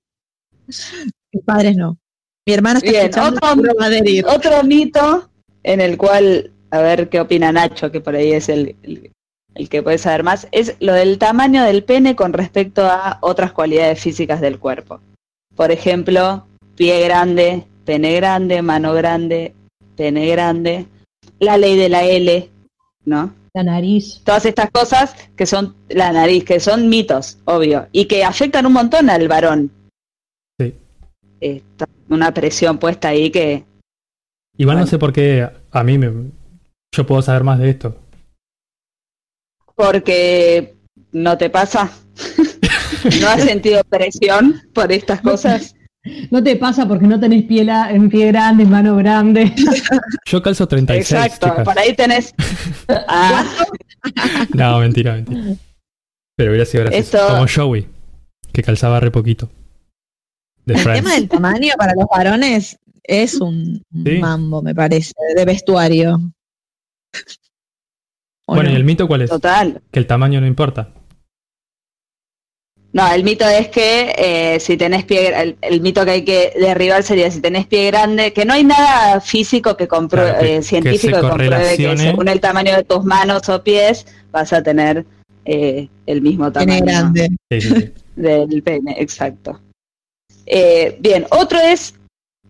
[SPEAKER 2] Mis padres no. Mi hermana está
[SPEAKER 5] Bien,
[SPEAKER 2] escuchando,
[SPEAKER 5] otro- mito en el cual, a ver qué opina Nacho, que por ahí es el, el- el que puede saber más, es lo del tamaño del pene con respecto a otras cualidades físicas del cuerpo. Por ejemplo, pie grande, pene grande, mano grande, pene grande, la ley de la L, ¿no?
[SPEAKER 6] La nariz.
[SPEAKER 5] Todas estas cosas que son la nariz, que son mitos, obvio, y que afectan un montón al varón.
[SPEAKER 1] Sí.
[SPEAKER 5] Está una presión puesta ahí que
[SPEAKER 1] Igual no sé por qué a mí me, yo puedo saber más de esto.
[SPEAKER 5] Porque no te pasa. ¿No has sentido presión por estas cosas?
[SPEAKER 6] No te pasa porque no tenés pie, la- en pie grande, mano grande.
[SPEAKER 1] Yo calzo 36,
[SPEAKER 5] Exacto,
[SPEAKER 1] chicas.
[SPEAKER 5] por ahí tenés. Ah,
[SPEAKER 1] No, mentira, mentira. Pero hubiera sido gracioso.
[SPEAKER 5] Esto-
[SPEAKER 1] Como Joey, que calzaba re poquito.
[SPEAKER 2] El
[SPEAKER 1] Friends.
[SPEAKER 2] tema del tamaño para los varones es un
[SPEAKER 1] Sí.
[SPEAKER 2] mambo, me parece, de vestuario. ¿O
[SPEAKER 1] Bueno,
[SPEAKER 2] no?
[SPEAKER 1] ¿y el mito cuál es?
[SPEAKER 5] total.
[SPEAKER 1] Que el tamaño no importa.
[SPEAKER 5] No, el mito es que eh, si tenés pie, el, el mito que hay que derribar sería si tenés pie grande, que no hay nada físico que compruebe,
[SPEAKER 1] Claro, que-
[SPEAKER 5] eh, científico
[SPEAKER 1] que
[SPEAKER 5] compruebe que según el tamaño de tus manos o pies vas a tener eh, el mismo
[SPEAKER 2] Tiene
[SPEAKER 5] tamaño.
[SPEAKER 2] grande.
[SPEAKER 1] Sí, sí, sí.
[SPEAKER 5] del pene, exacto. Eh, bien, otro es,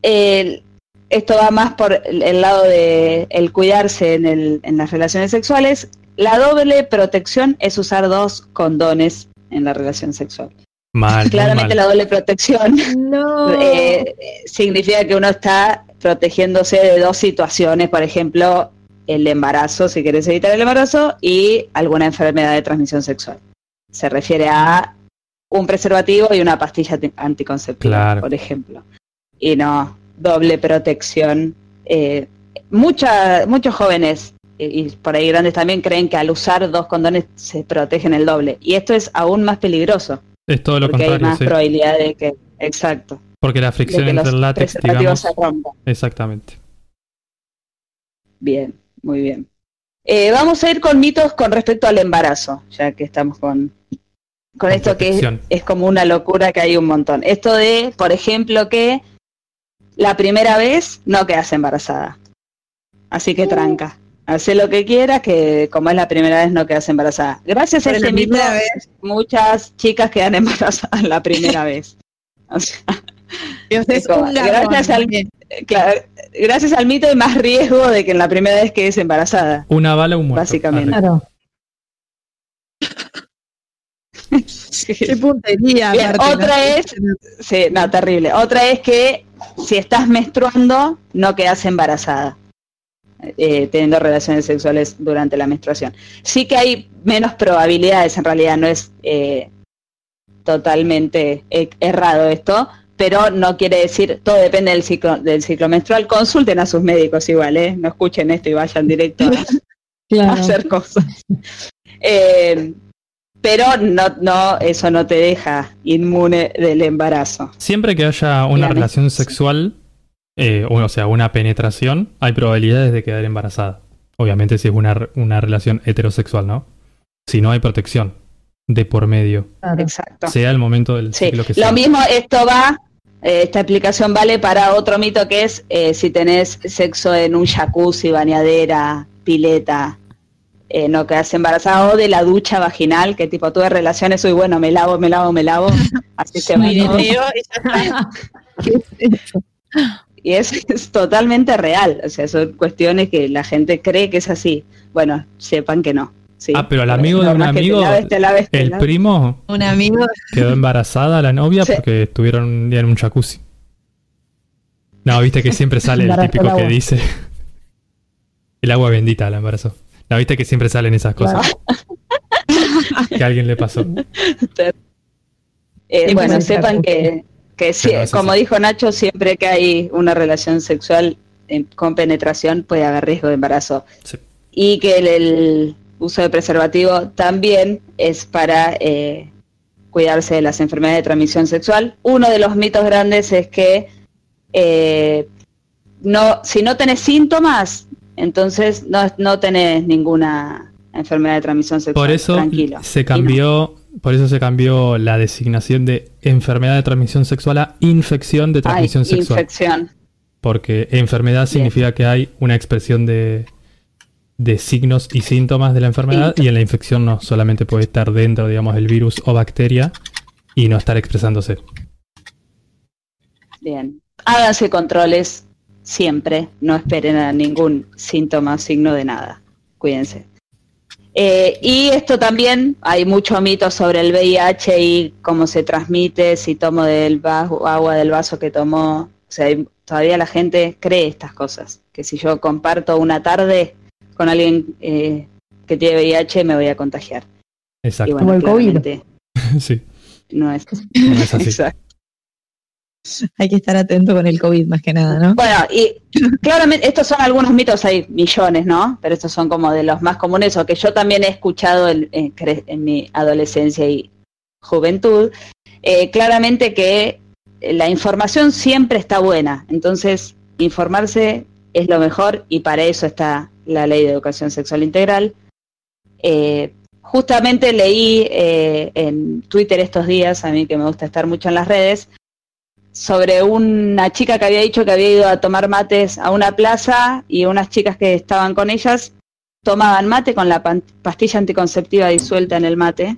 [SPEAKER 5] el- esto va más por el, lado de el cuidarse en, el, en las relaciones sexuales. La doble protección es usar dos condones en la relación sexual.
[SPEAKER 1] Mal,
[SPEAKER 5] Claramente
[SPEAKER 1] mal.
[SPEAKER 5] la doble protección
[SPEAKER 6] No.
[SPEAKER 5] eh, significa que uno está protegiéndose de dos situaciones, por ejemplo, el embarazo, si quieres evitar el embarazo, y alguna enfermedad de transmisión sexual. Se refiere a un preservativo y una pastilla anti- anticonceptiva,
[SPEAKER 1] Claro.
[SPEAKER 5] por ejemplo. Y no, doble protección. Eh, mucha- muchos jóvenes eh, y por ahí grandes también creen que al usar dos condones se protegen el doble. Y esto es aún más peligroso,
[SPEAKER 1] Es todo lo
[SPEAKER 5] porque hay
[SPEAKER 1] contrario,
[SPEAKER 5] más
[SPEAKER 1] sí.
[SPEAKER 5] probabilidad de que, exacto,
[SPEAKER 1] Porque la fricción entre el látex, digamos.
[SPEAKER 5] se.
[SPEAKER 1] Exactamente.
[SPEAKER 5] Bien, muy bien. Eh, vamos a ir con mitos con respecto al embarazo, ya que estamos con, con
[SPEAKER 1] Con
[SPEAKER 5] esto que es, es como una locura que hay un montón. Esto de, por ejemplo, que la primera vez no quedas embarazada. Así
[SPEAKER 2] Uh.
[SPEAKER 5] que tranca. Haz lo que quieras, que como es la primera vez no quedas embarazada. Gracias a
[SPEAKER 2] Por
[SPEAKER 5] este mito,
[SPEAKER 2] primera vez.
[SPEAKER 5] muchas chicas quedan embarazadas la primera vez. O sea,
[SPEAKER 2] Dios, es
[SPEAKER 5] como, gracias al, claro, gracias al mito hay más riesgo de que en la primera vez quedes embarazada.
[SPEAKER 1] Una bala, un muerto.
[SPEAKER 5] Básicamente.
[SPEAKER 1] Arre.
[SPEAKER 2] Qué puntería.
[SPEAKER 5] Otra es, sí, no, terrible. Otra es que si estás menstruando, no quedas embarazada, eh, teniendo relaciones sexuales durante la menstruación. Sí que hay menos probabilidades, en realidad no es eh, totalmente e- errado esto, pero no quiere decir, todo depende del ciclo, del ciclo menstrual. Consulten a sus médicos igual, ¿eh? No escuchen esto y vayan directo a, hacer cosas. Eh, pero no, no, eso no te deja inmune del embarazo.
[SPEAKER 1] Siempre que haya una relación sexual, eh, o o sea, una penetración, hay probabilidades de quedar embarazada. Obviamente si es una, re- una relación heterosexual, ¿no? Si no hay protección de por medio,
[SPEAKER 6] claro.
[SPEAKER 5] Exacto.
[SPEAKER 1] sea el momento del
[SPEAKER 5] Sí,
[SPEAKER 1] ciclo que
[SPEAKER 5] lo
[SPEAKER 1] sea.
[SPEAKER 5] mismo, esto va, eh, esta explicación vale para otro mito que es eh, si tenés sexo en un jacuzzi, bañadera, pileta, eh, no quedarse embarazada o de la ducha vaginal, que tipo tuve relaciones, soy bueno, me lavo, me lavo, me lavo, así se va Y es, es totalmente real, o sea, son cuestiones que la gente cree que es así. Bueno, sepan que no. sí.
[SPEAKER 1] Ah, pero el amigo de un
[SPEAKER 5] te
[SPEAKER 1] amigo,
[SPEAKER 5] laves, te laves, te
[SPEAKER 1] el
[SPEAKER 5] laves.
[SPEAKER 1] primo,
[SPEAKER 2] Un amigo.
[SPEAKER 1] quedó embarazada la novia
[SPEAKER 5] Sí.
[SPEAKER 1] porque estuvieron un día en un jacuzzi. No, viste que siempre sale el típico
[SPEAKER 6] el
[SPEAKER 1] que dice. El agua bendita la embarazó. No, viste que siempre salen esas cosas. que a alguien le pasó.
[SPEAKER 5] Eh, bueno,
[SPEAKER 6] se
[SPEAKER 5] sepan que, que
[SPEAKER 1] eso
[SPEAKER 5] como dijo Nacho, siempre que hay una relación sexual con penetración puede haber riesgo de embarazo.
[SPEAKER 1] Sí.
[SPEAKER 5] Y que el, el uso de preservativo también es para eh, cuidarse de las enfermedades de transmisión sexual. Uno de los mitos grandes es que eh, no, si no tenés síntomas, entonces no, no tenés ninguna enfermedad de transmisión sexual.
[SPEAKER 1] Por eso
[SPEAKER 5] Tranquilo.
[SPEAKER 1] se
[SPEAKER 5] no.
[SPEAKER 1] cambió, por eso se cambió la designación de enfermedad de transmisión sexual a infección de transmisión sexual.
[SPEAKER 5] infección.
[SPEAKER 1] Porque enfermedad significa que hay una expresión de, de signos y síntomas de la enfermedad y en la infección no solamente puede estar dentro, digamos, el virus o bacteria y no estar expresándose.
[SPEAKER 5] Bien. Háganse controles siempre. No esperen a ningún síntoma, signo de nada. Cuídense. Eh, y esto también, hay mucho mito sobre el VIH y cómo se transmite, si tomo del vaso, agua del vaso que tomó. O sea, hay- todavía la gente cree estas cosas. Que si yo comparto una tarde con alguien eh, que tiene VIH, me voy a contagiar. Y
[SPEAKER 1] Exacto.
[SPEAKER 5] bueno,
[SPEAKER 6] Como el COVID.
[SPEAKER 5] claramente
[SPEAKER 1] sí,
[SPEAKER 5] no es,
[SPEAKER 1] no es así.
[SPEAKER 5] Exacto.
[SPEAKER 2] Hay que estar atento con el COVID más que nada, ¿no?
[SPEAKER 5] Bueno, y claramente estos son algunos mitos, hay millones, ¿no? Pero estos son como de los más comunes o que yo también he escuchado en, mi adolescencia y juventud. Eh, claramente que la información siempre está buena, entonces informarse es lo mejor y para eso está la ley de educación sexual integral. Eh, justamente leí eh, en Twitter estos días, a mí que me gusta estar mucho en las redes, sobre una chica que había dicho que había ido a tomar mates a una plaza y unas chicas que estaban con ellas tomaban mate con la pan- pastilla anticonceptiva disuelta en el mate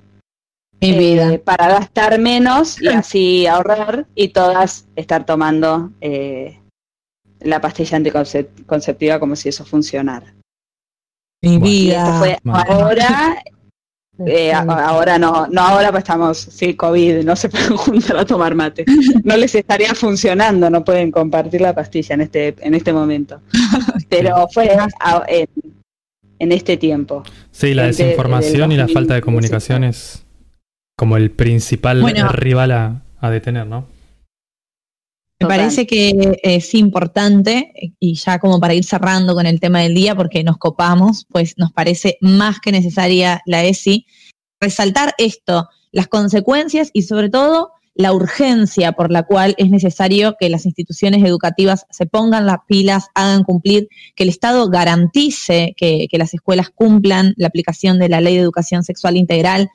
[SPEAKER 2] Mi
[SPEAKER 5] eh,
[SPEAKER 2] vida.
[SPEAKER 5] para gastar menos y así ahorrar y todas estar tomando eh, la pastilla anticonceptiva como si eso funcionara.
[SPEAKER 2] Mi
[SPEAKER 1] Bueno.
[SPEAKER 5] Y
[SPEAKER 2] vida.
[SPEAKER 5] esto fue ahora, eh, ahora no, no ahora pues estamos, sí, COVID, no se pueden juntar a tomar mate. No les estaría funcionando, no pueden compartir la pastilla en este, en este momento. Pero fue a- en, en este tiempo.
[SPEAKER 1] Sí, la
[SPEAKER 5] Gente de
[SPEAKER 1] desinformación y la falta de
[SPEAKER 5] 2016.
[SPEAKER 1] comunicación es como el principal
[SPEAKER 2] Bueno.
[SPEAKER 1] rival a, a detener, ¿no?
[SPEAKER 2] Me
[SPEAKER 5] Total.
[SPEAKER 2] parece que es importante, y ya como para ir cerrando con el tema del día, porque nos copamos, pues nos parece más que necesaria la ESI, resaltar esto, las consecuencias y sobre todo la urgencia por la cual es necesario que las instituciones educativas se pongan las pilas, hagan cumplir, que el Estado garantice que, que las escuelas cumplan la aplicación de la ley de educación sexual integral.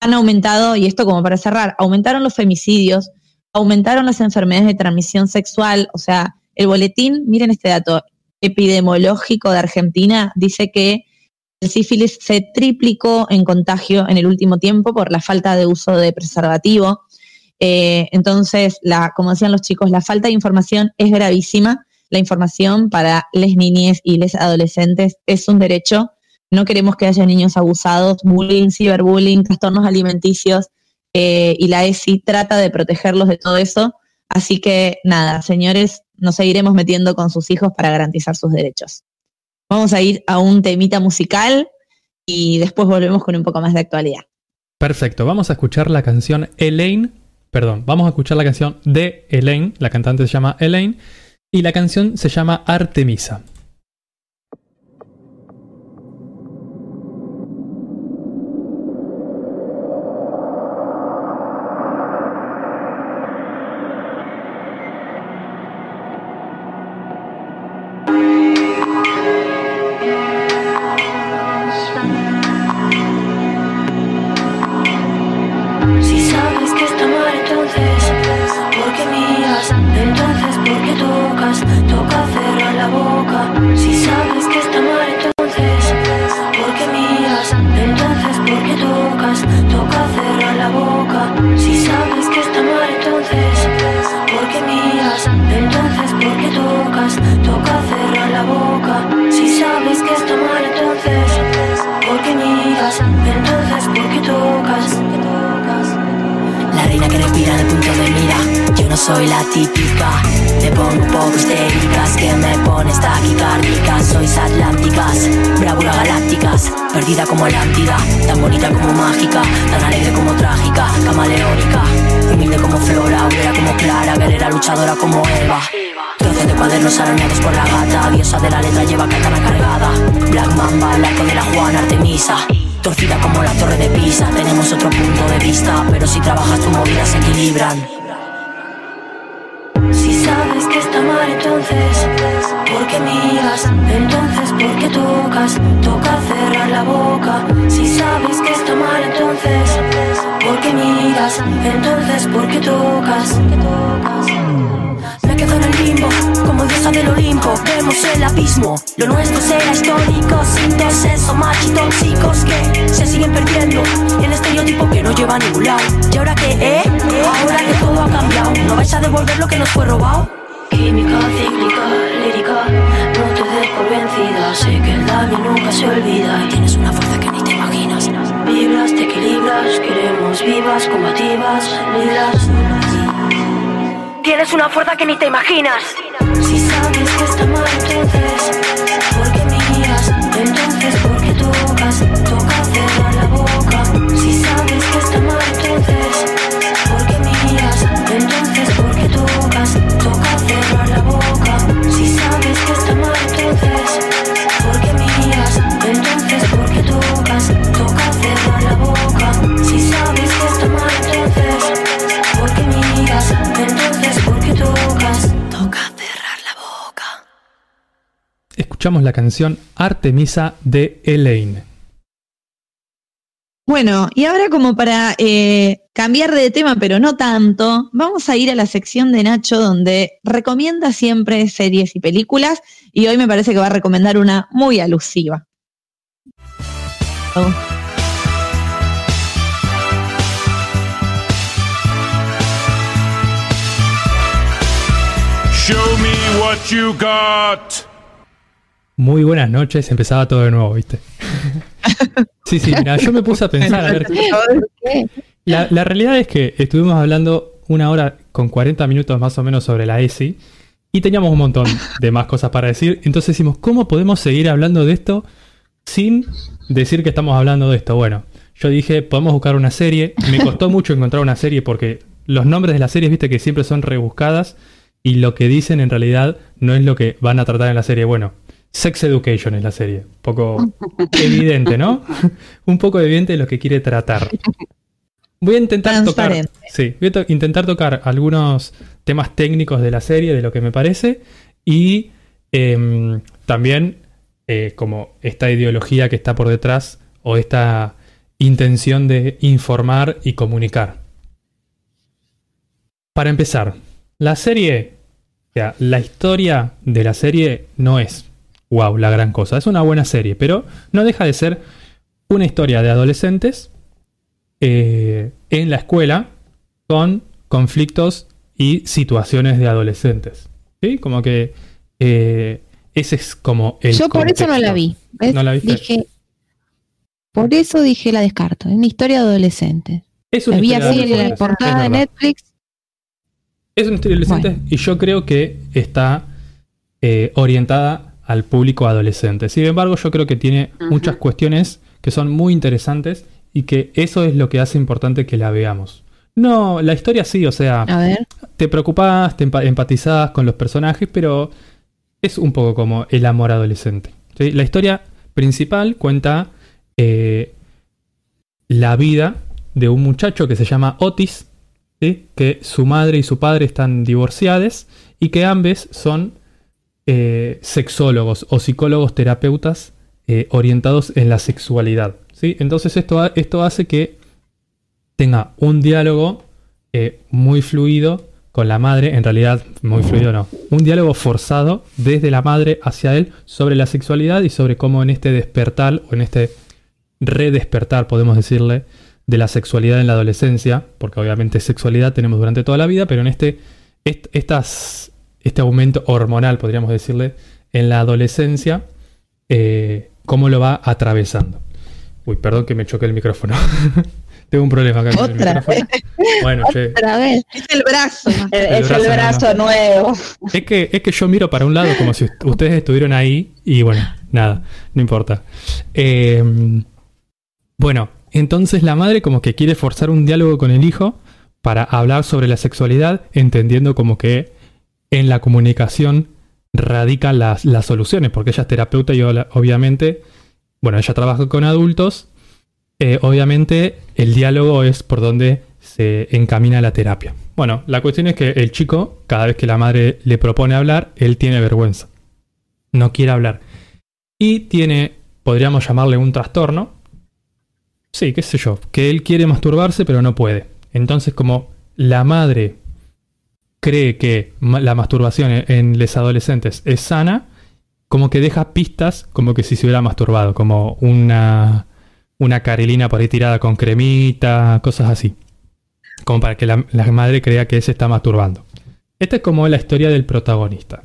[SPEAKER 2] Han aumentado, y esto como para cerrar, aumentaron los femicidios, aumentaron las enfermedades de transmisión sexual, o sea, el boletín, miren este dato epidemiológico de Argentina, dice que el sífilis se triplicó en contagio en el último tiempo por la falta de uso de preservativo. Eh, entonces, la, como decían los chicos, la falta de información es gravísima. La información para las niñas y les adolescentes es un derecho. No queremos que haya niños abusados, bullying, ciberbullying, trastornos alimenticios, eh, y la ESI trata de protegerlos de todo eso. Así que nada, señores, nos seguiremos metiendo con sus hijos para garantizar sus derechos. Vamos a ir a un temita musical y después volvemos con un poco más de actualidad.
[SPEAKER 1] Perfecto, vamos a escuchar la canción Elaine, perdón, vamos a escuchar la canción de Elaine, la cantante se llama Elaine, y la canción se llama Artemisa.
[SPEAKER 8] Tan alegre como trágica, camaleónica, humilde como Flora, obrera como Clara, guerrera luchadora como Eva. Trozos de cuadernos arañados por la gata, diosa de la letra lleva katana cargada. Black Mamba, el arco de la Juana Artemisa. Torcida como la torre de Pisa, tenemos otro punto de vista, pero si trabajas tu movida se equilibran. Si sabes que está mal entonces, ¿por qué miras? Entonces, ¿por qué tocas? Toca cerrar la boca. Si sabes que está mal entonces, ¿por qué miras? Entonces, ¿por qué tocas? Me quedo en el limbo, como diosa del Olimpo, vemos el abismo. Lo nuestro será histórico, sin eso tóxicos que se siguen perdiendo. El estereotipo que no lleva a ningún lado. ¿Y ahora qué, eh? Ahora que todo ha cambiado, ¿no vais a devolver lo que nos fue robado? Química, cíclica, lírica, no te des por vencida. Sé que el daño nunca se olvida y tienes una fuerza que ni te imaginas. Vibras, te equilibras, queremos vivas, combativas, lilas. Tienes una fuerza que ni te imaginas. Si sabes que está mal, entonces, ¿por
[SPEAKER 1] Escuchamos la canción Artemisa de Elaine.
[SPEAKER 2] Bueno, y ahora como para eh, cambiar de tema, pero no tanto, vamos a ir a la sección de Nacho donde recomienda siempre series y películas y hoy me parece que va a recomendar una muy alusiva. Oh.
[SPEAKER 9] Show me what you got.
[SPEAKER 1] Muy buenas noches, empezaba todo de nuevo, ¿viste? sí, sí, mira, yo me puse a pensar, a ver, la, la realidad es que estuvimos hablando una hora con 40 minutos más o menos sobre la ESI y teníamos un montón de más cosas para decir, entonces decimos, ¿cómo podemos seguir hablando de esto sin decir que estamos hablando de esto? Bueno, yo dije, podemos buscar una serie, me costó mucho encontrar una serie porque los nombres de las series, viste, que siempre son rebuscadas y lo que dicen en realidad no es lo que van a tratar en la serie. Bueno, Sex Education es la serie. Un poco evidente, ¿no? Un poco evidente de lo que quiere tratar. Voy a intentar tocar. Sí, voy a to- intentar tocar algunos temas técnicos de la serie, de lo que me parece. Y em, también eh, como esta ideología que está por detrás. O esta intención de informar y comunicar. Para empezar, la serie, o sea, la historia de la serie no es, wow, la gran cosa. Es una buena serie, pero no deja de ser una historia de adolescentes eh, en la escuela con conflictos y situaciones de adolescentes. ¿Sí? Como que eh, ese es como el
[SPEAKER 3] Yo por eso no la vi. ¿ves?
[SPEAKER 1] ¿No la viste?
[SPEAKER 3] Dije, por eso dije la descarto. Es una historia de adolescente.
[SPEAKER 1] Es
[SPEAKER 3] La
[SPEAKER 1] una
[SPEAKER 3] vi
[SPEAKER 1] historia
[SPEAKER 3] así en la
[SPEAKER 1] adolescentes,
[SPEAKER 3] portada de. Netflix.
[SPEAKER 1] Es una historia de adolescentes y yo creo que está eh, orientada al público adolescente. Sin embargo, yo creo que tiene muchas cuestiones que son muy interesantes y que eso es lo que hace importante que la veamos. No, la historia sí, o sea,
[SPEAKER 3] A ver.
[SPEAKER 1] te preocupás, te empa- empatizás con los personajes, pero es un poco como el amor adolescente. ¿sí? La historia principal cuenta eh, la vida de un muchacho que se llama Otis, ¿sí? que su madre y su padre están divorciados y que ambos son eh, sexólogos o psicólogos terapeutas eh, orientados en la sexualidad. ¿sí? Entonces esto, esto hace que tenga un diálogo eh, muy fluido con la madre, en realidad muy fluido no, un diálogo forzado desde la madre hacia él sobre la sexualidad y sobre cómo en este despertar o en este redespertar, podemos decirle, de la sexualidad en la adolescencia, porque obviamente sexualidad tenemos durante toda la vida, pero en este, est- estas, este aumento hormonal, podríamos decirle, en la adolescencia, eh, cómo lo va atravesando. Uy, perdón que me choqué el micrófono. Tengo un problema acá con el
[SPEAKER 2] Otra
[SPEAKER 1] micrófono. Bueno, che.
[SPEAKER 3] Otra vez.
[SPEAKER 2] Es el brazo.
[SPEAKER 5] Es
[SPEAKER 1] brazo,
[SPEAKER 5] el brazo nuevo.
[SPEAKER 1] Es que, es que yo miro para un lado como si ust- ustedes estuvieran ahí y bueno, nada, no importa. Eh, bueno, entonces la madre como que quiere forzar un diálogo con el hijo para hablar sobre la sexualidad, entendiendo como que en la comunicación radican las, las soluciones, porque ella es terapeuta y obviamente, bueno, ella trabaja con adultos, eh, obviamente el diálogo es por donde se encamina la terapia. Bueno, la cuestión es que el chico, cada vez que la madre le propone hablar, él tiene vergüenza. No quiere hablar. Y tiene, podríamos llamarle un trastorno. Sí, qué sé yo, que él quiere masturbarse pero no puede. Entonces como la madre cree que la masturbación en- en los adolescentes es sana, como que deja pistas como que si se hubiera masturbado, como una, una por ahí tirada con cremita, cosas así. Como para que la, la madre crea que se está masturbando. Esta es como la historia del protagonista.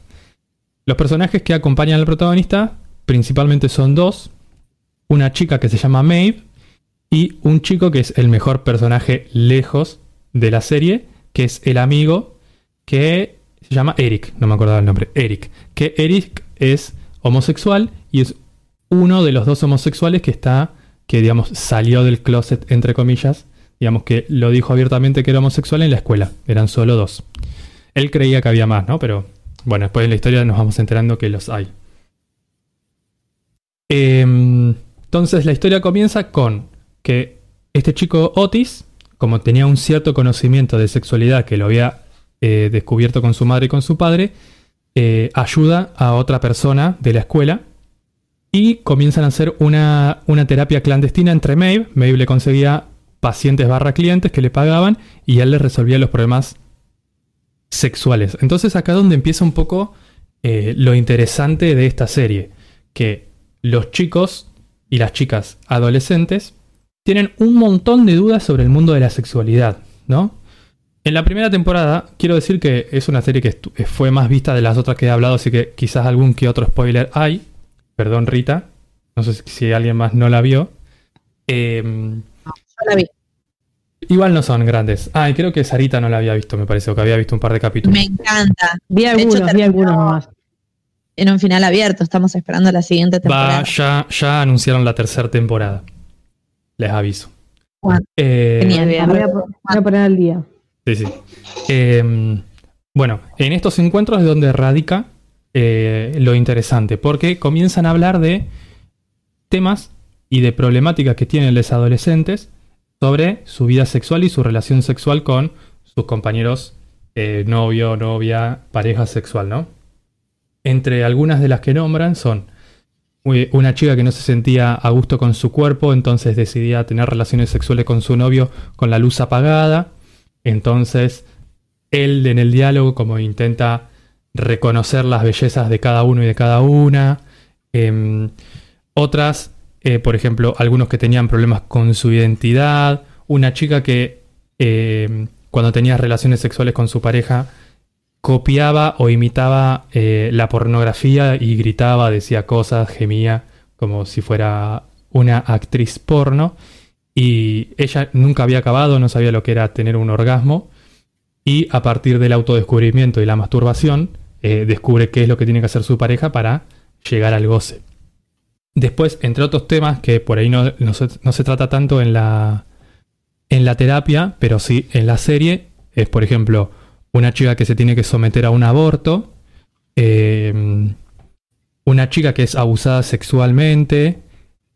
[SPEAKER 1] Los personajes que acompañan al protagonista principalmente son dos. Una chica que se llama Maeve y un chico que es el mejor personaje lejos de la serie, que es el amigo que se llama Eric, no me acordaba el nombre, Eric. Que Eric es homosexual y es uno de los dos homosexuales que está, que digamos salió del closet entre comillas, digamos que lo dijo abiertamente que era homosexual en la escuela, eran solo dos. Él creía que había más, ¿no? Pero bueno, después en la historia nos vamos enterando que los hay. Em, entonces la historia comienza con que este chico Otis, como tenía un cierto conocimiento de sexualidad que lo había eh, descubierto con su madre y con su padre, eh, ayuda a otra persona de la escuela y comienzan a hacer una, una terapia clandestina entre Maeve. Maeve le conseguía pacientes barra clientes que le pagaban y él le resolvía los problemas sexuales. Entonces acá donde empieza un poco eh, lo interesante de esta serie, que los chicos y las chicas adolescentes tienen un montón de dudas sobre el mundo de la sexualidad, ¿no? En la primera temporada, quiero decir que es una serie que eh, fue más vista de las otras que he hablado, así que quizás algún que otro spoiler hay. Perdón, Rita. No sé si- alguien más no la vio. Em,
[SPEAKER 2] Yo la vi.
[SPEAKER 1] igual no son grandes. Ah, y creo que Sarita no la había visto, me parece, o que había visto un par de capítulos.
[SPEAKER 2] Me encanta.
[SPEAKER 6] Vi
[SPEAKER 2] hecho,
[SPEAKER 6] algunos, vi
[SPEAKER 2] terminó-
[SPEAKER 6] algunos nomás.
[SPEAKER 2] En un final abierto, estamos esperando la siguiente temporada.
[SPEAKER 1] Va, ya, ya anunciaron la tercera temporada. Les aviso.
[SPEAKER 2] Bueno,
[SPEAKER 1] Eh,
[SPEAKER 2] genial.
[SPEAKER 6] Voy a, voy a poner al día.
[SPEAKER 1] Sí, sí. Eh, bueno, en estos encuentros es donde radica eh, lo interesante, porque comienzan a hablar de temas y de problemáticas que tienen los adolescentes sobre su vida sexual y su relación sexual con sus compañeros, eh, novio, novia, pareja sexual, ¿no? Entre algunas de las que nombran son una chica que no se sentía a gusto con su cuerpo, entonces decidía tener relaciones sexuales con su novio con la luz apagada. Entonces, él en el diálogo como intenta reconocer las bellezas de cada uno y de cada una. Em, otras, eh, por ejemplo, algunos que tenían problemas con su identidad. Una chica que em, cuando tenía relaciones sexuales con su pareja copiaba o imitaba eh, la pornografía y gritaba, decía cosas, gemía, como si fuera una actriz porno. Y ella nunca había acabado, no sabía lo que era tener un orgasmo. Y a partir del autodescubrimiento y la masturbación, eh, descubre qué es lo que tiene que hacer su pareja para llegar al goce. Después, entre otros temas que por ahí no, no se, no se trata tanto en la, en la terapia, pero sí en la serie, es por ejemplo una chica que se tiene que someter a un aborto, eh, una chica que es abusada sexualmente,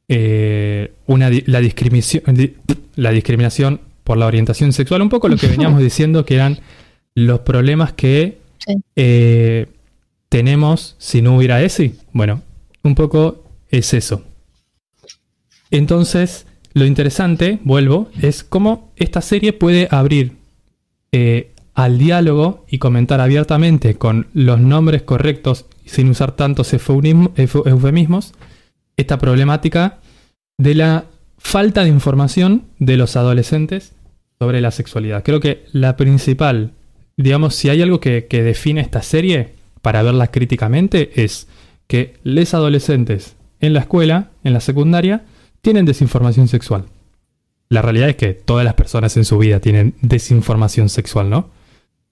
[SPEAKER 1] eh, una, la, discriminación, di- la discriminación por la orientación sexual, un poco lo que veníamos diciendo que eran los problemas que
[SPEAKER 3] Sí.
[SPEAKER 1] eh, tenemos si no hubiera ESI. Bueno, un poco es eso. Entonces, lo interesante, vuelvo, es cómo esta serie puede abrir eh, al diálogo y comentar abiertamente con los nombres correctos sin usar tantos eufemismos esta problemática de la falta de información de los adolescentes sobre la sexualidad. Creo que la principal, digamos, si hay algo que, que define esta serie para verla críticamente es que los adolescentes en la escuela, en la secundaria, tienen desinformación sexual. La realidad es que todas las personas en su vida tienen desinformación sexual, ¿no?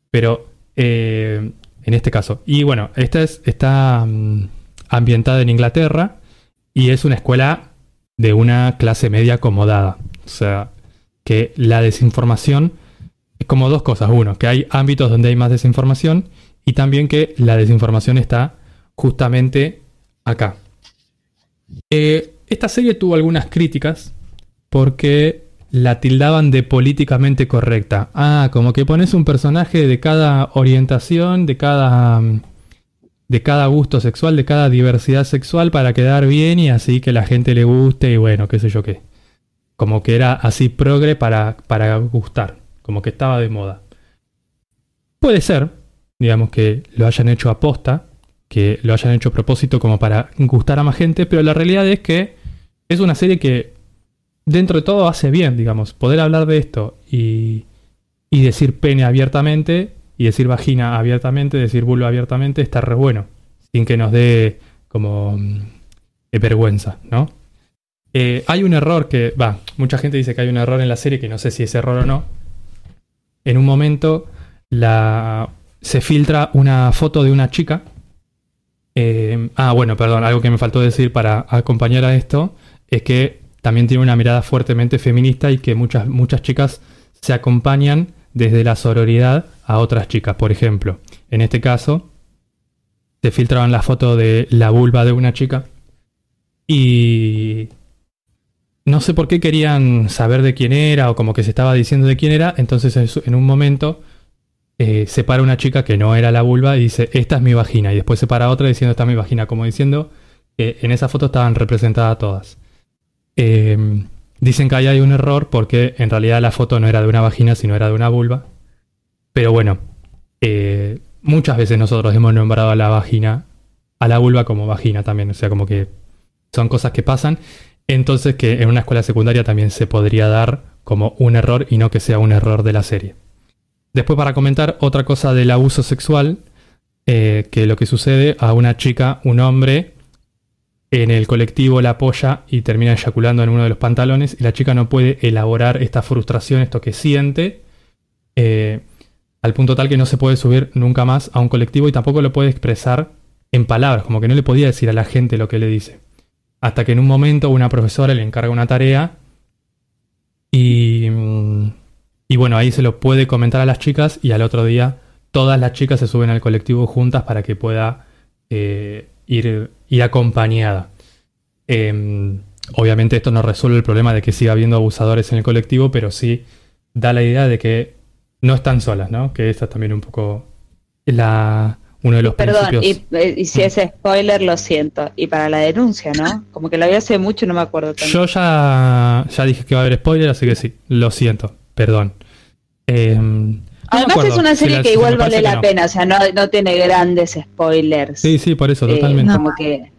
[SPEAKER 1] Pero eh, en este caso. Y bueno, esta es, está mm, ambientada en Inglaterra y es una escuela de una clase media acomodada. O sea, que la desinformación es como dos cosas. Uno, que hay ámbitos donde hay más desinformación y también que la desinformación está justamente acá. Eh, esta serie tuvo algunas críticas porque la tildaban de políticamente correcta. Ah, como que pones un personaje de cada orientación, de cada mm, de cada gusto sexual, de cada diversidad sexual para quedar bien y así que la gente le guste y bueno, qué sé yo qué. Como que era así progre para, para gustar, como que estaba de moda. Puede ser, digamos que lo hayan hecho a posta, que lo hayan hecho a propósito como para gustar a más gente, pero la realidad es que es una serie que dentro de todo hace bien, digamos, poder hablar de esto y, y decir pene abiertamente y decir vagina abiertamente, decir vulva abiertamente, está re bueno, sin que nos dé como mm, vergüenza, ¿no? Eh, hay un error que, va, mucha gente dice que hay un error en la serie, que no sé si es error o no. En un momento la, se filtra una foto de una chica. Eh, ah, bueno, perdón, algo que me faltó decir para acompañar a esto es que también tiene una mirada fuertemente feminista y que muchas, muchas chicas se acompañan desde la sororidad a otras chicas. Por ejemplo, en este caso, se filtraban la foto de la vulva de una chica y no sé por qué querían saber de quién era o como que se estaba diciendo de quién era, entonces en un momento eh, se para una chica que no era la vulva y dice, esta es mi vagina, y después se para otra diciendo, esta es mi vagina, como diciendo que en esa foto estaban representadas todas. Eh, dicen que ahí hay un error porque en realidad la foto no era de una vagina, sino era de una vulva. Pero bueno, eh, muchas veces nosotros hemos nombrado a la vagina, a la vulva como vagina también, o sea, como que son cosas que pasan. Entonces que en una escuela secundaria también se podría dar como un error y no que sea un error de la serie. Después para comentar otra cosa del abuso sexual, eh, que lo que sucede a una chica, un hombre, en el colectivo la apoya y termina eyaculando en uno de los pantalones y la chica no puede elaborar esta frustración, esto que siente, eh, al punto tal que no se puede subir nunca más a un colectivo y tampoco lo puede expresar en palabras, como que no le podía decir a la gente lo que le dice. Hasta que en un momento una profesora le encarga una tarea y, mm, y bueno, ahí se lo puede comentar a las chicas y al otro día todas las chicas se suben al colectivo juntas para que pueda eh, ir, ir acompañada. Em, obviamente esto no resuelve el problema de que siga habiendo abusadores en el colectivo, pero sí da la idea de que no están solas, ¿no? Que esa también un poco la, uno de los
[SPEAKER 5] Perdón,
[SPEAKER 1] principios.
[SPEAKER 5] y, y si es spoiler, lo siento. Y para la denuncia, ¿no? Como que lo vi hace mucho y no me acuerdo tanto.
[SPEAKER 1] Yo ya, ya dije que va a haber spoiler, así que sí, lo siento, perdón. Eh, me
[SPEAKER 5] Además
[SPEAKER 1] acuerdo
[SPEAKER 5] es una
[SPEAKER 1] si
[SPEAKER 5] serie
[SPEAKER 1] la-
[SPEAKER 5] que igual vale
[SPEAKER 1] que
[SPEAKER 5] la
[SPEAKER 1] no.
[SPEAKER 5] pena, o sea, no, no tiene grandes spoilers.
[SPEAKER 1] Sí, sí, por eso,
[SPEAKER 5] Eh,
[SPEAKER 1] totalmente.
[SPEAKER 5] Como que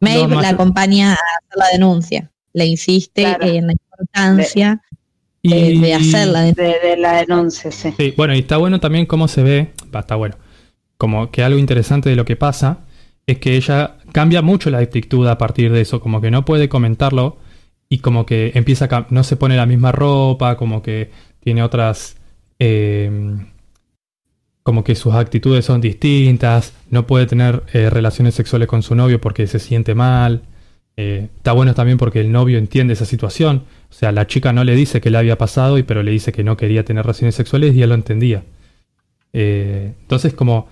[SPEAKER 2] Maeve
[SPEAKER 1] No, más-
[SPEAKER 2] la acompaña a hacer la denuncia. Le insiste
[SPEAKER 5] Claro.
[SPEAKER 2] en la importancia
[SPEAKER 1] Y-
[SPEAKER 2] de hacer la denuncia.
[SPEAKER 5] de, de la denuncia, sí.
[SPEAKER 1] Sí, bueno, y está bueno también cómo se ve, va, está bueno, como que algo interesante de lo que pasa es que ella cambia mucho la actitud a partir de eso, como que no puede comentarlo y como que empieza a, no se pone la misma ropa, como que tiene otras, eh, como que sus actitudes son distintas, no puede tener eh, relaciones sexuales con su novio porque se siente mal. Eh, está bueno también porque el novio entiende esa situación. O sea, la chica no le dice que le había pasado, y pero le dice que no quería tener relaciones sexuales y él lo entendía. Eh, entonces, como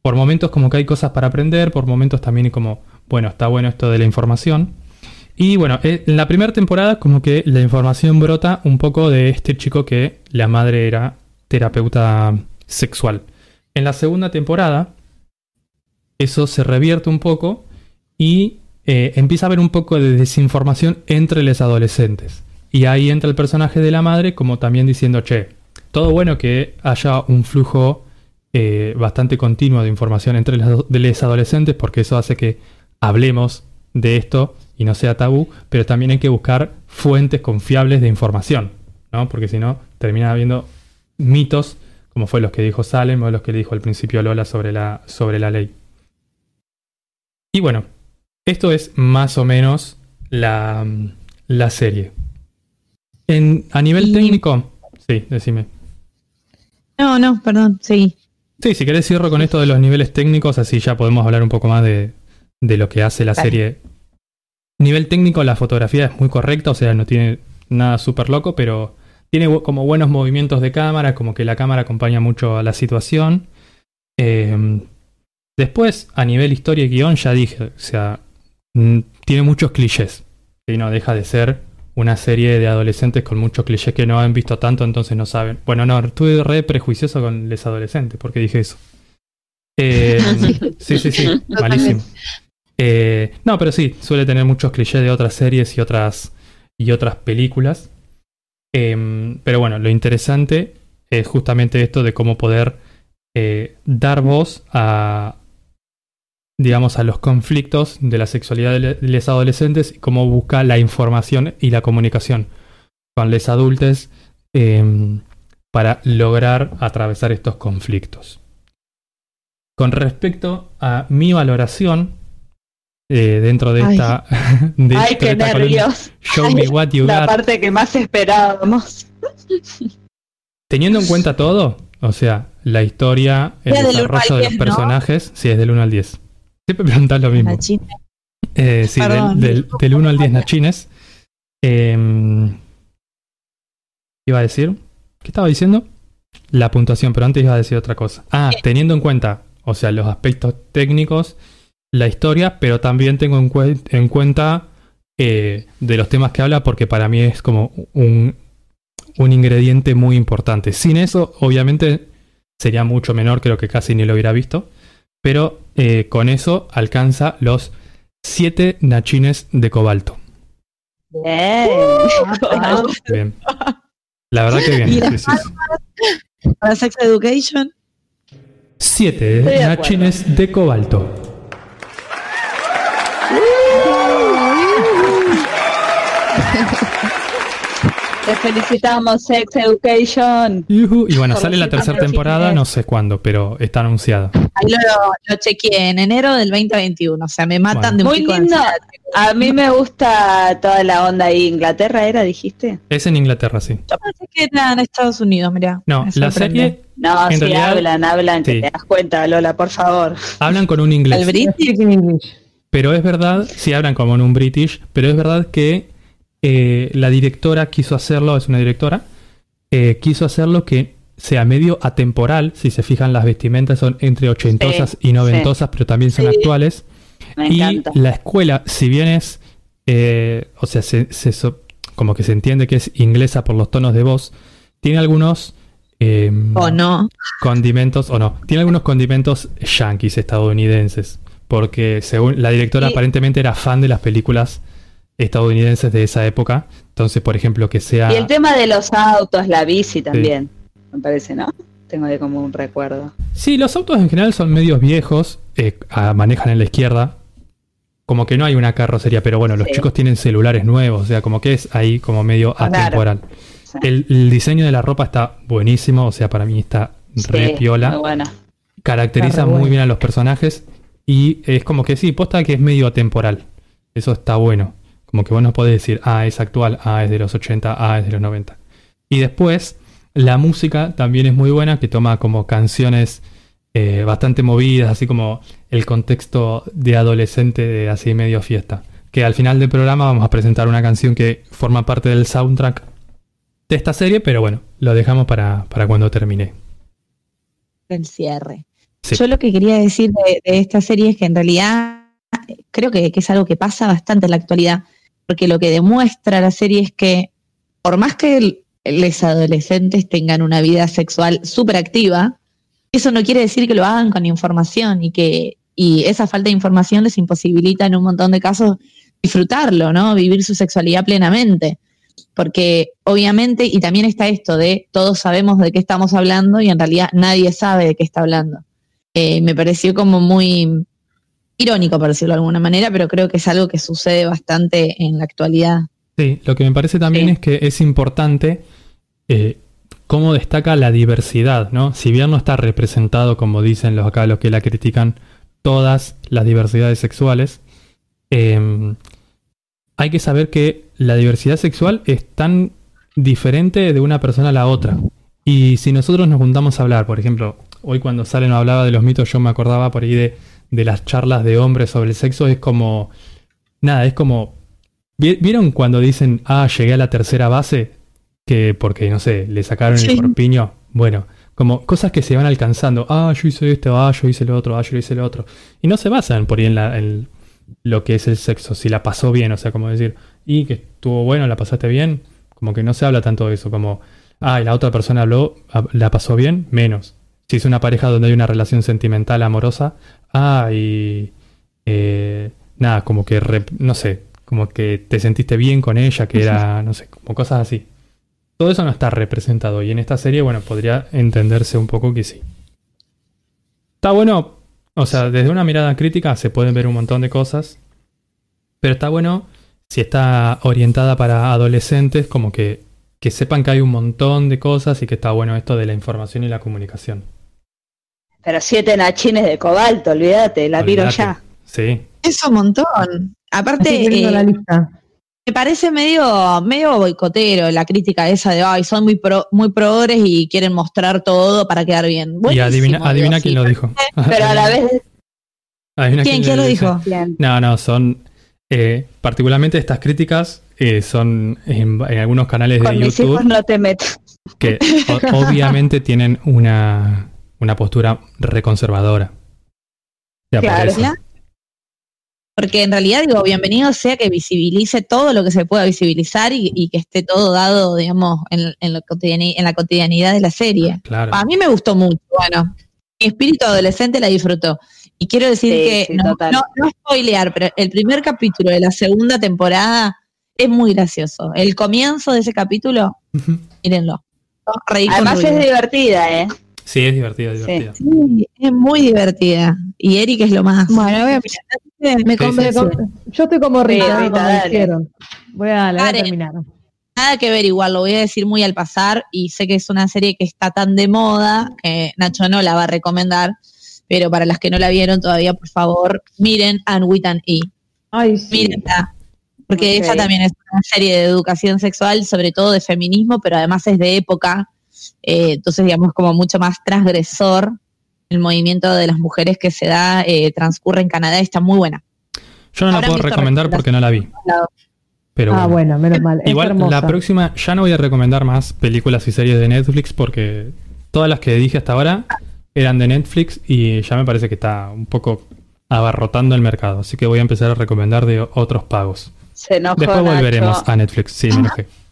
[SPEAKER 1] por momentos como que hay cosas para aprender, por momentos también como, bueno, está bueno esto de la información. Y bueno, eh, en la primera temporada como que la información brota un poco de este chico que la madre era terapeuta sexual. En la segunda temporada eso se revierte un poco y eh, empieza a haber un poco de desinformación entre los adolescentes. Y ahí entra el personaje de la madre como también diciendo, che, todo bueno que haya un flujo eh, bastante continuo de información entre los, adolescentes porque eso hace que hablemos de esto y no sea tabú, pero también hay que buscar fuentes confiables de información, ¿no? Porque si no, termina habiendo mitos, como fue los que dijo Salem o los que le dijo al principio Lola sobre la, sobre la ley. Y bueno, esto es más o menos la, la serie. En, a nivel
[SPEAKER 2] Y-
[SPEAKER 1] técnico, sí, decime.
[SPEAKER 2] No, no, perdón, sí.
[SPEAKER 1] Sí, si querés cierro con esto de los niveles técnicos, así ya podemos hablar un poco más de, de lo que hace la serie. Nivel técnico, la fotografía es muy correcta, o sea, no tiene nada súper loco, pero tiene como buenos movimientos de cámara, como que la cámara acompaña mucho a la situación. Eh, después, a nivel historia y guion, ya dije, o sea, mm, tiene muchos clichés. Y no deja de ser una serie de adolescentes con muchos clichés que no han visto tanto, entonces no saben. Bueno, no, estuve re prejuicioso con los adolescentes, porque dije eso. Eh, sí, sí, sí, malísimo. Eh, no, pero sí, suele tener muchos clichés de otras series y otras, y otras películas. Em, pero bueno, lo interesante es justamente esto de cómo poder eh, dar voz a, digamos, a los conflictos de la sexualidad de, los adolescentes y cómo busca la información y la comunicación con los adultos em, para lograr atravesar estos conflictos. Con respecto a mi valoración eh, dentro de
[SPEAKER 2] Ay.
[SPEAKER 1] esta, de-
[SPEAKER 5] Ay,
[SPEAKER 1] de
[SPEAKER 5] qué
[SPEAKER 1] esta columna. Show me what you
[SPEAKER 5] La
[SPEAKER 1] got.
[SPEAKER 5] parte que más esperábamos.
[SPEAKER 1] Teniendo en cuenta todo, o sea, la historia, el
[SPEAKER 2] del uno
[SPEAKER 1] desarrollo de los
[SPEAKER 2] 10, ¿no?
[SPEAKER 1] personajes, sí, es del 1 al 10. Siempre preguntas lo mismo. Eh, sí, del,
[SPEAKER 2] Perdón.
[SPEAKER 1] del, del 1 al 10 nachines. Eh, iba a decir, ¿qué estaba diciendo? La puntuación, pero antes iba a decir otra cosa. Ah, teniendo en cuenta, o sea, los aspectos técnicos, la historia, pero también tengo en, cuen- en cuenta eh, de los temas que habla, porque para mí es como un, un ingrediente muy importante. Sin eso, obviamente, sería mucho menor, creo que casi ni lo hubiera visto. Pero eh, con eso alcanza los 7 nachines de cobalto.
[SPEAKER 5] Bien.
[SPEAKER 1] Bien. La verdad que bien.
[SPEAKER 2] ¿Y las
[SPEAKER 1] sí, sí, sí.
[SPEAKER 2] Para Sex Education.
[SPEAKER 1] 7
[SPEAKER 5] Estoy de acuerdo.
[SPEAKER 1] nachines de cobalto.
[SPEAKER 5] Te felicitamos, Sex Education.
[SPEAKER 1] Yujú. Y bueno,
[SPEAKER 2] Por
[SPEAKER 1] sale la tercera temporada, no sé cuándo, pero está anunciada.
[SPEAKER 2] Ahí lo, lo chequeé en enero del 2021. O sea, me matan de un
[SPEAKER 5] Muy lindo. A mí me gusta toda la onda ahí. Inglaterra era, dijiste.
[SPEAKER 1] Es en Inglaterra, sí.
[SPEAKER 2] Yo pensé que era en Estados Unidos, mirá.
[SPEAKER 1] No, la serie
[SPEAKER 5] No, sí,
[SPEAKER 1] realidad,
[SPEAKER 5] hablan, hablan,
[SPEAKER 1] sí.
[SPEAKER 5] que te das cuenta, Lola, por favor.
[SPEAKER 1] hablan con un
[SPEAKER 2] ¿El
[SPEAKER 1] inglés.
[SPEAKER 2] British?
[SPEAKER 1] Pero es verdad, sí hablan como en un British, pero es verdad que eh, la directora quiso hacerlo, es una directora, eh, quiso hacerlo que sea medio atemporal, si se fijan las vestimentas son entre ochentosas y noventosas, pero también son
[SPEAKER 5] Sí.
[SPEAKER 1] actuales.
[SPEAKER 5] Me
[SPEAKER 1] y
[SPEAKER 5] encanta.
[SPEAKER 1] la escuela, si bien es, eh, o sea, se, se so- como que se entiende que es inglesa por los tonos de voz, tiene algunos... eh,
[SPEAKER 2] ¿O no?
[SPEAKER 1] condimentos, o no, tiene algunos condimentos yankees estadounidenses, porque según la directora
[SPEAKER 5] Y-
[SPEAKER 1] aparentemente era fan de las películas estadounidenses de esa época, entonces por ejemplo que sea...
[SPEAKER 5] Y el tema de los autos, la bici también, me parece, ¿no? Tengo de como un recuerdo.
[SPEAKER 1] Sí, los autos en general son medios viejos, eh, manejan en la izquierda, como que no hay una carrocería, pero bueno, los
[SPEAKER 5] Sí.
[SPEAKER 1] chicos tienen celulares nuevos, o sea, como que es ahí como medio
[SPEAKER 5] Claro.
[SPEAKER 1] atemporal.
[SPEAKER 5] Sí.
[SPEAKER 1] El, el diseño de la ropa está buenísimo, o sea, para mí está re
[SPEAKER 5] Sí,
[SPEAKER 1] piola.
[SPEAKER 5] muy buena.
[SPEAKER 1] caracteriza muy bien a los personajes y es como que sí, posta que es medio atemporal. Eso está bueno. Como que vos no podés decir, ah, es actual, ah, es de los 80, ah, es de los 90. Y después, la música también es muy buena, que toma como canciones eh, bastante movidas, así como el contexto de adolescente de así medio fiesta. Que al final del programa vamos a presentar una canción que forma parte del soundtrack de esta serie, pero bueno, lo dejamos para, para cuando termine.
[SPEAKER 2] El cierre. Yo lo que quería decir de, esta serie es que en realidad creo que, es algo que pasa bastante en la actualidad, porque lo que demuestra la serie es que por más que los adolescentes tengan una vida sexual súper activa, eso no quiere decir que lo hagan con información y que y esa falta de información les imposibilita en un montón de casos disfrutarlo, ¿no? Vivir su sexualidad plenamente. Porque obviamente, y también está esto de todos sabemos de qué estamos hablando y en realidad nadie sabe de qué está hablando. Eh, me pareció como muy irónico, por decirlo de alguna manera, pero creo que es algo que sucede bastante en la actualidad.
[SPEAKER 1] Sí, lo que me parece también
[SPEAKER 5] Sí.
[SPEAKER 1] es que es importante eh, cómo destaca la diversidad, ¿no? Si bien no está representado, como dicen los acá los que la critican, todas las diversidades sexuales, eh, hay que saber que la diversidad sexual es tan diferente de una persona a la otra. Y si nosotros nos juntamos a hablar, por ejemplo, hoy cuando Salen hablaba de los mitos, yo me acordaba por ahí de, de las charlas de hombres sobre el sexo, es como, nada, es como, ¿vi- ¿vieron cuando dicen, ah, llegué a la tercera base? Que porque, no sé, le sacaron
[SPEAKER 2] Sí.
[SPEAKER 1] el corpiño. Bueno, como cosas que se van alcanzando, ah, yo hice esto, ah, yo hice lo otro, ah, yo hice lo otro. Y no se basan por ahí en, la- en lo que es el sexo, si la pasó bien, o sea, como decir, y que estuvo bueno, la pasaste bien, como que no se habla tanto de eso, como, ah, y la otra persona habló, la pasó bien, menos. Si es una pareja donde hay una relación sentimental, amorosa, ah, y eh, nada, como que, no sé, como que te sentiste bien con ella, que era, no sé, como cosas así. Todo eso no está representado y en esta serie, bueno, podría entenderse un poco que sí. Está bueno, o sea, desde una mirada crítica se pueden ver un montón de cosas, pero está bueno si está orientada para adolescentes, como que, que sepan que hay un montón de cosas y que está bueno esto de la información y la comunicación.
[SPEAKER 5] Pero siete nachines de cobalto, olvídate, la miro
[SPEAKER 1] Olvídate.
[SPEAKER 5] ya.
[SPEAKER 1] Sí,
[SPEAKER 2] Es un montón. Aparte, eh,
[SPEAKER 6] la lista.
[SPEAKER 2] me parece medio, medio boicotero la crítica esa de, ay, son muy, pro, muy progres y quieren mostrar todo para quedar bien.
[SPEAKER 1] y adivina,
[SPEAKER 2] sí.
[SPEAKER 1] quién lo dijo.
[SPEAKER 5] Pero a la vez,
[SPEAKER 1] Adivina
[SPEAKER 2] ¿Quién, quién lo dijo?
[SPEAKER 5] bien.
[SPEAKER 1] No, no, son. eh, particularmente estas críticas eh, son en, en algunos canales de
[SPEAKER 5] mis hijos
[SPEAKER 1] YouTube
[SPEAKER 5] no te metas.
[SPEAKER 1] que o- obviamente tienen una, una postura reconservadora. Ya por
[SPEAKER 5] Claro.
[SPEAKER 2] Porque en realidad, digo, bienvenido sea que visibilice todo lo que se pueda visibilizar y, y que esté todo dado, digamos, en, en lo en la cotidianidad de la serie.
[SPEAKER 1] Claro.
[SPEAKER 2] A mí me gustó mucho, bueno, mi espíritu adolescente la disfrutó. Y quiero decir
[SPEAKER 5] Sí,
[SPEAKER 2] que,
[SPEAKER 5] sí,
[SPEAKER 2] no, no, no spoilear, pero el primer capítulo de la segunda temporada es muy gracioso. El comienzo de ese capítulo,
[SPEAKER 1] Ujú.
[SPEAKER 2] mírenlo.
[SPEAKER 5] Además es divertida, ¿eh?
[SPEAKER 1] Sí, es divertida, es divertida.
[SPEAKER 2] Sí, es muy divertida. Y Eric es lo más.
[SPEAKER 3] Bueno, voy a- me
[SPEAKER 1] Sí,
[SPEAKER 3] convenció.
[SPEAKER 1] sí,
[SPEAKER 6] Yo estoy como Rita, me
[SPEAKER 5] Rita,
[SPEAKER 6] convencieron. Voy a, la voy a
[SPEAKER 2] Dale.
[SPEAKER 6] terminar.
[SPEAKER 2] Nada que ver igual, lo voy a decir muy al pasar y sé que es una serie que está tan de moda que Nacho no la va a recomendar, pero para las que no la vieron todavía, por favor, miren Anne with an E.
[SPEAKER 6] Ay, sí.
[SPEAKER 2] Mírenla. Porque
[SPEAKER 5] Ok.
[SPEAKER 2] esa también es una serie de educación sexual, sobre todo de feminismo, pero además es de época. Eh, entonces, digamos, como mucho más transgresor. El movimiento de las mujeres que se da eh, transcurre en Canadá y está muy buena.
[SPEAKER 1] Yo no la puedo recomendar porque no la vi. Pero
[SPEAKER 6] ah,
[SPEAKER 1] bueno.
[SPEAKER 6] bueno, menos mal. Es
[SPEAKER 1] Igual
[SPEAKER 6] hermosa.
[SPEAKER 1] la próxima ya no voy a recomendar más películas y series de Netflix porque todas las que dije hasta ahora eran de Netflix y ya me parece que está un poco abarrotando el mercado. Así que voy a empezar a recomendar de otros pagos.
[SPEAKER 5] Se enojó
[SPEAKER 1] Después
[SPEAKER 5] Nacho.
[SPEAKER 1] volveremos a Netflix. Sí, me enojé.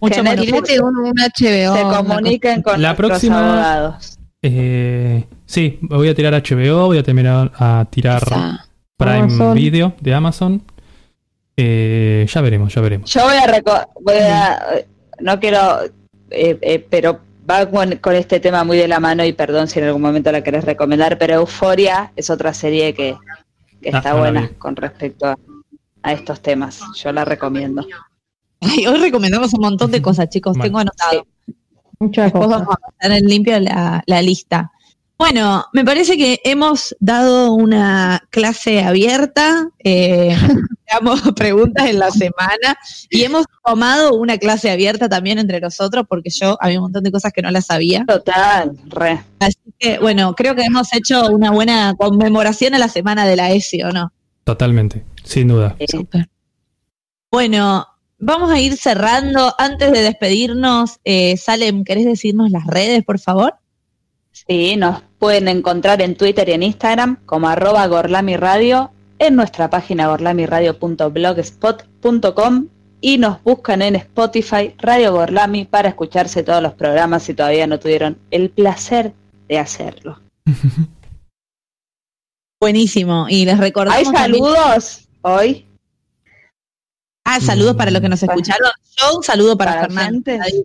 [SPEAKER 2] Mucho
[SPEAKER 5] Que
[SPEAKER 2] más.
[SPEAKER 5] Netflix
[SPEAKER 3] Tirate un, un HBO.
[SPEAKER 5] se comuniquen con
[SPEAKER 1] La próxima-
[SPEAKER 5] abogados.
[SPEAKER 1] Eh, sí, voy a tirar HBO, voy a terminar a tirar. Prime
[SPEAKER 6] Amazon.
[SPEAKER 1] Video de Amazon. Eh, ya veremos, ya veremos.
[SPEAKER 5] Yo voy a, voy a no quiero, eh, eh, pero va con, con este tema muy de la mano y perdón si en algún momento la querés recomendar, pero Euforia es otra serie que, que
[SPEAKER 1] Ah,
[SPEAKER 5] está buena con respecto a, a estos temas. Yo la recomiendo.
[SPEAKER 2] Ay, hoy recomendamos un montón de cosas, chicos.
[SPEAKER 1] Bueno.
[SPEAKER 2] Tengo anotado.
[SPEAKER 6] Muchas
[SPEAKER 2] Después
[SPEAKER 6] cosas.
[SPEAKER 2] vamos a pasar en limpio la, la lista. Bueno, me parece que hemos dado una clase abierta, eh, damos preguntas en la semana y hemos tomado una clase abierta también entre nosotros porque yo había un montón de cosas que no las sabía.
[SPEAKER 5] Total, re.
[SPEAKER 2] Así que, bueno, creo que hemos hecho una buena conmemoración a la semana de la ESI, ¿o no?
[SPEAKER 1] Totalmente, sin duda.
[SPEAKER 5] Eh.
[SPEAKER 2] Bueno, vamos a ir cerrando. Antes de despedirnos, eh, Salem, ¿querés decirnos las redes, por favor?
[SPEAKER 5] Sí, nos pueden encontrar en Twitter y en Instagram como arroba gorlamiradio, en nuestra página gorlamiradio.blogspot.com y nos buscan en Spotify Radio Gorlami para escucharse todos los programas si todavía no tuvieron el placer de hacerlo.
[SPEAKER 2] Buenísimo. Y les recordamos.
[SPEAKER 5] ¿Hay
[SPEAKER 2] también-
[SPEAKER 5] saludos hoy?
[SPEAKER 2] Ah, saludos para los que nos escucharon. Yo un saludo para,
[SPEAKER 5] para
[SPEAKER 2] Fernanda. dije.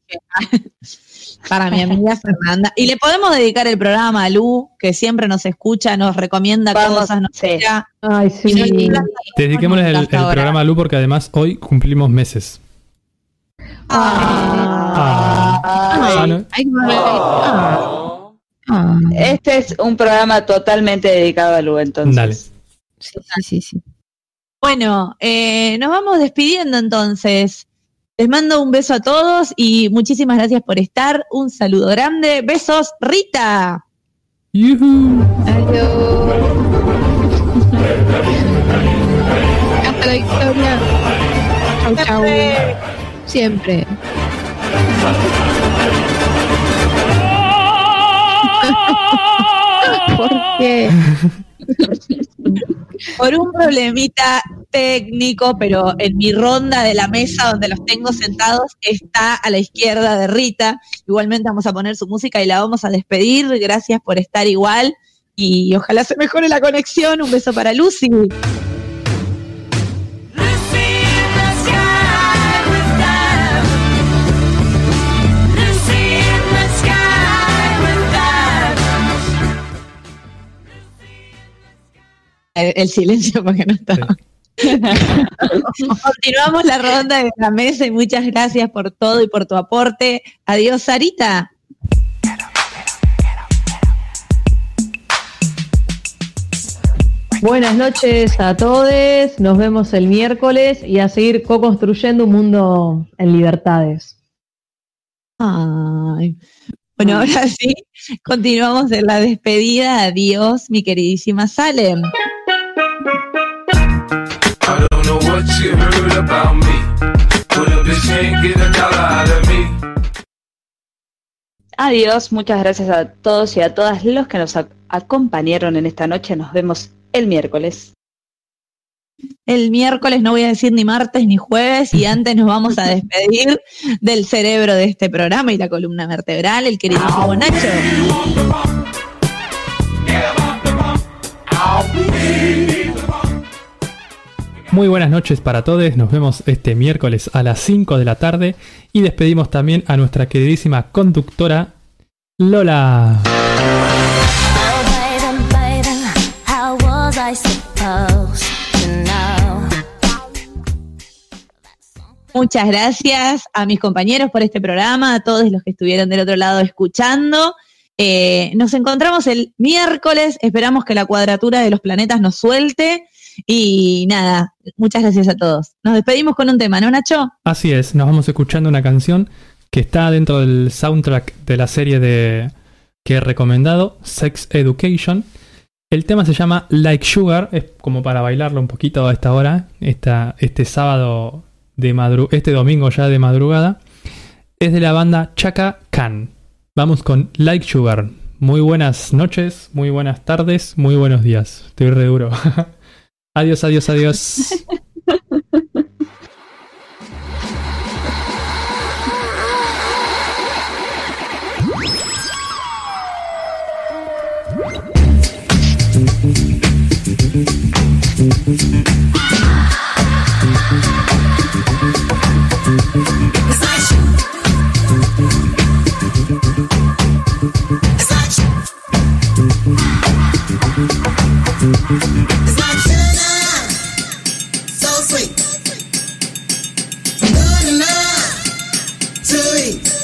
[SPEAKER 2] para mi amiga Fernanda. Y le podemos dedicar el programa a Lu, que siempre nos escucha, nos recomienda
[SPEAKER 5] Vamos,
[SPEAKER 2] cosas, nos
[SPEAKER 5] sí.
[SPEAKER 6] Ay, sí.
[SPEAKER 1] Dediquémosle el, programa a Lu porque además hoy cumplimos meses.
[SPEAKER 2] Ah.
[SPEAKER 1] Ah,
[SPEAKER 3] ah. Ah.
[SPEAKER 5] Este es un programa totalmente dedicado a Lu, entonces.
[SPEAKER 1] Dale.
[SPEAKER 3] Sí, sí, sí, sí.
[SPEAKER 2] Bueno, eh, nos vamos despidiendo entonces. Les mando un beso a todos y muchísimas gracias por estar. Un saludo grande. Besos, Rita.
[SPEAKER 1] Yujú.
[SPEAKER 3] Adiós. Hasta la victoria. Chau, chau. Siempre. ¿Por qué?
[SPEAKER 2] Por un problemita técnico, pero en mi ronda de la mesa donde los tengo sentados está a la izquierda de Rita. Igualmente vamos a poner su música y la vamos a despedir. Gracias por estar igual y ojalá se mejore la conexión. Un beso para Lucy. El, el silencio porque no estaba. Continuamos la ronda de la mesa y muchas gracias por todo y por tu aporte. Adiós, Sarita.
[SPEAKER 6] Buenas noches a todos, nos vemos el miércoles y a seguir co-construyendo un mundo en libertades.
[SPEAKER 2] Ay. Bueno, ahora sí, continuamos en la despedida. Adiós, mi queridísima Salem.
[SPEAKER 9] I don't know what you heard about me, but a bitch ain't get a dollar out of me.
[SPEAKER 5] Adiós, muchas gracias a todos y a todas los que nos ac- acompañaron en esta noche. Nos vemos el miércoles.
[SPEAKER 2] El miércoles no voy a decir ni martes ni jueves y antes nos vamos a despedir del cerebro de este programa y la columna vertebral, el queridísimo Nacho.
[SPEAKER 1] Muy buenas noches para todos. Nos vemos este miércoles a las 5 de la tarde y despedimos también a nuestra queridísima conductora Lola.
[SPEAKER 2] Muchas gracias a mis compañeros por este programa, a todos los que estuvieron del otro lado escuchando. Eh, nos encontramos el miércoles, esperamos que la cuadratura de los planetas nos suelte y nada, muchas gracias a todos. Nos despedimos con un tema, ¿no, Nacho?
[SPEAKER 1] Así es, nos vamos escuchando una canción que está dentro del soundtrack de la serie de que he recomendado, Sex Education. El tema se llama Like Sugar, es como para bailarlo un poquito a esta hora, esta, este sábado de madru este domingo ya de madrugada. Es de la banda Chaka Khan. Vamos con Like Sugar. Muy buenas noches, muy buenas tardes, muy buenos días. Estoy re duro. adiós, adiós, adiós. Hey!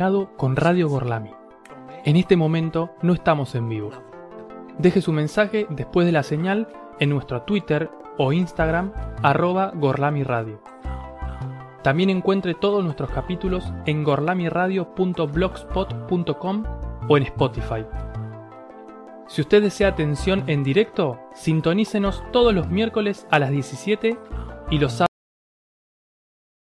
[SPEAKER 1] Con Radio Gorlami. En este momento no estamos en vivo. Deje su mensaje después de la señal en nuestro Twitter o Instagram arroba Gorlami Radio. También encuentre todos nuestros capítulos en gorlamiradio.blogspot.com o en Spotify. Si usted desea atención en directo, sintonícenos todos los miércoles a las 17 y los sábados